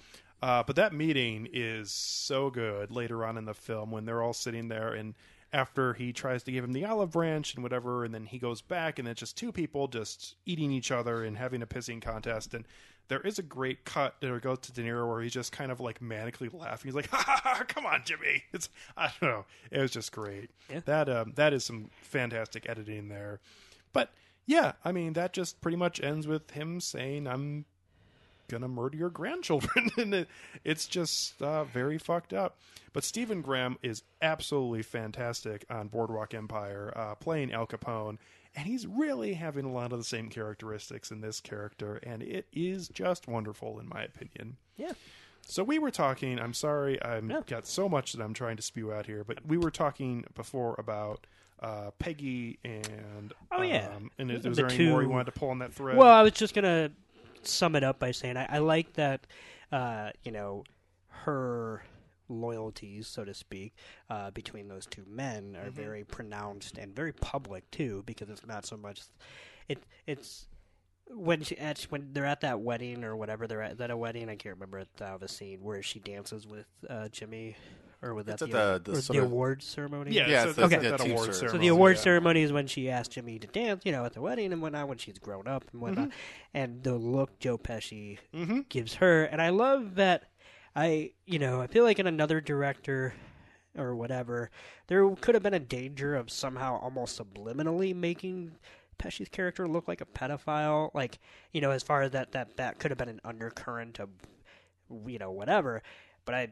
Uh, but that meeting is so good later on in the film when they're all sitting there and after he tries to give him the olive branch and whatever, and then he goes back and it's just two people just eating each other and having a pissing contest. And there is a great cut that goes to De Niro where he's just kind of like manically laughing. He's like, "Ha ha ha! Come on, Jimmy!" It's I don't know. It was just great. Yeah. That um, that is some fantastic editing there. But yeah, I mean that just pretty much ends with him saying, "I'm gonna murder your grandchildren," and it, it's just uh, very fucked up. But Stephen Graham is absolutely fantastic on Boardwalk Empire, uh, playing Al Capone, and he's really having a lot of the same characteristics in this character, and it is just wonderful in my opinion. Yeah. So we were talking. I'm sorry, I've No. got so much that I'm trying to spew out here, but we were talking before about uh, Peggy and Oh, yeah. um, and is, The was there any more you wanted to pull on that thread? Well, I was just gonna sum it up by saying I, I like that, uh, you know, her loyalties, so to speak, uh, between those two men are very pronounced and very public too, because it's not so much it it's when she at when they're at that wedding or whatever they're at is that a wedding I can't remember now the scene where she dances with uh, Jimmy or with It's that at the- the or the of- awards ceremony yeah, Yeah, so it's that's the- the that award cer- so ceremony. the award yeah. ceremony is when she asked Jimmy to dance, you know, at the wedding and whatnot, when she's grown up and whatnot. And the look Joe Pesci gives her, and I love that. I, you know, I feel like in another director or whatever, there could have been a danger of somehow almost subliminally making Pesci's character look like a pedophile. Like, you know, as far as that, that, that could have been an undercurrent of, you know, whatever. But I,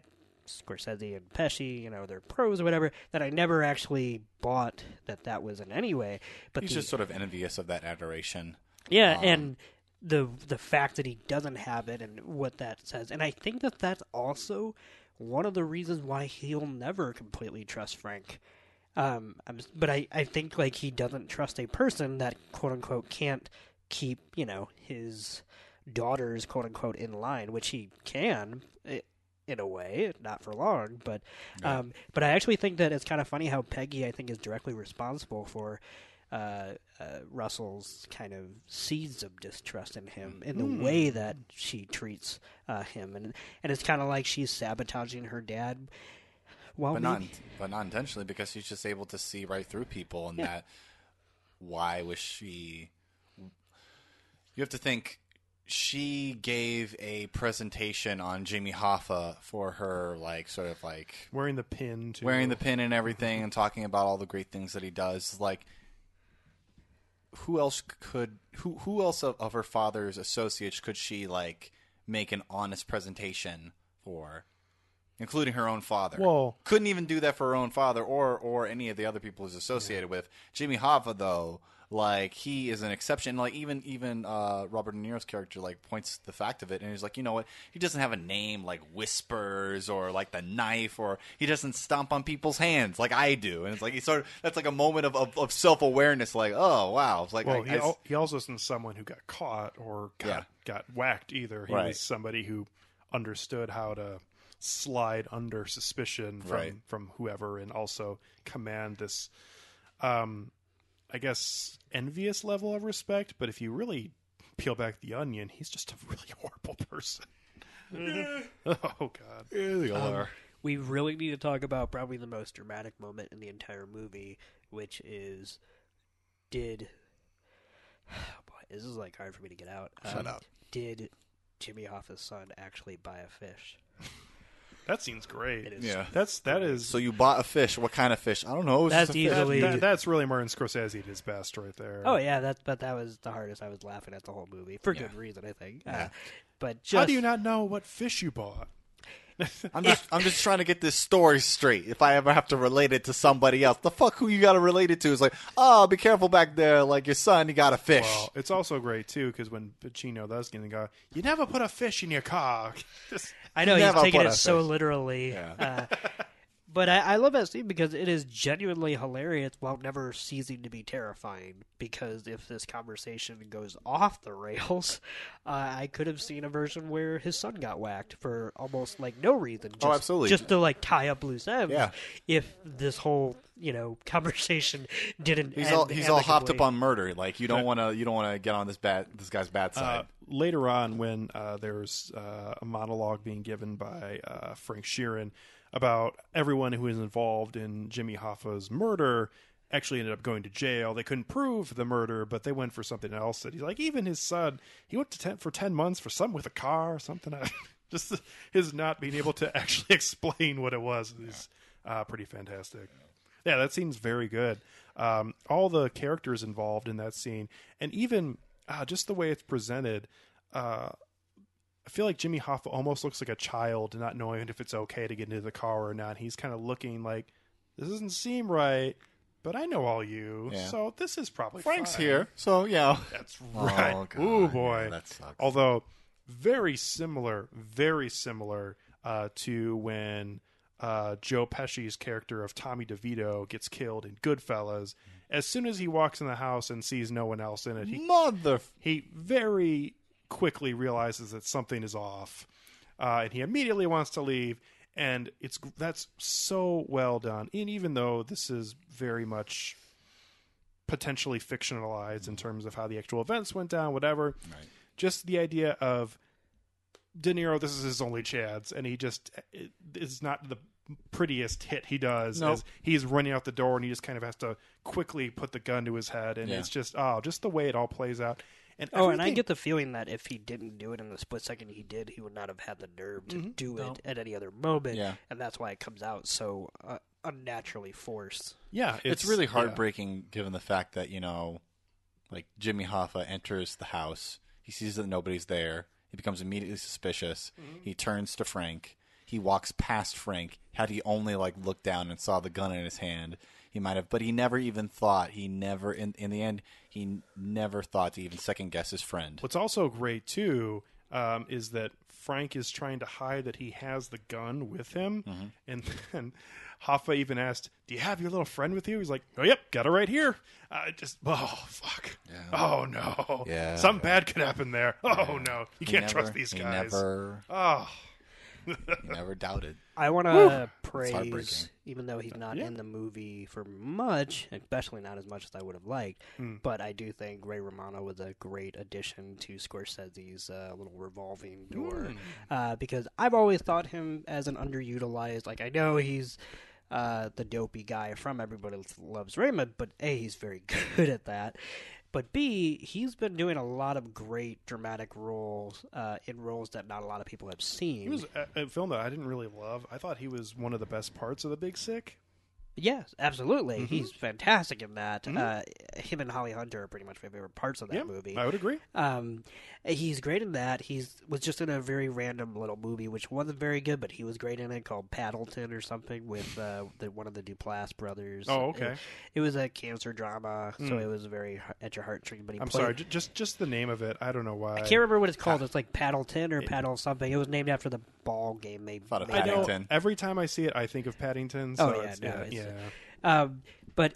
Scorsese and Pesci, you know, they're pros or whatever, that I never actually bought that that was in any way. But He's the, just sort of envious of that adoration. yeah, Um, and the the fact that he doesn't have it and what that says, and I think that that's also one of the reasons why he'll never completely trust Frank. Um, I'm, but I, I think like he doesn't trust a person that quote unquote can't keep you know his daughters quote unquote in line, which he can in a way, not for long. But um, but I actually think that it's kind of funny how Peggy I think is directly responsible for uh, uh, Russell's kind of seeds of distrust in him in the way that she treats uh, him, and and it's kind of like she's sabotaging her dad. Well, but not but not intentionally because she's just able to see right through people and that why was she you have to think she gave a presentation on Jimmy Hoffa for her like sort of like Wearing the pin, too. wearing the pin and everything and talking about all the great things that he does like who else could who who else of, of her father's associates could she like make an honest presentation for including her own father? Well- couldn't even do that for her own father or or any of the other people who's associated with. Jimmy hoffa though like he is an exception like even even uh, robert de niro's character like points the fact of it and he's like you know what he doesn't have a name like whispers or like the knife or he doesn't stomp on people's hands like i do and it's like he sort of that's like a moment of, of, of self-awareness like oh wow it's like Well, I- he, I- he also isn't someone who got caught or got, Yeah. got whacked either. He Right. was somebody who understood how to slide under suspicion from, Right. from whoever and also command this, um, I guess, envious level of respect. But if you really peel back the onion, he's just a really horrible person. oh, God. Um, we really need to talk about probably the most dramatic moment in the entire movie, which is did boy, this is like hard for me to get out. Um, Shut up. Did Jimmy Hoffa's son actually buy a fish? That seems great. It is Yeah. That's that is so you bought a fish what kind of fish i don't know it That's just a fish. that, easily- that- that's really Martin Scorsese at his best right there. Oh yeah, that but that was the hardest. I was laughing at the whole movie for Yeah. good reason, I think. Uh, but just How do you not know what fish you bought? I'm just I'm just trying to get this story straight. If I ever have to relate it to somebody else, the fuck who you got to relate it to is like, oh, be careful back there, like your son, he got a fish. Well, it's also great too because when Pacino does get in the go, you never put a fish in your car. Just- I know he's taking put it so literally. Yeah. Uh, but I, I love that scene because it is genuinely hilarious while never ceasing to be terrifying. Because if this conversation goes off the rails, uh, I could have seen a version where his son got whacked for almost like no reason. Just, Oh, absolutely. Just to like tie up loose ends. Yeah. If this whole you know conversation didn't. he's end all he's all hopped up on murder. Like you don't want to you don't want to get on this bad this guy's bad side. uh, later on, when uh, there's uh, a monologue being given by uh, Frank Sheeran about everyone who was involved in Jimmy Hoffa's murder actually ended up going to jail. They couldn't prove the murder, but they went for something else. That he's like, even his son, he went to ten, for ten months for something with a car or something. Just his not being able to actually explain what it was is uh, pretty fantastic. Yeah, that scene's very good. Um, all the characters involved in that scene, and even uh, just the way it's presented, uh, I feel like Jimmy Hoffa almost looks like a child, not knowing if it's okay to get into the car or not. He's kind of looking like this doesn't seem right, but I know all you, Yeah. so this is probably Frank's fine. here, so yeah. That's right. Oh, God. Ooh boy, Yeah, that sucks. Although very similar, very similar uh, to when uh, Joe Pesci's character of Tommy DeVito gets killed in Goodfellas. As soon as he walks in the house and sees no one else in it, he Mother. he very quickly realizes that something is off, uh, and he immediately wants to leave. And it's that's so well done. And even though this is very much potentially fictionalized in terms of how the actual events went down, whatever, just the idea of De Niro, this is his only chance, and he just it is not the prettiest hit he does. Nope. As he's running out the door, and he just kind of has to quickly put the gun to his head, and Yeah. it's just oh, just the way it all plays out. And Oh, and I get the feeling that if he didn't do it in the split second he did, he would not have had the nerve to do it at any other moment. Yeah. And that's why it comes out so uh, unnaturally forced. yeah, It's, really yeah. heartbreaking given the fact that, you know, like Jimmy Hoffa enters the house. He sees that nobody's there. He becomes immediately suspicious. Mm-hmm. He turns to Frank. He walks past Frank. Had he only like looked down and saw the gun in his hand, he might have. But he never even thought. He never, in in the end, he never thought to even second guess his friend. What's also great too um, is that Frank is trying to hide that he has the gun with him, Mm-hmm. and then Hoffa even asked, "Do you have your little friend with you?" He's like, "Oh, yep, got it right here." Uh, just oh fuck, oh no, Yeah. something bad could happen there. Oh no, you He can't never- trust these he guys. Never, Oh, never doubted. I want to heartbreaking. praise, even though he's not Yeah. in the movie for much, especially not as much as I would have liked. Hmm. But I do think Ray Romano was a great addition to Scorsese's uh, little revolving door Hmm. uh, because I've always thought him as an underutilized. Like I know he's. Uh, the dopey guy from Everybody Loves Raymond, but A, he's very good at that. But B, he's been doing a lot of great dramatic roles uh, in roles that not a lot of people have seen. he was a, a film that I didn't really love. I thought he was one of the best parts of The Big Sick. Yes, absolutely. Mm-hmm. He's fantastic in that. Uh, him and Holly Hunter are pretty much my favorite parts of that Yeah, movie. I would agree. Um, he's great in that. He's was just in a very random little movie, which wasn't very good, but he was great in it, called Paddleton or something with uh, the, one of the Duplass brothers. Oh, okay. It, it was a cancer drama, so it was very at your heartstrings. But he I'm played, sorry, just just the name of it. I don't know why. I can't remember what it's called. It's like Paddleton or Paddle something. It was named after the ball game they. Thought of made. I know Paddington. every time I see it, I think of Paddington. So Oh, yeah, it's, no, yeah, it's- yeah. Um, but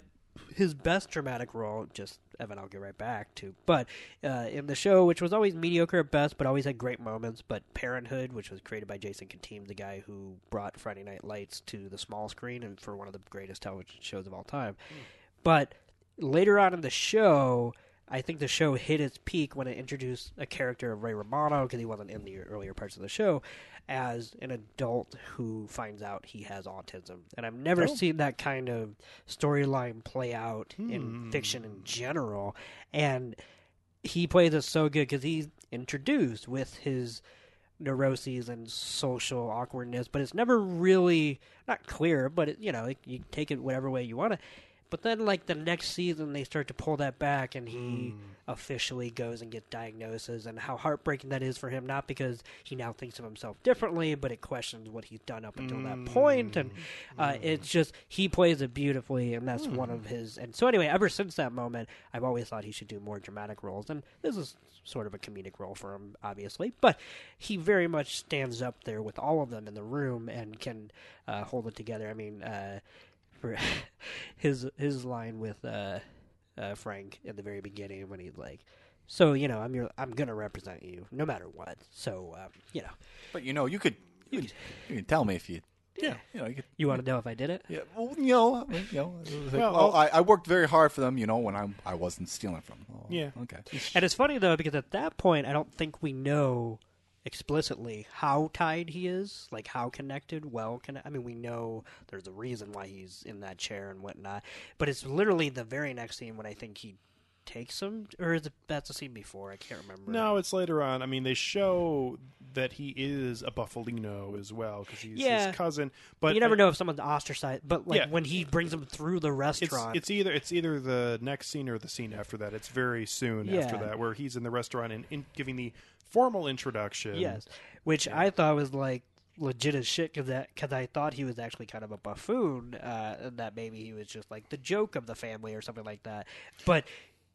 his best dramatic role, just Evan, I'll get right back to. But uh, in the show, which was always mediocre at best, but always had great moments. But Parenthood, which was created by Jason Katims, the guy who brought Friday Night Lights to the small screen and for one of the greatest television shows of all time. But later on in the show, I think the show hit its peak when it introduced a character of Ray Romano because he wasn't in the earlier parts of the show as an adult who finds out he has autism. And I've never oh. seen that kind of storyline play out in hmm. fiction in general. And he plays it so good because he's introduced with his neuroses and social awkwardness, but it's never really not clear. But it, you know, you take it whatever way you want to. But then, like the next season, they start to pull that back, and he officially goes and gets diagnoses, and how heartbreaking that is for him. Not because he now thinks of himself differently, but it questions what he's done up until that point, and uh, it's just he plays it beautifully, and that's one of his. And so, anyway, ever since that moment, I've always thought he should do more dramatic roles, and this is sort of a comedic role for him, obviously, but he very much stands up there with all of them in the room and can uh, hold it together. I mean. Uh, for his his line with uh, uh, Frank in the very beginning when he's like, "So you know, I'm your I'm gonna represent you no matter what." So um, you know, But you know, you could you could, you could tell me if you Yeah. you know you could you want to know if I did it? yeah well you know I mean, you know, like, Well, well, I'll- I, I worked very hard for them you know when I I wasn't stealing from them. Oh, Yeah. okay And it's funny though because at that point, I don't think we know explicitly how tied he is, like how connected, well connected. I mean, we know there's a reason why he's in that chair and whatnot, but it's literally the very next scene when I think he takes him, or is it that's the scene before? I can't remember. No, it's later on. I mean, they show that he is a Bufalino as well because he's Yeah. his cousin. But you never uh, know if someone's ostracized. But like Yeah. when he brings him through the restaurant, it's either it's either the next scene or the scene after that. It's very soon after that where he's in the restaurant and in, giving the formal introduction. yes, which I thought was like legit as shit because that because I thought he was actually kind of a buffoon, uh, and that maybe he was just like the joke of the family or something like that. But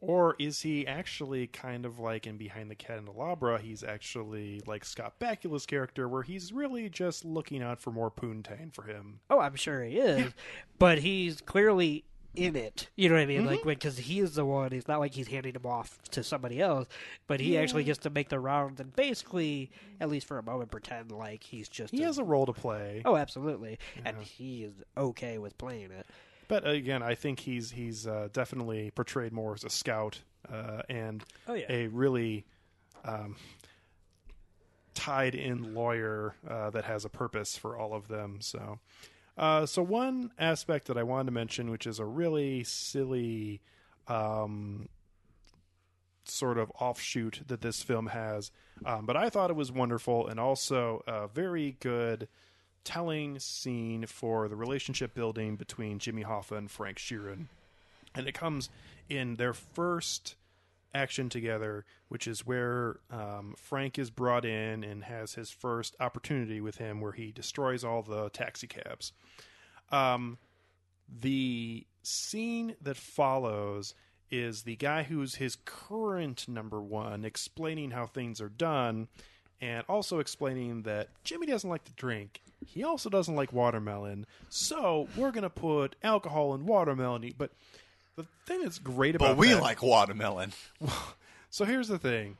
Or is he actually kind of like in Behind the Candelabra? He's actually like Scott Bakula's character, where he's really just looking out for more poontang for him. oh, I'm sure he is, but he's clearly in it. You know what I mean? Like because he is the one. It's not like he's handing him off to somebody else, but he actually gets to make the rounds and basically, at least for a moment, pretend like he's just. He a- has a role to play. Oh, absolutely, and he is okay with playing it. But again, I think he's he's uh, definitely portrayed more as a scout uh, and Oh, yeah. a really um, tied in lawyer uh, that has a purpose for all of them. So, uh, so one aspect that I wanted to mention, which is a really silly um, sort of offshoot that this film has. Um, but I thought it was wonderful and also a very good telling scene for the relationship building between Jimmy Hoffa and Frank Sheeran. And it comes in their first action together, which is where um, Frank is brought in and has his first opportunity with him, where he destroys all the taxicabs. Um, the scene that follows is the guy who's his current number one explaining how things are done and also explaining that Jimmy doesn't like to drink. He also doesn't like watermelon. So we're going to put alcohol in watermelon. But the thing that's great about But we that- like watermelon. so here's the thing.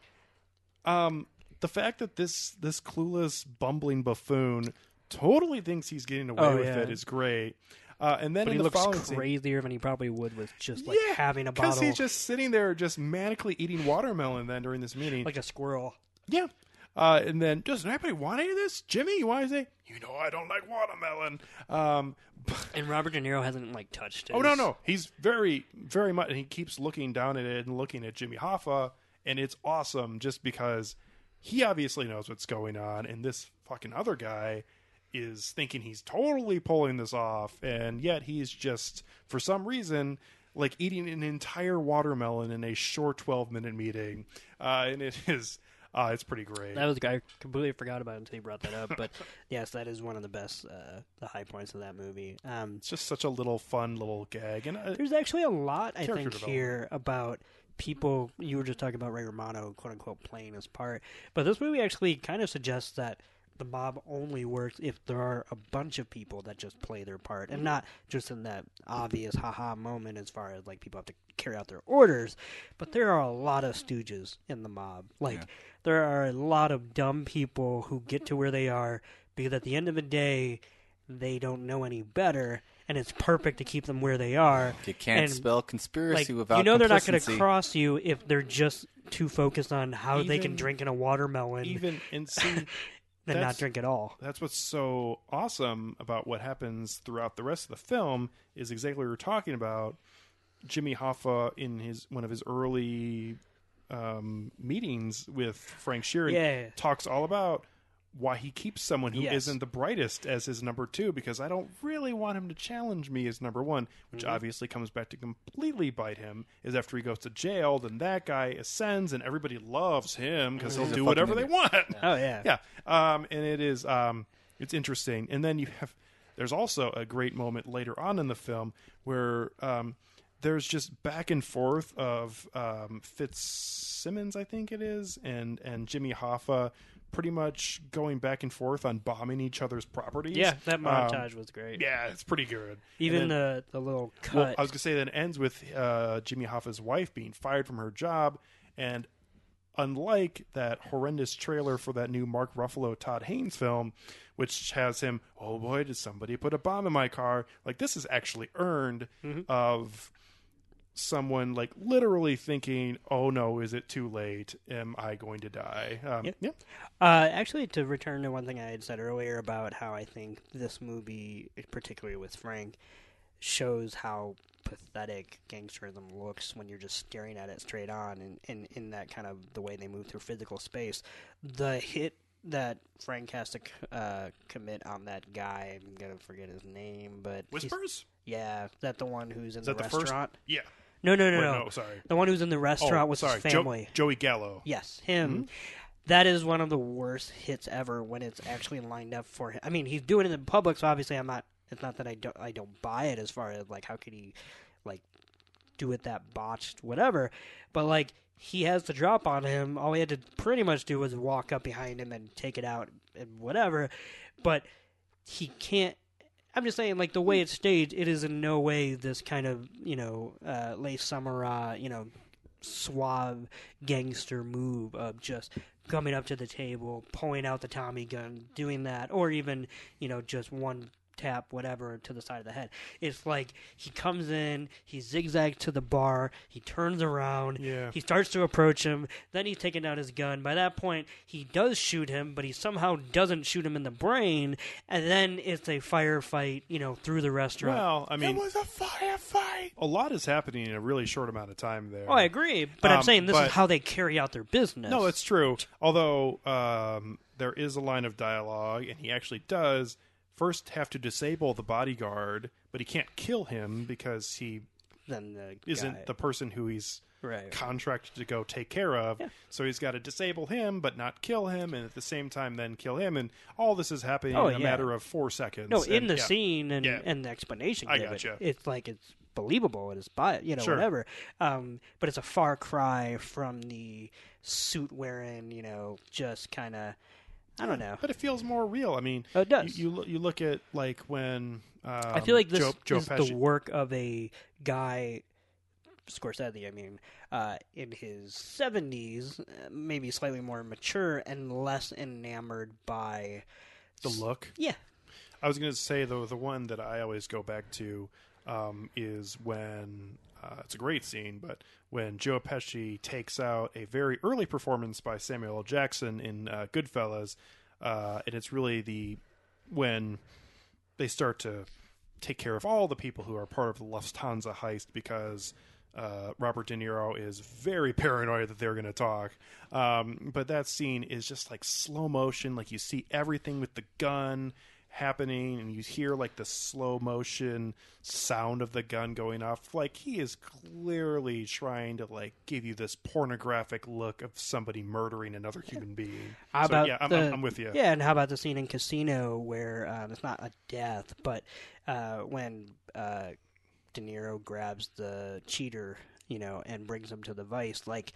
Um, the fact that this this clueless bumbling buffoon totally thinks he's getting away Oh, with yeah. it is great. Uh, and then But in he the looks following scene- crazier than he probably would with just like yeah, having a bottle. because he's just sitting there, just manically eating watermelon. Then during this meeting, like a squirrel. yeah. Uh, and then, does anybody want any of this? Jimmy, you want to say? You know, I don't like watermelon. Um, And Robert De Niro hasn't like touched it. Oh no, no, he's very, very much. And he keeps looking down at it and looking at Jimmy Hoffa, and it's awesome just because he obviously knows what's going on, and this fucking other guy is thinking he's totally pulling this off, and yet he's just for some reason like eating an entire watermelon in a short twelve minute meeting, uh, and it is. Uh, it's pretty great. That was I completely forgot about it until you brought that up. But yes, that is one of the best, uh, the high points of that movie. Um, it's just such a little fun little gag, and uh, there's actually a lot I think here about people. You were just talking about Ray Romano, quote unquote, playing his part, but this movie actually kind of suggests that the mob only works if there are a bunch of people that just play their part, and not just in that obvious haha moment as far as like people have to carry out their orders, but there are a lot of stooges in the mob. Like there are a lot of dumb people who get to where they are because at the end of the day they don't know any better and it's perfect to keep them where they are. You can't And, spell conspiracy like, without you know they're not going to cross you if they're just too focused on how they can drink in a watermelon even and see than not drink at all. that's what's so awesome about what happens throughout the rest of the film is exactly what we're talking about. Jimmy Hoffa in his one of his early um, meetings with Frank Sheeran Yeah. talks all about why he keeps someone who Yes. not the brightest as his number two because I don't really want him to challenge me as number one, which Mm-hmm. obviously comes back to completely bite him. Is after he goes to jail, then that guy ascends and everybody loves him because he'll do fucking whatever they idiot. want. Oh yeah. yeah um and it is um it's interesting and then you have there's also a great moment later on in the film where um there's just back and forth of um Fitzsimmons I think it is and and Jimmy Hoffa pretty much going back and forth on bombing each other's properties Yeah, that Um, montage was great. yeah it's pretty good Even then- the the little cut. well, I was gonna say that it ends with uh, Jimmy Hoffa's wife being fired from her job, and unlike that horrendous trailer for that new Mark Ruffalo Todd Haynes film, which has him, oh boy, did somebody put a bomb in my car? Like this is actually earned Mm-hmm. of someone like literally thinking, oh no, is it too late? Am I going to die? Um, Yep. yeah. Uh, actually, to return to one thing I had said earlier about how I think this movie, particularly with Frank, shows how pathetic gangsterism looks when you're just staring at it straight on, and in, in that kind of the way they move through physical space. The hit that Frank has to uh, commit on that guy, I'm gonna forget his name, but Whispers? Yeah, is that the one who's in Is the, that the restaurant? Yeah. No, no, no, Wait, no, no, sorry. The one who's in the oh, restaurant Oh, with sorry, his Jo- family. Joey Gallo. Yes, him. Mm-hmm. That is one of the worst hits ever when it's actually lined up for him. I mean, he's doing it in public, so obviously I'm not. It's not that I don't. I don't buy it as far as like how could he, like, do it that botched whatever. But like he has the drop on him. All he had to pretty much do was walk up behind him and take it out and whatever. But he can't. I'm just saying, like the way it's staged, it is in no way this kind of you know uh, Le Samouraï, you know, suave gangster move of just coming up to the table, pulling out the Tommy gun, doing that, or even you know just one tap, whatever, to the side of the head. It's like he comes in, he zigzags to the bar, he turns around, Yeah. he starts to approach him, then he's taking out his gun. By that point, he does shoot him, but he somehow doesn't shoot him in the brain, and then it's a firefight, you know, through the restaurant. Well, I mean, it was a firefight. a lot is happening in a really short amount of time there. oh, I agree, but I'm Um, saying this but- is how they carry out their business. No, it's true. Although um, there is a line of dialogue, and he actually does first have to disable the bodyguard, but he can't kill him because he then the isn't guy- the person who he's right. contracted to go take care of. So he's got to disable him, but not kill him, and at the same time then kill him. And all this is happening Oh, in a yeah. matter of four seconds. No, in the yeah. scene and Yeah. and the explanation I gotcha. it's like it's believable. It is by you know Sure. whatever. Um, but it's a far cry from the suit wearing, you know, just kind of I don't know. But it feels more real. I mean, Oh, it does. You, you, lo- you look at like when um, I feel like this Joe, Joe is Pesci, the work of a guy, Scorsese. I mean, uh, in his seventies, maybe slightly more mature and less enamored by the look. yeah. I was going to say though the one that I always go back to um, is when uh, it's a great scene, but when Joe Pesci takes out a very early performance by Samuel L. Jackson in uh, Goodfellas, uh, and it's really the when they start to take care of all the people who are part of the Lufthansa heist because uh, Robert De Niro is very paranoid that they're going to talk. Um, but that scene is just like slow motion, like you see everything with the gun happening and you hear like the slow motion sound of the gun going off like he is clearly trying to like give you this pornographic look of somebody murdering another human being. How So, about yeah I'm, the, I'm, I'm with you. Yeah, and how about the scene in Casino where um, it's not a death, but uh, when uh, De Niro grabs the cheater, you know, and brings him to the vice, like,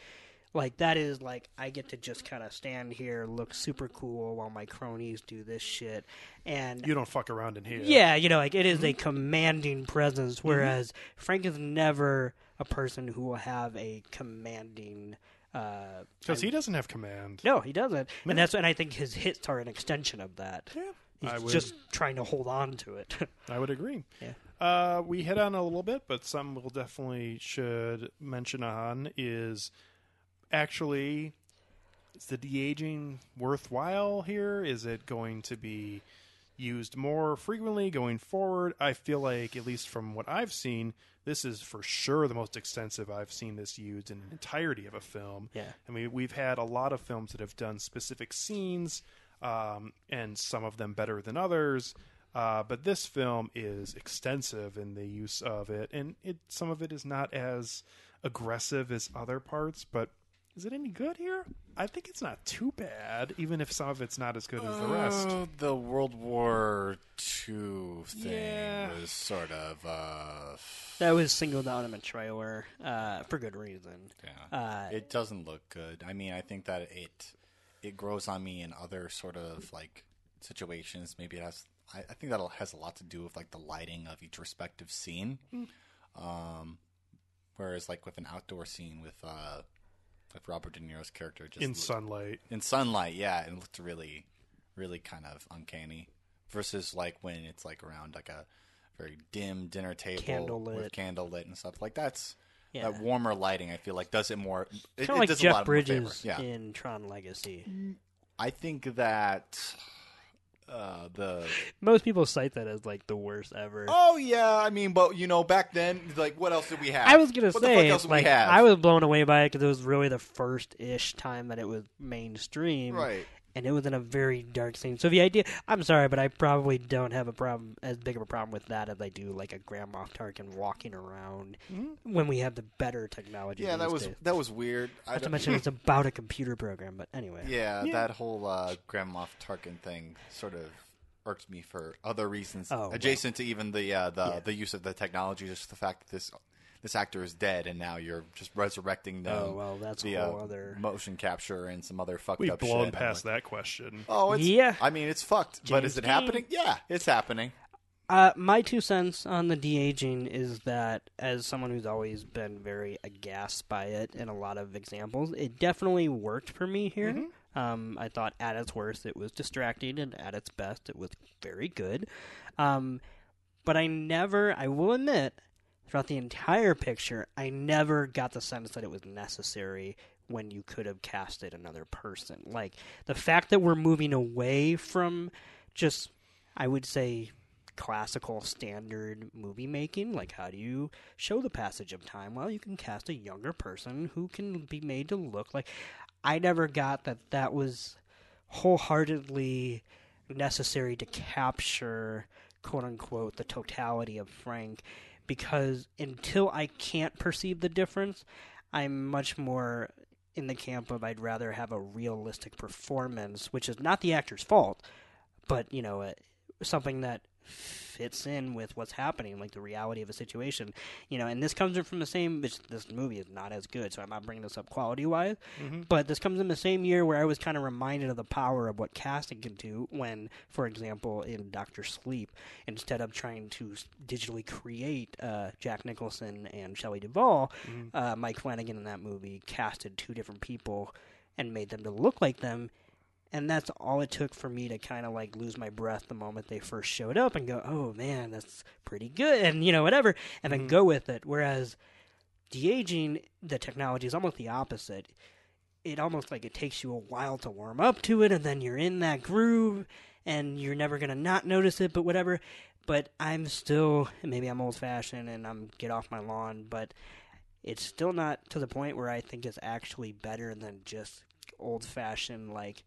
like that is like I get to just kind of stand here, look super cool while my cronies do this shit, and you don't fuck around in here yeah, you know, like it is Mm-hmm. a commanding presence, whereas Frank is never a person who will have a commanding. Uh, because he doesn't have command no, he doesn't, and that's and I think his hits are an extension of that. Yeah, He's I would- just trying to hold on to it. I would agree. Yeah. Uh, we hit on a little bit, but some we'll definitely should mention on is actually is the de aging worthwhile here? Is it going to be used more frequently going forward? I feel like, at least from what I've seen, this is for sure the most extensive I've seen this used in an entirety of a film. Yeah. I mean, we've had a lot of films that have done specific scenes, um, and some of them better than others. Uh, but this film is extensive in the use of it, and it some of it is not as aggressive as other parts. But is it any good here? I think it's not too bad, even if some of it's not as good as the rest. Oh, the World War II thing Yeah. was sort of. Uh, that was singled out in a trailer uh, for good reason. yeah. Uh, it doesn't look good. I mean, I think that it it grows on me in other sort of like situations. Maybe it has. I, I think that has a lot to do with like the lighting of each respective scene. Um, whereas like with an outdoor scene with uh, with Robert De Niro's character just In looked- sunlight, in sunlight, yeah, it looked really, really kind of uncanny. Versus like when it's like around like a very dim dinner table Candlelit. with candlelit and stuff. Like that's Yeah. that warmer lighting. I feel like does it more. It, kind it of like does a lot Jeff more favor. Bridges Yeah, in Tron Legacy. I think that uh, the. Most people cite that as like the worst ever. Oh yeah, I mean, but you know, back then, like, what else did we have? I was gonna what say, else like, we have? I was blown away by it because it was really the first ish time that it was mainstream, Right. And it was in a very dark scene. So the idea, I'm sorry, but I probably don't have a problem as big of a problem with that as I do like a Grand Moff Tarkin walking around when we have the better technology. Mm-hmm. yeah, that was days. that was weird. I Not to mention it's about a computer program, but anyway. Yeah, that whole uh, Grand Moff Tarkin thing sort of irked me for other reasons, Oh, well. adjacent to even the uh, the Yeah. the use of the technology. Just the fact that this this actor is dead, and now you're just resurrecting them. Oh, well, that's a via whole other- motion capture and some other fucked we've up blown shit. past like, that question. Oh, it's, Yeah. I mean, it's fucked, but is it Dean. happening? Yeah, it's happening. Uh, my two cents on the de aging is that, as someone who's always been very aghast by it in a lot of examples, it definitely worked for me here. Um, I thought at its worst it was distracting, and at its best it was very good. Um, but I never, I will admit, throughout the entire picture, I never got the sense that it was necessary when you could have casted another person. Like the fact that we're moving away from just, I would say, classical standard movie making. Like, how do you show the passage of time? Well, you can cast a younger person who can be made to look like. I never got that that was wholeheartedly necessary to capture, quote unquote, the totality of Frank. Because until I can't perceive the difference, I'm much more in the camp of I'd rather have a realistic performance, which is not the actor's fault, but you know, uh, something that fits in with what's happening, like the reality of a situation. You know, and this comes in from the same. This, this movie is not as good, so I'm not bringing this up quality wise. But this comes in the same year where I was kind of reminded of the power of what casting can do. When, for example, in Doctor Sleep, instead of trying to digitally create uh, Jack Nicholson and Shelley Duvall, uh, Mike Flanagan in that movie casted two different people and made them to look like them and that's all it took for me to kind of like lose my breath the moment they first showed up and go, "Oh man, that's pretty good," and you know whatever, and then mm-hmm. go with it. Whereas de aging, the technology is almost the opposite. It almost like it takes you a while to warm up to it, and then you're in that groove, and you're never gonna not notice it. But whatever. But I'm still maybe I'm old fashioned and I'm get off my lawn, but it's still not to the point where I think it's actually better than just old fashioned like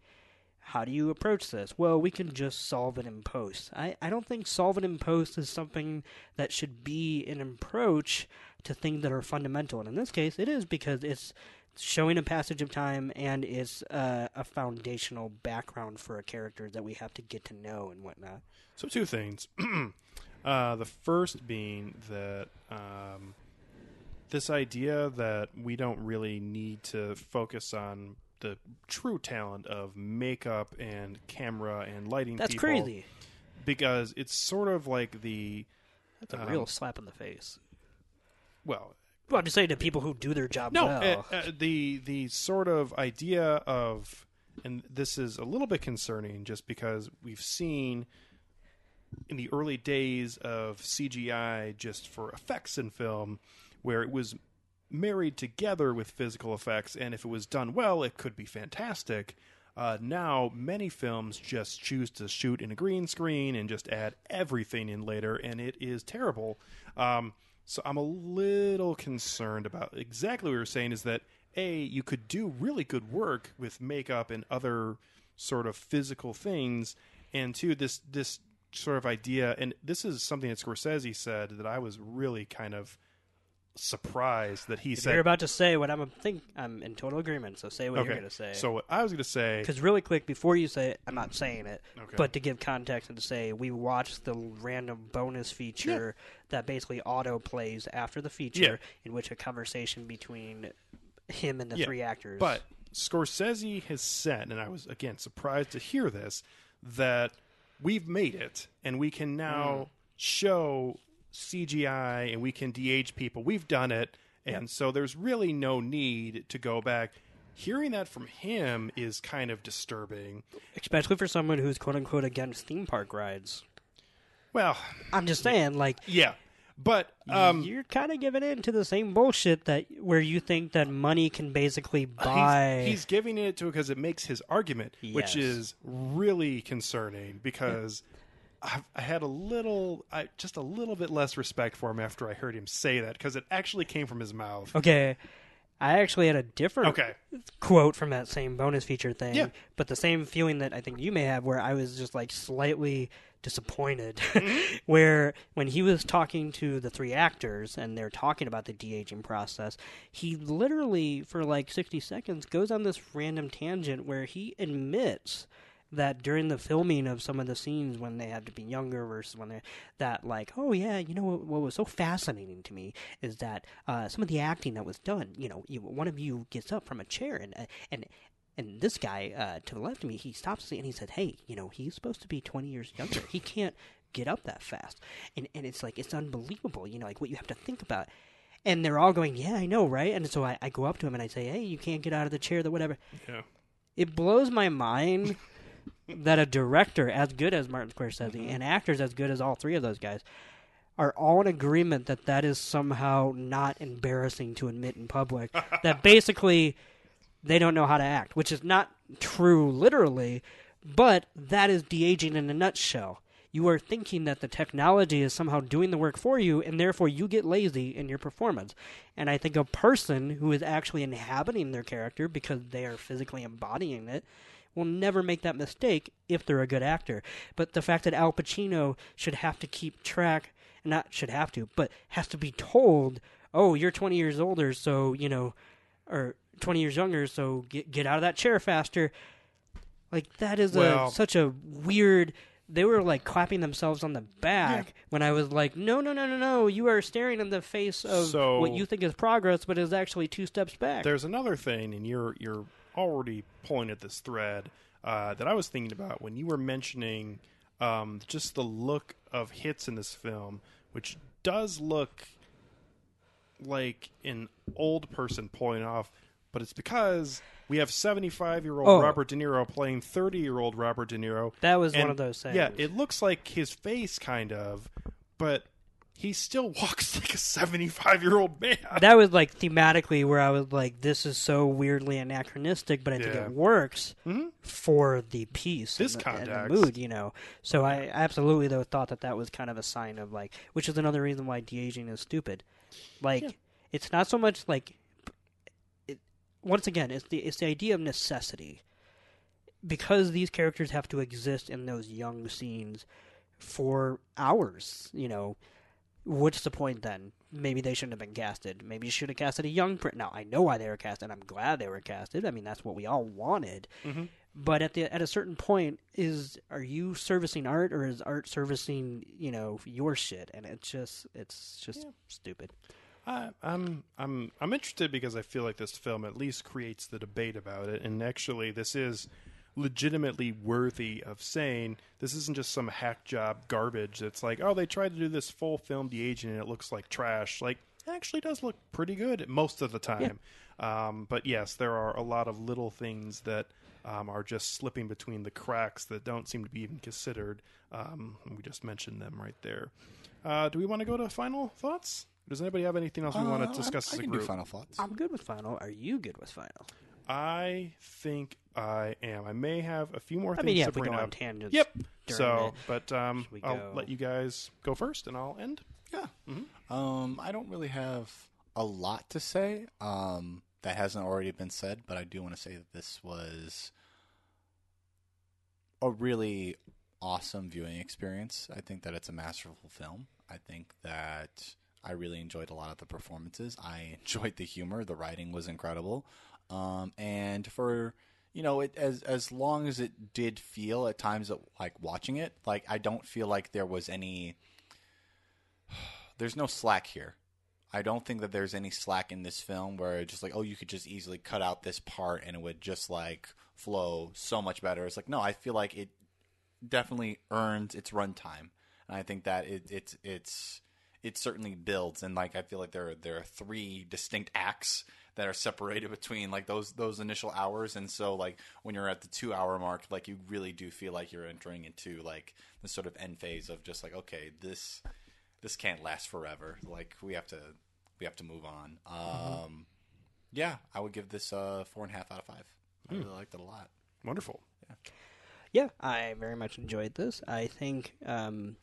how do you approach this? Well, we can just solve it in post. I, I don't think solve it in post is something that should be an approach to things that are fundamental. And in this case, it is because it's showing a passage of time and it's uh, a foundational background for a character that we have to get to know and whatnot. So two things. uh, the first being that um, this idea that we don't really need to focus on the true talent of makeup and camera and lighting. That's people, crazy. because it's sort of like the That's a Um, real slap in the face. well, Well, I'm just saying to people who do their job No, well. uh, uh, the the sort of idea of, and this is a little bit concerning, just because we've seen in the early days of CGI just for effects in film, where it was married together with physical effects, and if it was done well, it could be fantastic. Uh, now, many films just choose to shoot in a green screen and just add everything in later, and it is terrible. Um, so I'm a little concerned about exactly what you're saying is that A, you could do really good work with makeup and other sort of physical things, and two, this this sort of idea, and this is something that Scorsese said that I was really kind of surprised that he If said. you're about to say what I'm think I'm in total agreement. So say what okay, you're going to say. so what I was going to say, Because really quick, before you say it, I'm not saying it, Okay. but to give context and to say, we watched the random bonus feature that basically auto plays after the feature, Yeah. in which a conversation between him and the Yeah, three actors. But Scorsese has said, and I was again surprised to hear this, that we've made it and we can now mm. show CGI and we can de-age people. We've done it, and so there's really no need to go back. Hearing that from him is kind of disturbing. especially for someone who's quote unquote against theme park rides. Well, I'm just saying, like, yeah, but um, you're kind of giving in to the same bullshit that where you think that money can basically buy. he's, he's giving it to because it makes his argument, which is really concerning because I had a little, I, just a little bit less respect for him after I heard him say that because it actually came from his mouth. okay. I actually had a different Okay. quote from that same bonus feature thing. Yeah. But the same feeling that I think you may have where I was just like slightly disappointed Mm-hmm. where when he was talking to the three actors and they're talking about the de-aging process, he literally for like 60 seconds goes on this random tangent where he admits that during the filming of some of the scenes when they had to be younger versus when they that like oh yeah you know what, what was so fascinating to me is that uh, some of the acting that was done you know you, one of you gets up from a chair and uh, and and this guy uh, to the left of me he stops and he said hey you know he's supposed to be 20 years younger. He can't get up that fast. And and it's like it's unbelievable you know like what you have to think about. And they're all going yeah i know right? And so i, I go up to him and i say hey you can't get out of the chair that whatever. Yeah. it blows my mind that a director as good as Martin Scorsese mm-hmm. and actors as good as all three of those guys are all in agreement that that is somehow not embarrassing to admit in public. that basically they don't know how to act, which is not true literally, but that is de aging in a nutshell. You are thinking that the technology is somehow doing the work for you, and therefore you get lazy in your performance. And I think a person who is actually inhabiting their character because they are physically embodying it will never make that mistake if they're a good actor. But the fact that Al Pacino should have to keep track, not should have to, but has to be told, oh, you're 20 years older, so, you know, or 20 years younger, so get, get out of that chair faster. Like, that is Well- a, such a weird. They were like clapping themselves on the back when I was like, no, no, no, no, no. You are staring in the face of So- what you think is progress, but is actually two steps back. There's another thing, and you're you're already pulling at this thread uh, that I was thinking about when you were mentioning um, just the look of hits in this film, which does look like an old person pulling off, but it's because we have 75 year old Oh. Robert De Niro playing 30 year old Robert De Niro. That was one And, of those things. Yeah, it looks like his face kind of, but he still walks like a 75 year old man. that was like thematically where I was like, this is so weirdly anachronistic, but I think Yeah. Mm-hmm. it works for the piece, This and the, and the mood, you know. So I absolutely though thought that that was kind of a sign of like, which is another reason why de aging is stupid. Like, it's not so much like, it, once again, it's the it's the idea of necessity, because these characters have to exist in those young scenes for hours, you know what's the point then? Maybe they shouldn't have been casted. Maybe you should have casted a young. Pr- now I know why they were casted. I'm glad they were casted. I mean, that's what we all wanted. Mm-hmm. But at the at a certain point, is are you servicing art or is art servicing you know your shit? And it's just it's just stupid. I, I'm I'm I'm interested because I feel like this film at least creates the debate about it, and actually, this is legitimately worthy of saying this isn't just some hack job garbage. It's like, oh, they tried to do this full film de aging and it looks like trash. Like, it actually does look pretty good most of the time. Um, but yes, there are a lot of little things that um, are just slipping between the cracks that don't seem to be even considered. Um, we just mentioned them right there. Uh, do we want to go to final thoughts? Does anybody have anything else we want Uh, to discuss I as a can group? do final thoughts. I'm good with final. Are you good with final? I think I am. I may have a few more I things mean, yeah, to if we bring go on up. tangents. Yep. during So, it. but um, we I'll go- let you guys go first, and I'll end. Yeah. Um, I don't really have a lot to say um, that hasn't already been said, but I do want to say that this was a really awesome viewing experience. I think that it's a masterful film. I think that I really enjoyed a lot of the performances. I enjoyed the humor. The writing was incredible. Um, and for you know, it as as long as it did feel at times that, like watching it, like I don't feel like there was any there's no slack here. I don't think that there's any slack in this film where it's just like, oh, you could just easily cut out this part and it would just like flow so much better. It's like, no, I feel like it definitely earns its runtime, and I think that it, it's it's it certainly builds. And like, I feel like there are, there are three distinct acts that are separated between like those those initial hours, and so like when you're at the two hour mark, like you really do feel like you're entering into like the sort of end phase of just like, okay, this this can't last forever. Like we have to we have to move on. Um, yeah, I would give this a four and a half out of five. I really liked it a lot. Wonderful. yeah Yeah, I very much enjoyed this. I think, um,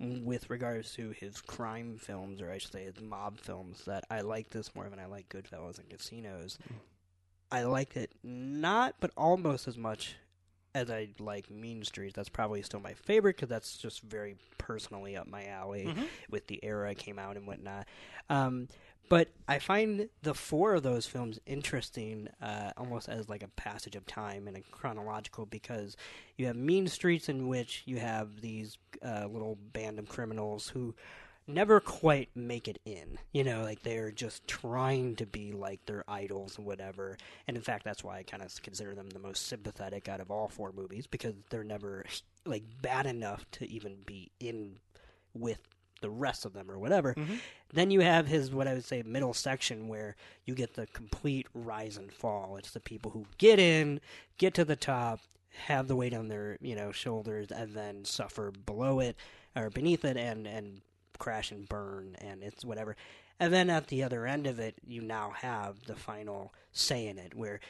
with regards to his crime films, or I should say his mob films, that I like this more than I like Goodfellas and Casinos. I liked it not, but almost as much as I like Mean Streets. That's probably still my favorite because that's just very personally up my alley with the era it came out and whatnot. Um, but I find the four of those films interesting, uh, almost as like a passage of time and a chronological, because you have Mean Streets in which you have these uh, little band of criminals who never quite make it in. You know, like they're just trying to be like their idols and whatever. And in fact, that's why I kind of consider them the most sympathetic out of all four movies because they're never like bad enough to even be in with the rest of them or whatever. Mm-hmm. Then you have his what I would say middle section where you get the complete rise and fall. It's the people who get in, get to the top, have the weight on their you know shoulders, and then suffer below it or beneath it, and and crash and burn, and it's whatever. And then at the other end of it, you now have the final say in it, where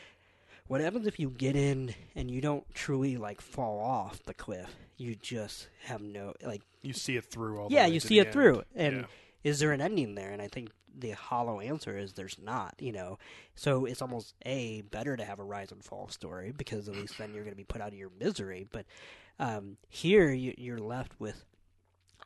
what happens if you get in and you don't truly like fall off the cliff? You just have no like You see it through all. the yeah, you see it end. through. And Yeah. is there an ending there? And I think the hollow answer is there's not. You know, so it's almost a better to have a rise and fall story because at least then you're going to be put out of your misery. But um, here you, you're left with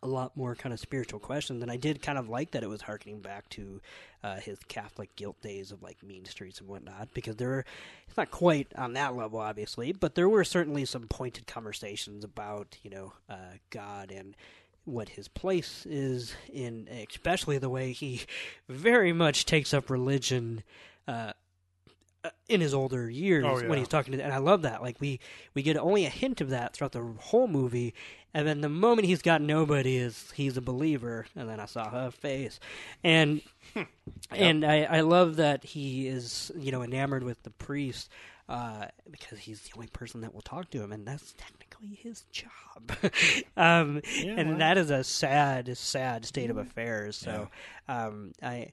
a lot more kind of spiritual questions, and I did kind of like that it was harkening back to uh, his Catholic guilt days of like mean streets and whatnot, because there were it's not quite on that level, obviously, but there were certainly some pointed conversations about you know uh, God and what his place is in, especially the way he very much takes up religion. Uh, in his older years Oh, when he's talking to and I love that. Like we we get only a hint of that throughout the whole movie and then the moment he's got nobody is he's a believer and then I saw her face. And and I, I love that he is you know enamored with the priest uh, because he's the only person that will talk to him and that's technically his job. Um, and well. that is a sad sad state of affairs. So um, I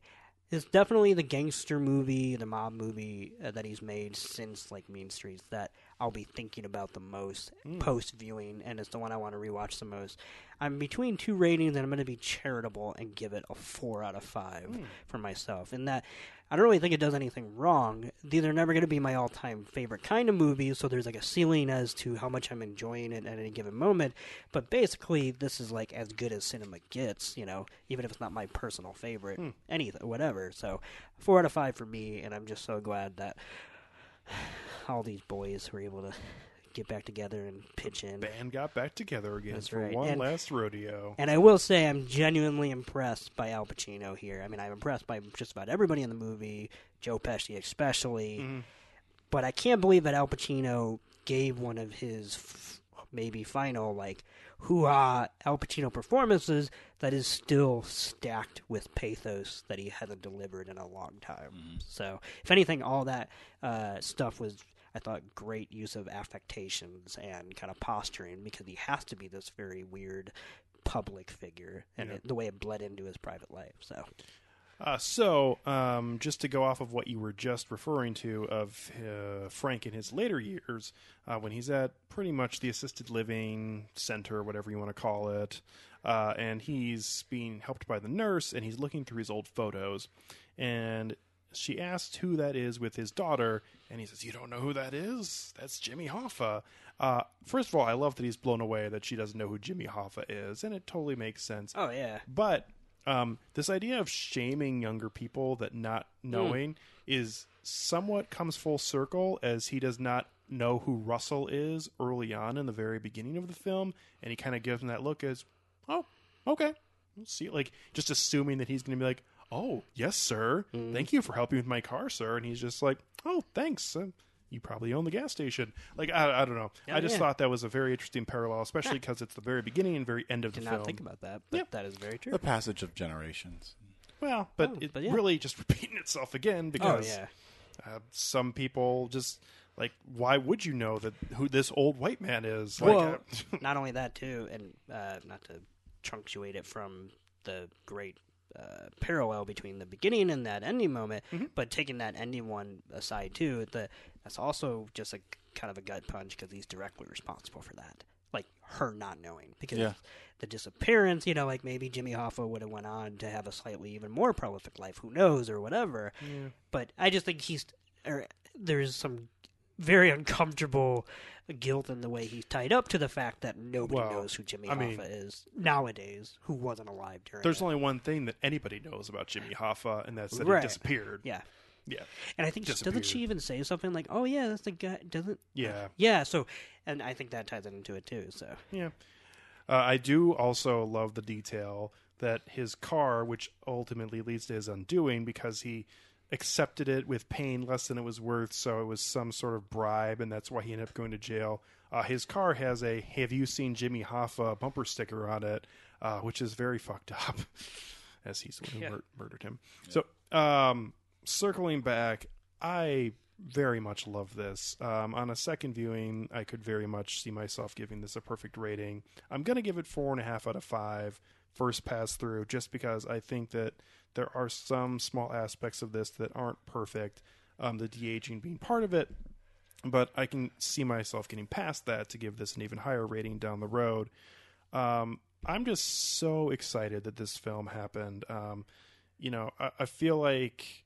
it's definitely the gangster movie, the mob movie uh, that he's made since like Mean Streets that I'll be thinking about the most hmm. post viewing, and it's the one I want to rewatch the most. I'm between two ratings, and I'm going to be charitable and give it a four out of five hmm. for myself. In that, I don't really think it does anything wrong. These are never going to be my all time favorite kind of movies, so there's like a ceiling as to how much I'm enjoying it at any given moment. But basically, this is like as good as cinema gets, you know, even if it's not my personal favorite, hmm. anything, whatever. So, four out of five for me, and I'm just so glad that all these boys were able to get back together and pitch in. Band got back together again That's for right. one And- last rodeo. And I will say, I'm genuinely impressed by Al Pacino here. I mean, I'm impressed by just about everybody in the movie, Joe Pesci especially. Mm-hmm. But I can't believe that Al Pacino gave one of his f- maybe final, like, hoo-ha Al Pacino performances that is still stacked with pathos that he hasn't delivered in a long time. So, if anything, all that uh, stuff was I thought great use of affectations and kind of posturing because he has to be this very weird public figure and it, the way it bled into his private life. So Uh, so, um, just to go off of what you were just referring to of uh, Frank in his later years, uh, when he's at pretty much the assisted living center, whatever you want to call it, uh, and he's being helped by the nurse, and he's looking through his old photos, and she asks who that is with his daughter, and he says, "You don't know who that is? That's Jimmy Hoffa." Uh, first of all, I love that he's blown away that she doesn't know who Jimmy Hoffa is, and it totally makes sense. Oh yeah. But um, this idea of shaming younger people that not knowing is somewhat comes full circle as he does not know who Russell is early on in the very beginning of the film, and he kind of gives him that look as, oh, okay, we'll see, like just assuming that he's going to be like, oh, yes, sir, thank you for helping with my car, sir, and he's just like, oh, thanks. Uh, you probably own the gas station. Like I, I don't know. I just yeah. thought that was a very interesting parallel, especially because it's the very beginning and very end of Did the not film. think about that, but Yeah. that is very true. The passage of generations. Well, but Oh, it but yeah. really just repeating itself again Oh because yeah. uh, some people just like, why would you know that who this old white man is? Like, Well, uh, not only that too, and uh, not to truncuate it from the great uh, parallel between the beginning and that ending moment, Mm-hmm. but taking that ending one aside too, the, that's also just a kind of a gut punch because he's directly responsible for that. Like her not knowing because Yeah. the disappearance, you know, like maybe Jimmy Hoffa would have went on to have a slightly even more prolific life, who knows or whatever. But I just think he's or there's some very uncomfortable guilt in the way he's tied up to the fact that nobody Well, knows who Jimmy I mean- Hoffa is nowadays, who wasn't alive during. there's only one thing that anybody knows about Jimmy Hoffa, and that's that Right. he disappeared. yeah, Yeah. and I think doesn't she even say something like, "Oh yeah, that's the guy"? Doesn't Yeah. yeah. So, and I think that ties into it too. So Yeah. Uh, I do also love the detail that his car, which ultimately leads to his undoing because he accepted it with paying less than it was worth, so it was some sort of bribe, and that's why he ended up going to jail. Uh, his car has a "Have you seen Jimmy Hoffa?" bumper sticker on it, uh, which is very fucked up, as he's the one who mur- murdered him. So, um, circling back, I very much love this. Um, on a second viewing, I could very much see myself giving this a perfect rating. I'm going to give it four and a half out of five first pass through, just because I think that there are some small aspects of this that aren't perfect. Um, the de aging being part of it, but I can see myself getting past that to give this an even higher rating down the road. Um, I'm just so excited that this film happened. Um, you know, I, I feel like,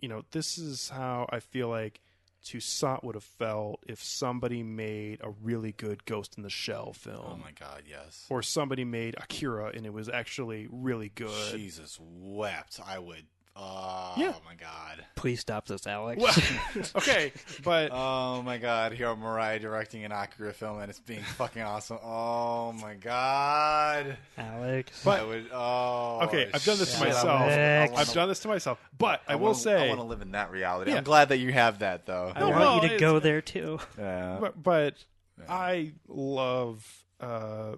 you know, this is how I feel like Toussaint would have felt if somebody made a really good Ghost in the Shell film. Oh my god, yes. Or somebody made Akira and it was actually really good. Jesus wept. I would. Oh Yeah. my god. Please stop this, Alex. okay, but Oh my god. Here Mariah directing an Akira film and it's being fucking awesome. Oh my god. Alex. I would. Oh. okay, I've done this to myself. wanna- Alex. I've done this to myself. But I, will wanna- say I want to live in that reality. Yeah. I'm glad that you have that though. I No, want no, you to go there too. Yeah. but, but I love uh,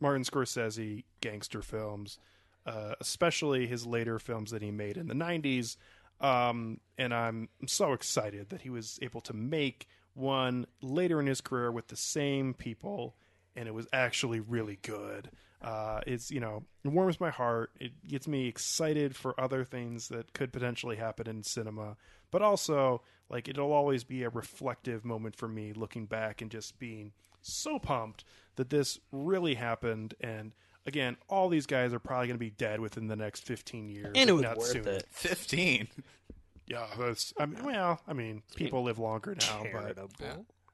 Martin Scorsese gangster films, uh, especially his later films that he made in the '90s. Um, and I'm so excited that he was able to make one later in his career with the same people, and it was actually really good. Uh, it's you know it warms my heart. It gets me excited for other things that could potentially happen in cinema, but also like it'll always be a reflective moment for me looking back and just being so pumped that this really happened. And again, all these guys are probably going to be dead within the next 15 years, And it was not worth sooner. it. Fifteen. Yeah, that's. I mean, well, I mean, people live longer now, but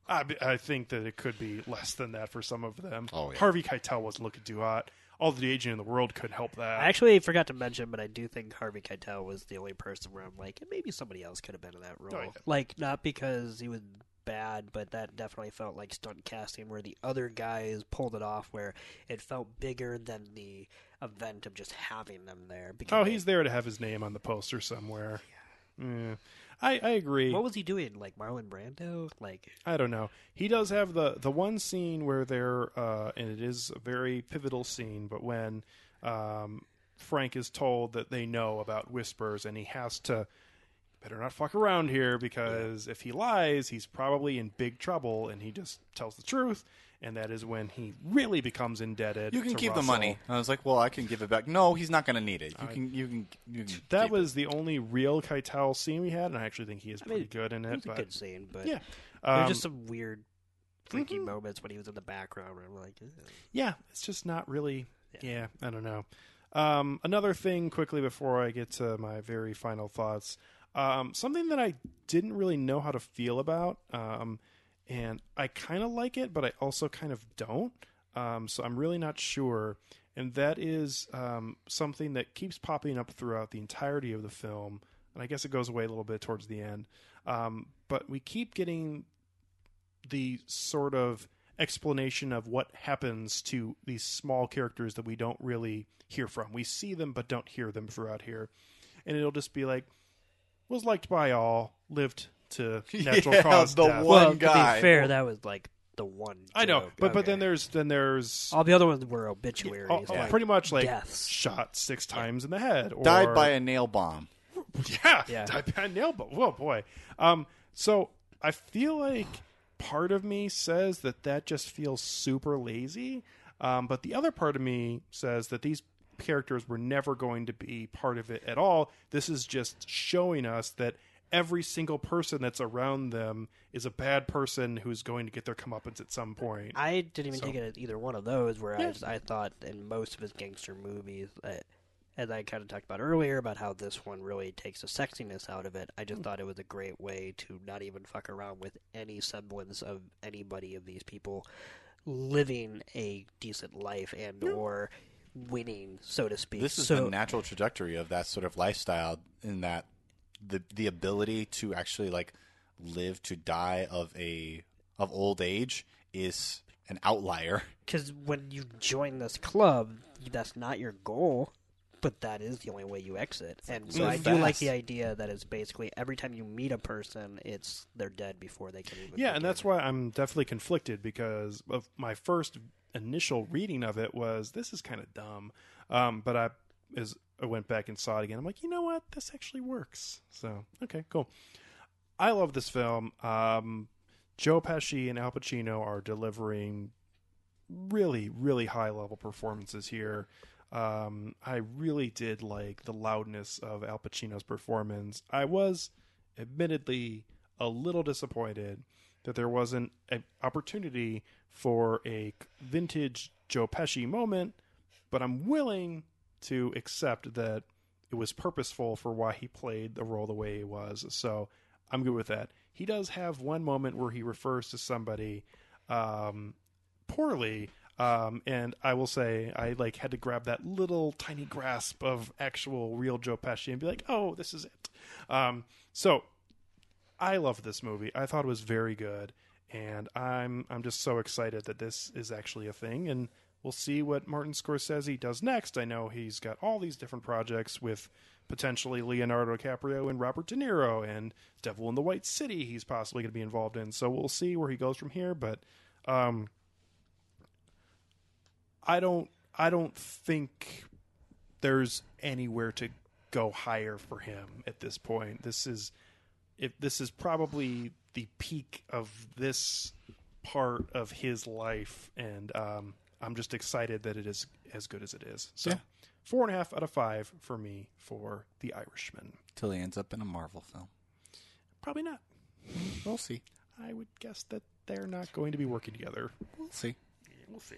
I, I think that it could be less than that for some of them. Oh, yeah. Harvey Keitel wasn't looking too hot. All the aging in the world couldn't help that. I actually forgot to mention, but I do think Harvey Keitel was the only person where I'm like, maybe somebody else could have been in that role. Oh, yeah. Like, not because he was bad, but that definitely felt like stunt casting where the other guys pulled it off, where it felt bigger than the event of just having them there. Because oh, he's there to have his name on the poster somewhere. Yeah. I, I agree. What was he doing? Like Marlon Brando? Like, I don't know. He does have the the one scene where they're uh, and it is a very pivotal scene, but when um, Frank is told that they know about whispers and he has to better not fuck around here because if he lies, he's probably in big trouble and he just tells the truth and that is when he really becomes indebted. You can to keep the Russell. money. I was like, well, I can give it back. No, he's not going to need it. You can. You can. You can That keep was the only real Keitel scene we had, and I actually think he is I mean, pretty good in it it. was a but good scene, but yeah, there were Um, just some weird, freaky mhm. moments when he was in the background. Where I'm like, "Ugh." yeah, it's just not really. Yeah, I don't know. Um, another thing, quickly before I get to my very final thoughts, um, something that I didn't really know how to feel about, um, and I kind of like it, but I also kind of don't. Um, so I'm really not sure, and that is um, something that keeps popping up throughout the entirety of the film, and I guess it goes away a little bit towards the end. Um, but we keep getting the sort of explanation of what happens to these small characters that we don't really hear from. We see them but don't hear them throughout here. And it'll just be like was liked by all, lived to natural Yeah, cause the death. one well, to guy. be fair, that was like the one. I know, joke. but but then there's then there's all the other ones were obituaries. oh, oh, like pretty much like deaths. shot six times in the head or died by a nail bomb. yeah, Yeah. died by a nail bomb. Whoa, boy. Um, so I feel like part of me says that that just feels super lazy, um, but the other part of me says that these characters were never going to be part of it at all. This is just showing us that every single person that's around them is a bad person who's going to get their comeuppance at some point. I didn't even So- take it as either one of those. Whereas Yeah. I thought in most of his gangster movies, uh, as I kind of talked about earlier, about how this one really takes the sexiness out of it. I just thought it was a great way to not even fuck around with any semblance of anybody of these people living a decent life and or winning, so to speak. This is so, the natural trajectory of that sort of lifestyle. In that the the ability to actually like live to die of a of old age is an outlier. because when you join this club, that's not your goal, but that is the only way you exit. And so Move I do like the idea that it's basically every time you meet a person, it's they're dead before they can even. Yeah, and begin. that's why I'm definitely conflicted because of my first initial reading of it was this is kind of dumb. Um, but I as I went back and saw it again, I'm like, you know what, this actually works. So okay, cool. I love this film. Um, Joe Pesci and Al Pacino are delivering really, really high level performances here. Um, I really did like the loudness of Al Pacino's performance. I was admittedly a little disappointed that there wasn't an opportunity for a vintage Joe Pesci moment, but I'm willing to accept that it was purposeful for why he played the role the way he was. So I'm good with that. He does have one moment where he refers to somebody um, poorly. Um, and I will say, I like had to grab that little tiny grasp of actual real Joe Pesci and be like, "Oh, this is it." Um, so I love this movie. I thought it was very good, and I'm I'm just so excited that this is actually a thing, and we'll see what Martin Scorsese does next. I know he's got all these different projects with potentially Leonardo DiCaprio and Robert De Niro, and Devil in the White City. He's possibly going to be involved in. So we'll see where he goes from here. But um, I don't I don't think there's anywhere to go higher for him at this point. This is if this is probably the peak of this part of his life, and um, I'm just excited that it is as good as it is. So, Yeah. four and a half out of five for me for The Irishman. Till he ends up in a Marvel film. Probably not. We'll see. I would guess that they're not going to be working together. We'll see. We'll see.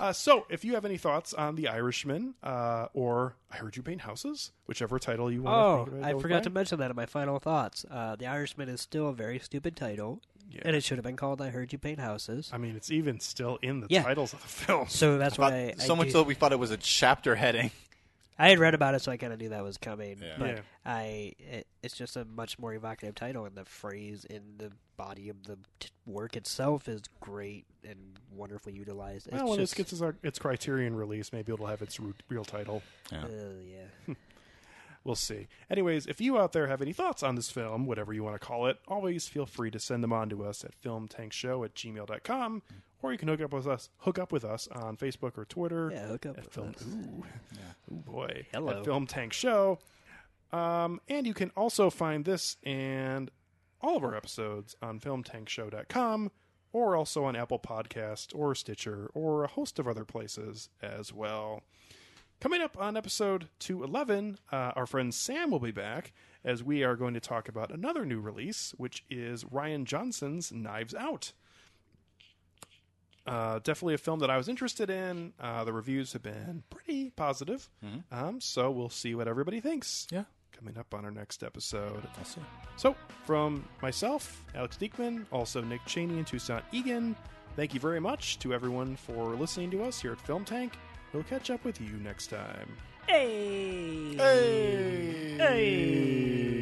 Uh, so, if you have any thoughts on The Irishman uh, or I Heard You Paint Houses, whichever title you want Oh, to think I forgot by. to mention that in my final thoughts. Uh, the Irishman is still a very stupid title, Yeah. and it should have been called "I Heard You Paint Houses." I mean, it's even still in the Yeah. titles of the film. So that's But why I, so I much do- so we thought it was a chapter heading. I had read about it, so I kind of knew that was coming. Yeah. But Yeah. I, it, it's just a much more evocative title, and the phrase in the body of the t- work itself is great and wonderfully utilized. It's well, when just, this gets its, its Criterion release, maybe it'll have its ru- real title. uh, yeah. We'll see. Anyways, if you out there have any thoughts on this film, whatever you want to call it, always feel free to send them on to us at filmtankshow at gmail.com, or you can hook up with us hook up with us on Facebook or Twitter. Yeah, hook up at with film, us. Ooh, ooh boy. Hello. At Film Tank Show. Um, and you can also find this and all of our episodes on filmtankshow.com or also on Apple Podcast or Stitcher or a host of other places as well. Coming up on episode 211, uh, our friend Sam will be back as we are going to talk about another new release, which is Rian Johnson's Knives Out. Uh, definitely a film that I was interested in. Uh, the reviews have been pretty positive. Um, so we'll see what everybody thinks. Yeah. Coming up on our next episode. We'll. So, from myself, Alex Diekman, also Nick Cheney and Toussaint Egan, thank you very much to everyone for listening to us here at Film Tank. We'll catch up with you next time. Hey. Hey. Hey.